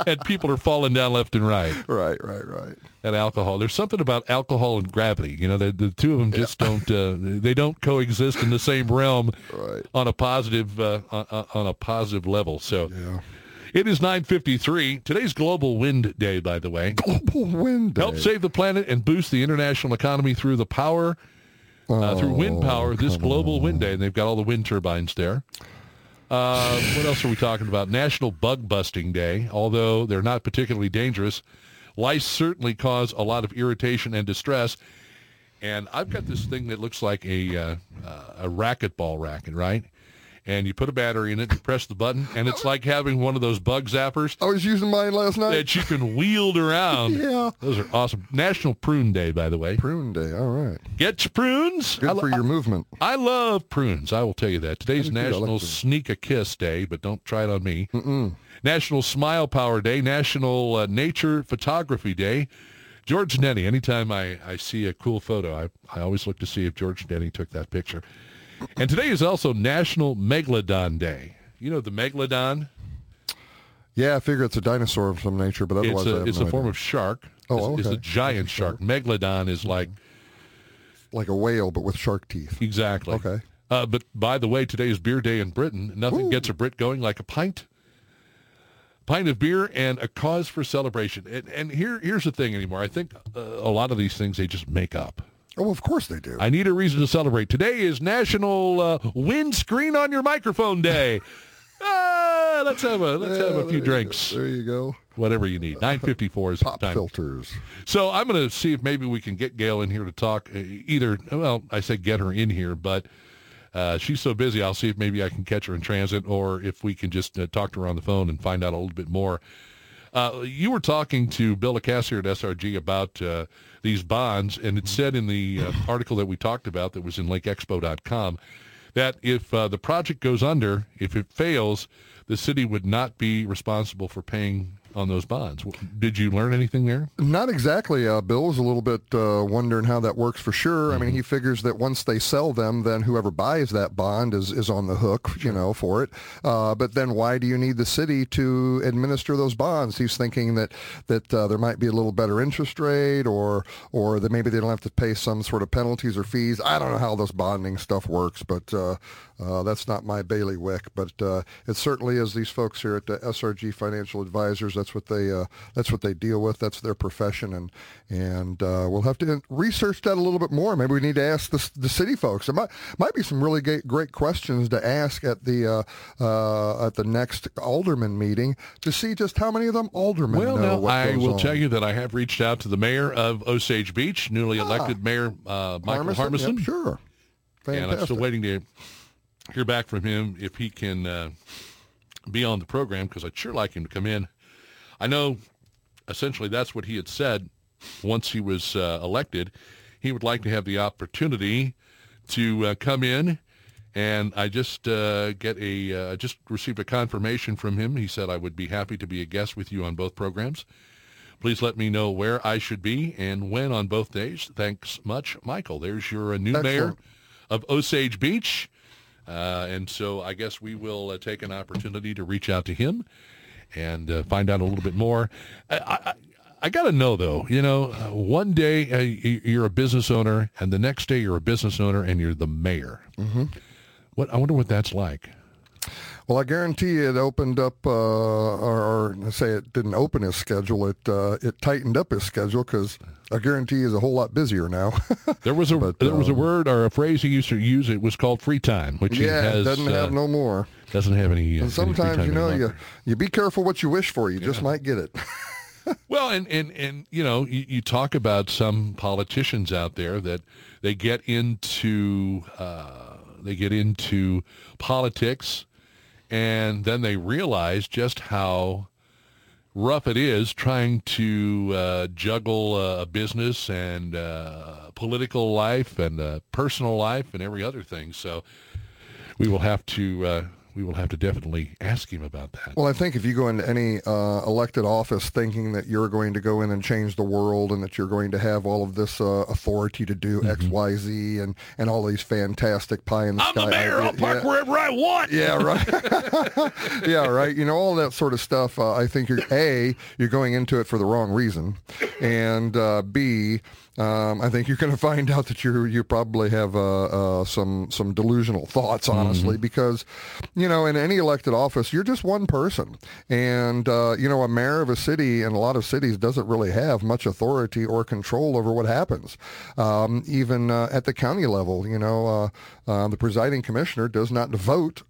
and people are falling down left and right. right, right, right. And alcohol. There's something about alcohol and gravity. You know, the, the two of them just don't. Uh, they don't coexist in the same realm Right. on a positive uh, on, on a positive level. So. Yeah. It is 9:53. Today's Global Wind Day, by the way. Global wind day. Help save the planet and boost the international economy through the power uh, through wind power this global wind day, and they've got all the wind turbines there. Uh, what else are we talking about? National Bug Busting Day. Although they're not particularly dangerous, lice certainly cause a lot of irritation and distress. And I've got this thing that looks like a uh, uh, a racquetball racket, right? And you put a battery in it, you press the button, and it's like having one of those bug zappers. I was using mine last night. That you can wield around. yeah. Those are awesome. National Prune Day, by the way. Prune Day. All right. Get your prunes. Good I, for your movement. I love prunes. I will tell you that. Today's National like Sneak a Kiss Day, but don't try it on me. Mm-mm. National Smile Power Day. National uh, Nature Photography Day. George Nenny, anytime I, I see a cool photo, I, I always look to see if George Nenny took that picture. And today is also National Megalodon Day. You know the megalodon? Yeah, I figure it's a dinosaur of some nature, but otherwise it's a, it's no a form idea. of shark. Oh, it's, okay. it's a giant shark. Megalodon is like like a whale, but with shark teeth. exactly. Okay. Uh, but by the way, today is beer day in Britain. Nothing Ooh. gets a Brit going like a pint, pint of beer, and a cause for celebration. And, and here, here's the thing anymore. I think uh, a lot of these things they just make up. Oh, of course they do. I need a reason to celebrate. Today is National uh, Windscreen on Your Microphone Day. ah, let's have a let's have a few you drinks. There you go. Whatever you need. Nine fifty four is Pop time. filters. So I'm going to see if maybe we can get Gail in here to talk. uh, Either, well, I say get her in here, but uh, she's so busy. I'll see if maybe I can catch her in transit, or if we can just uh, talk to her on the phone and find out a little bit more. Uh, you were talking to Bill Lacassier at SRG about uh, these bonds, and it said in the uh, article that we talked about that was in LakeExpo.com that if uh, the project goes under, if it fails, the city would not be responsible for paying on those bonds. Did you learn anything there? Not exactly. Uh, Bill was a little bit uh, wondering how that works for sure. I mean, he figures that once they sell them, then whoever buys that bond is, is on the hook, you know, for it. Uh, but then why do you need the city to administer those bonds? He's thinking that that uh, there might be a little better interest rate, or or that maybe they don't have to pay some sort of penalties or fees. I don't know how this bonding stuff works, but uh, that's not my bailiwick. But uh, it certainly is these folks here at the SRG Financial Advisors. That's what they uh, that's what they deal with. That's their profession, and and uh, we'll have to research that a little bit more. Maybe we need to ask the, the city folks. There might might be some really great, great questions to ask at the uh, uh, at the next alderman meeting to see just how many of them aldermen Well, know now I will on. tell you that I have reached out to the mayor of Osage Beach, newly elected Mayor uh, Michael Harmison? Harmison, Yep, sure. and I'm Fantastic. still waiting to hear back from him if he can uh, be on the program because I'd sure like him to come in. I know essentially that's what he had said once he was uh, elected. He would like to have the opportunity to uh, come in, and I just uh, get a uh, just received a confirmation from him. He said I would be happy to be a guest with you on both programs. Please let me know where I should be and when on both days. Thanks much, Michael. There's your new mayor of Osage Beach. Uh, and so I guess we will uh, take an opportunity to reach out to him and uh, find out a little bit more. I, I, I got to know, though, you know, uh, one day uh, you're a business owner, and the next day you're a business owner, and you're the mayor. Mm-hmm. What I wonder what that's like. Well, I guarantee you it opened up, uh, or, or say it didn't open his schedule. It uh, it tightened up his schedule because I guarantee he's a whole lot busier now. There was a But, there was a um, word or a phrase he used to use. It was called free time, which he yeah, has, doesn't uh, have no more. doesn't have any. uh, And any sometimes time you know you you be careful what you wish for. You just might get it. Well, and, and, and you know, you, you talk about some politicians out there that they get into uh, they get into politics, and then they realize just how rough it is trying to uh, juggle a business and uh, political life and uh, personal life and every other thing. So we will have to uh, we will have to definitely ask him about that. Well, I think if you go into any uh, elected office thinking that you're going to go in and change the world and that you're going to have all of this uh, authority to do X, Y, Z, and and all these fantastic pie in the Mm-hmm. I'm sky. the mayor. I'll park yeah. wherever I want. Yeah, right. yeah, right. You know, all that sort of stuff. Uh, I think you're a you're going into it for the wrong reason, and uh, b um, I think you're going to find out that you you probably have uh, uh, some some delusional thoughts, honestly, mm-hmm. because you know in any elected office you're just one person, and uh, you know a mayor of a city and a lot of cities doesn't really have much authority or control over what happens. Um, even uh, at the county level, you know, uh, uh, the presiding commissioner does not vote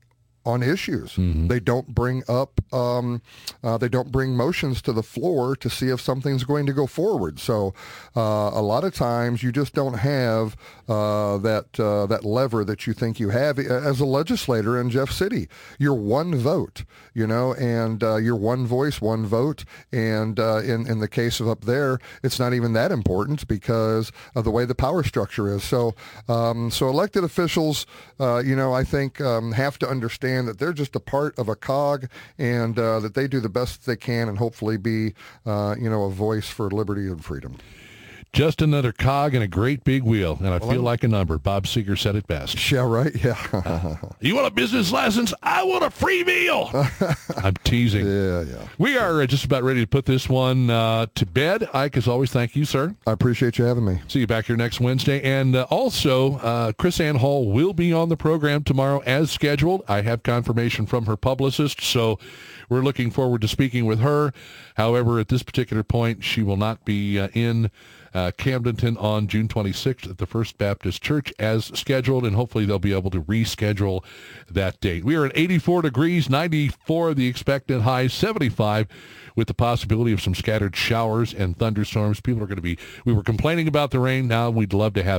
on issues. Mm-hmm. They don't bring up, um, uh, they don't bring motions to the floor to see if something's going to go forward. So uh, a lot of times you just don't have uh, that uh, that lever that you think you have as a legislator in Jeff City. You're one vote, you know, and uh, you're one voice, one vote. And uh, in in the case of up there, it's not even that important because of the way the power structure is. So um, so elected officials, you know, I think um, have to understand understand that they're just a part of a cog and uh, that they do the best they can and hopefully be, uh, you know, a voice for liberty and freedom. Just another cog in a great big wheel, and I well, feel I'm... like a number. Bob Seger said it best. Yeah, right? Yeah. uh, you want a business license? I want a free meal. I'm teasing. Yeah, yeah. We are uh, just about ready to put this one uh, to bed. Ike, as always, thank you, sir. I appreciate you having me. See you back here next Wednesday. And uh, also, uh, Ann Hall will be on the program tomorrow as scheduled. I have confirmation from her publicist, so we're looking forward to speaking with her. However, at this particular point, she will not be uh, in uh, Camdenton on June 26th at the First Baptist Church as scheduled, and hopefully they'll be able to reschedule that date. We are at 84 degrees, 94 the expected high, 75 with the possibility of some scattered showers and thunderstorms. People are going to be, we were complaining about the rain. Now we'd love to have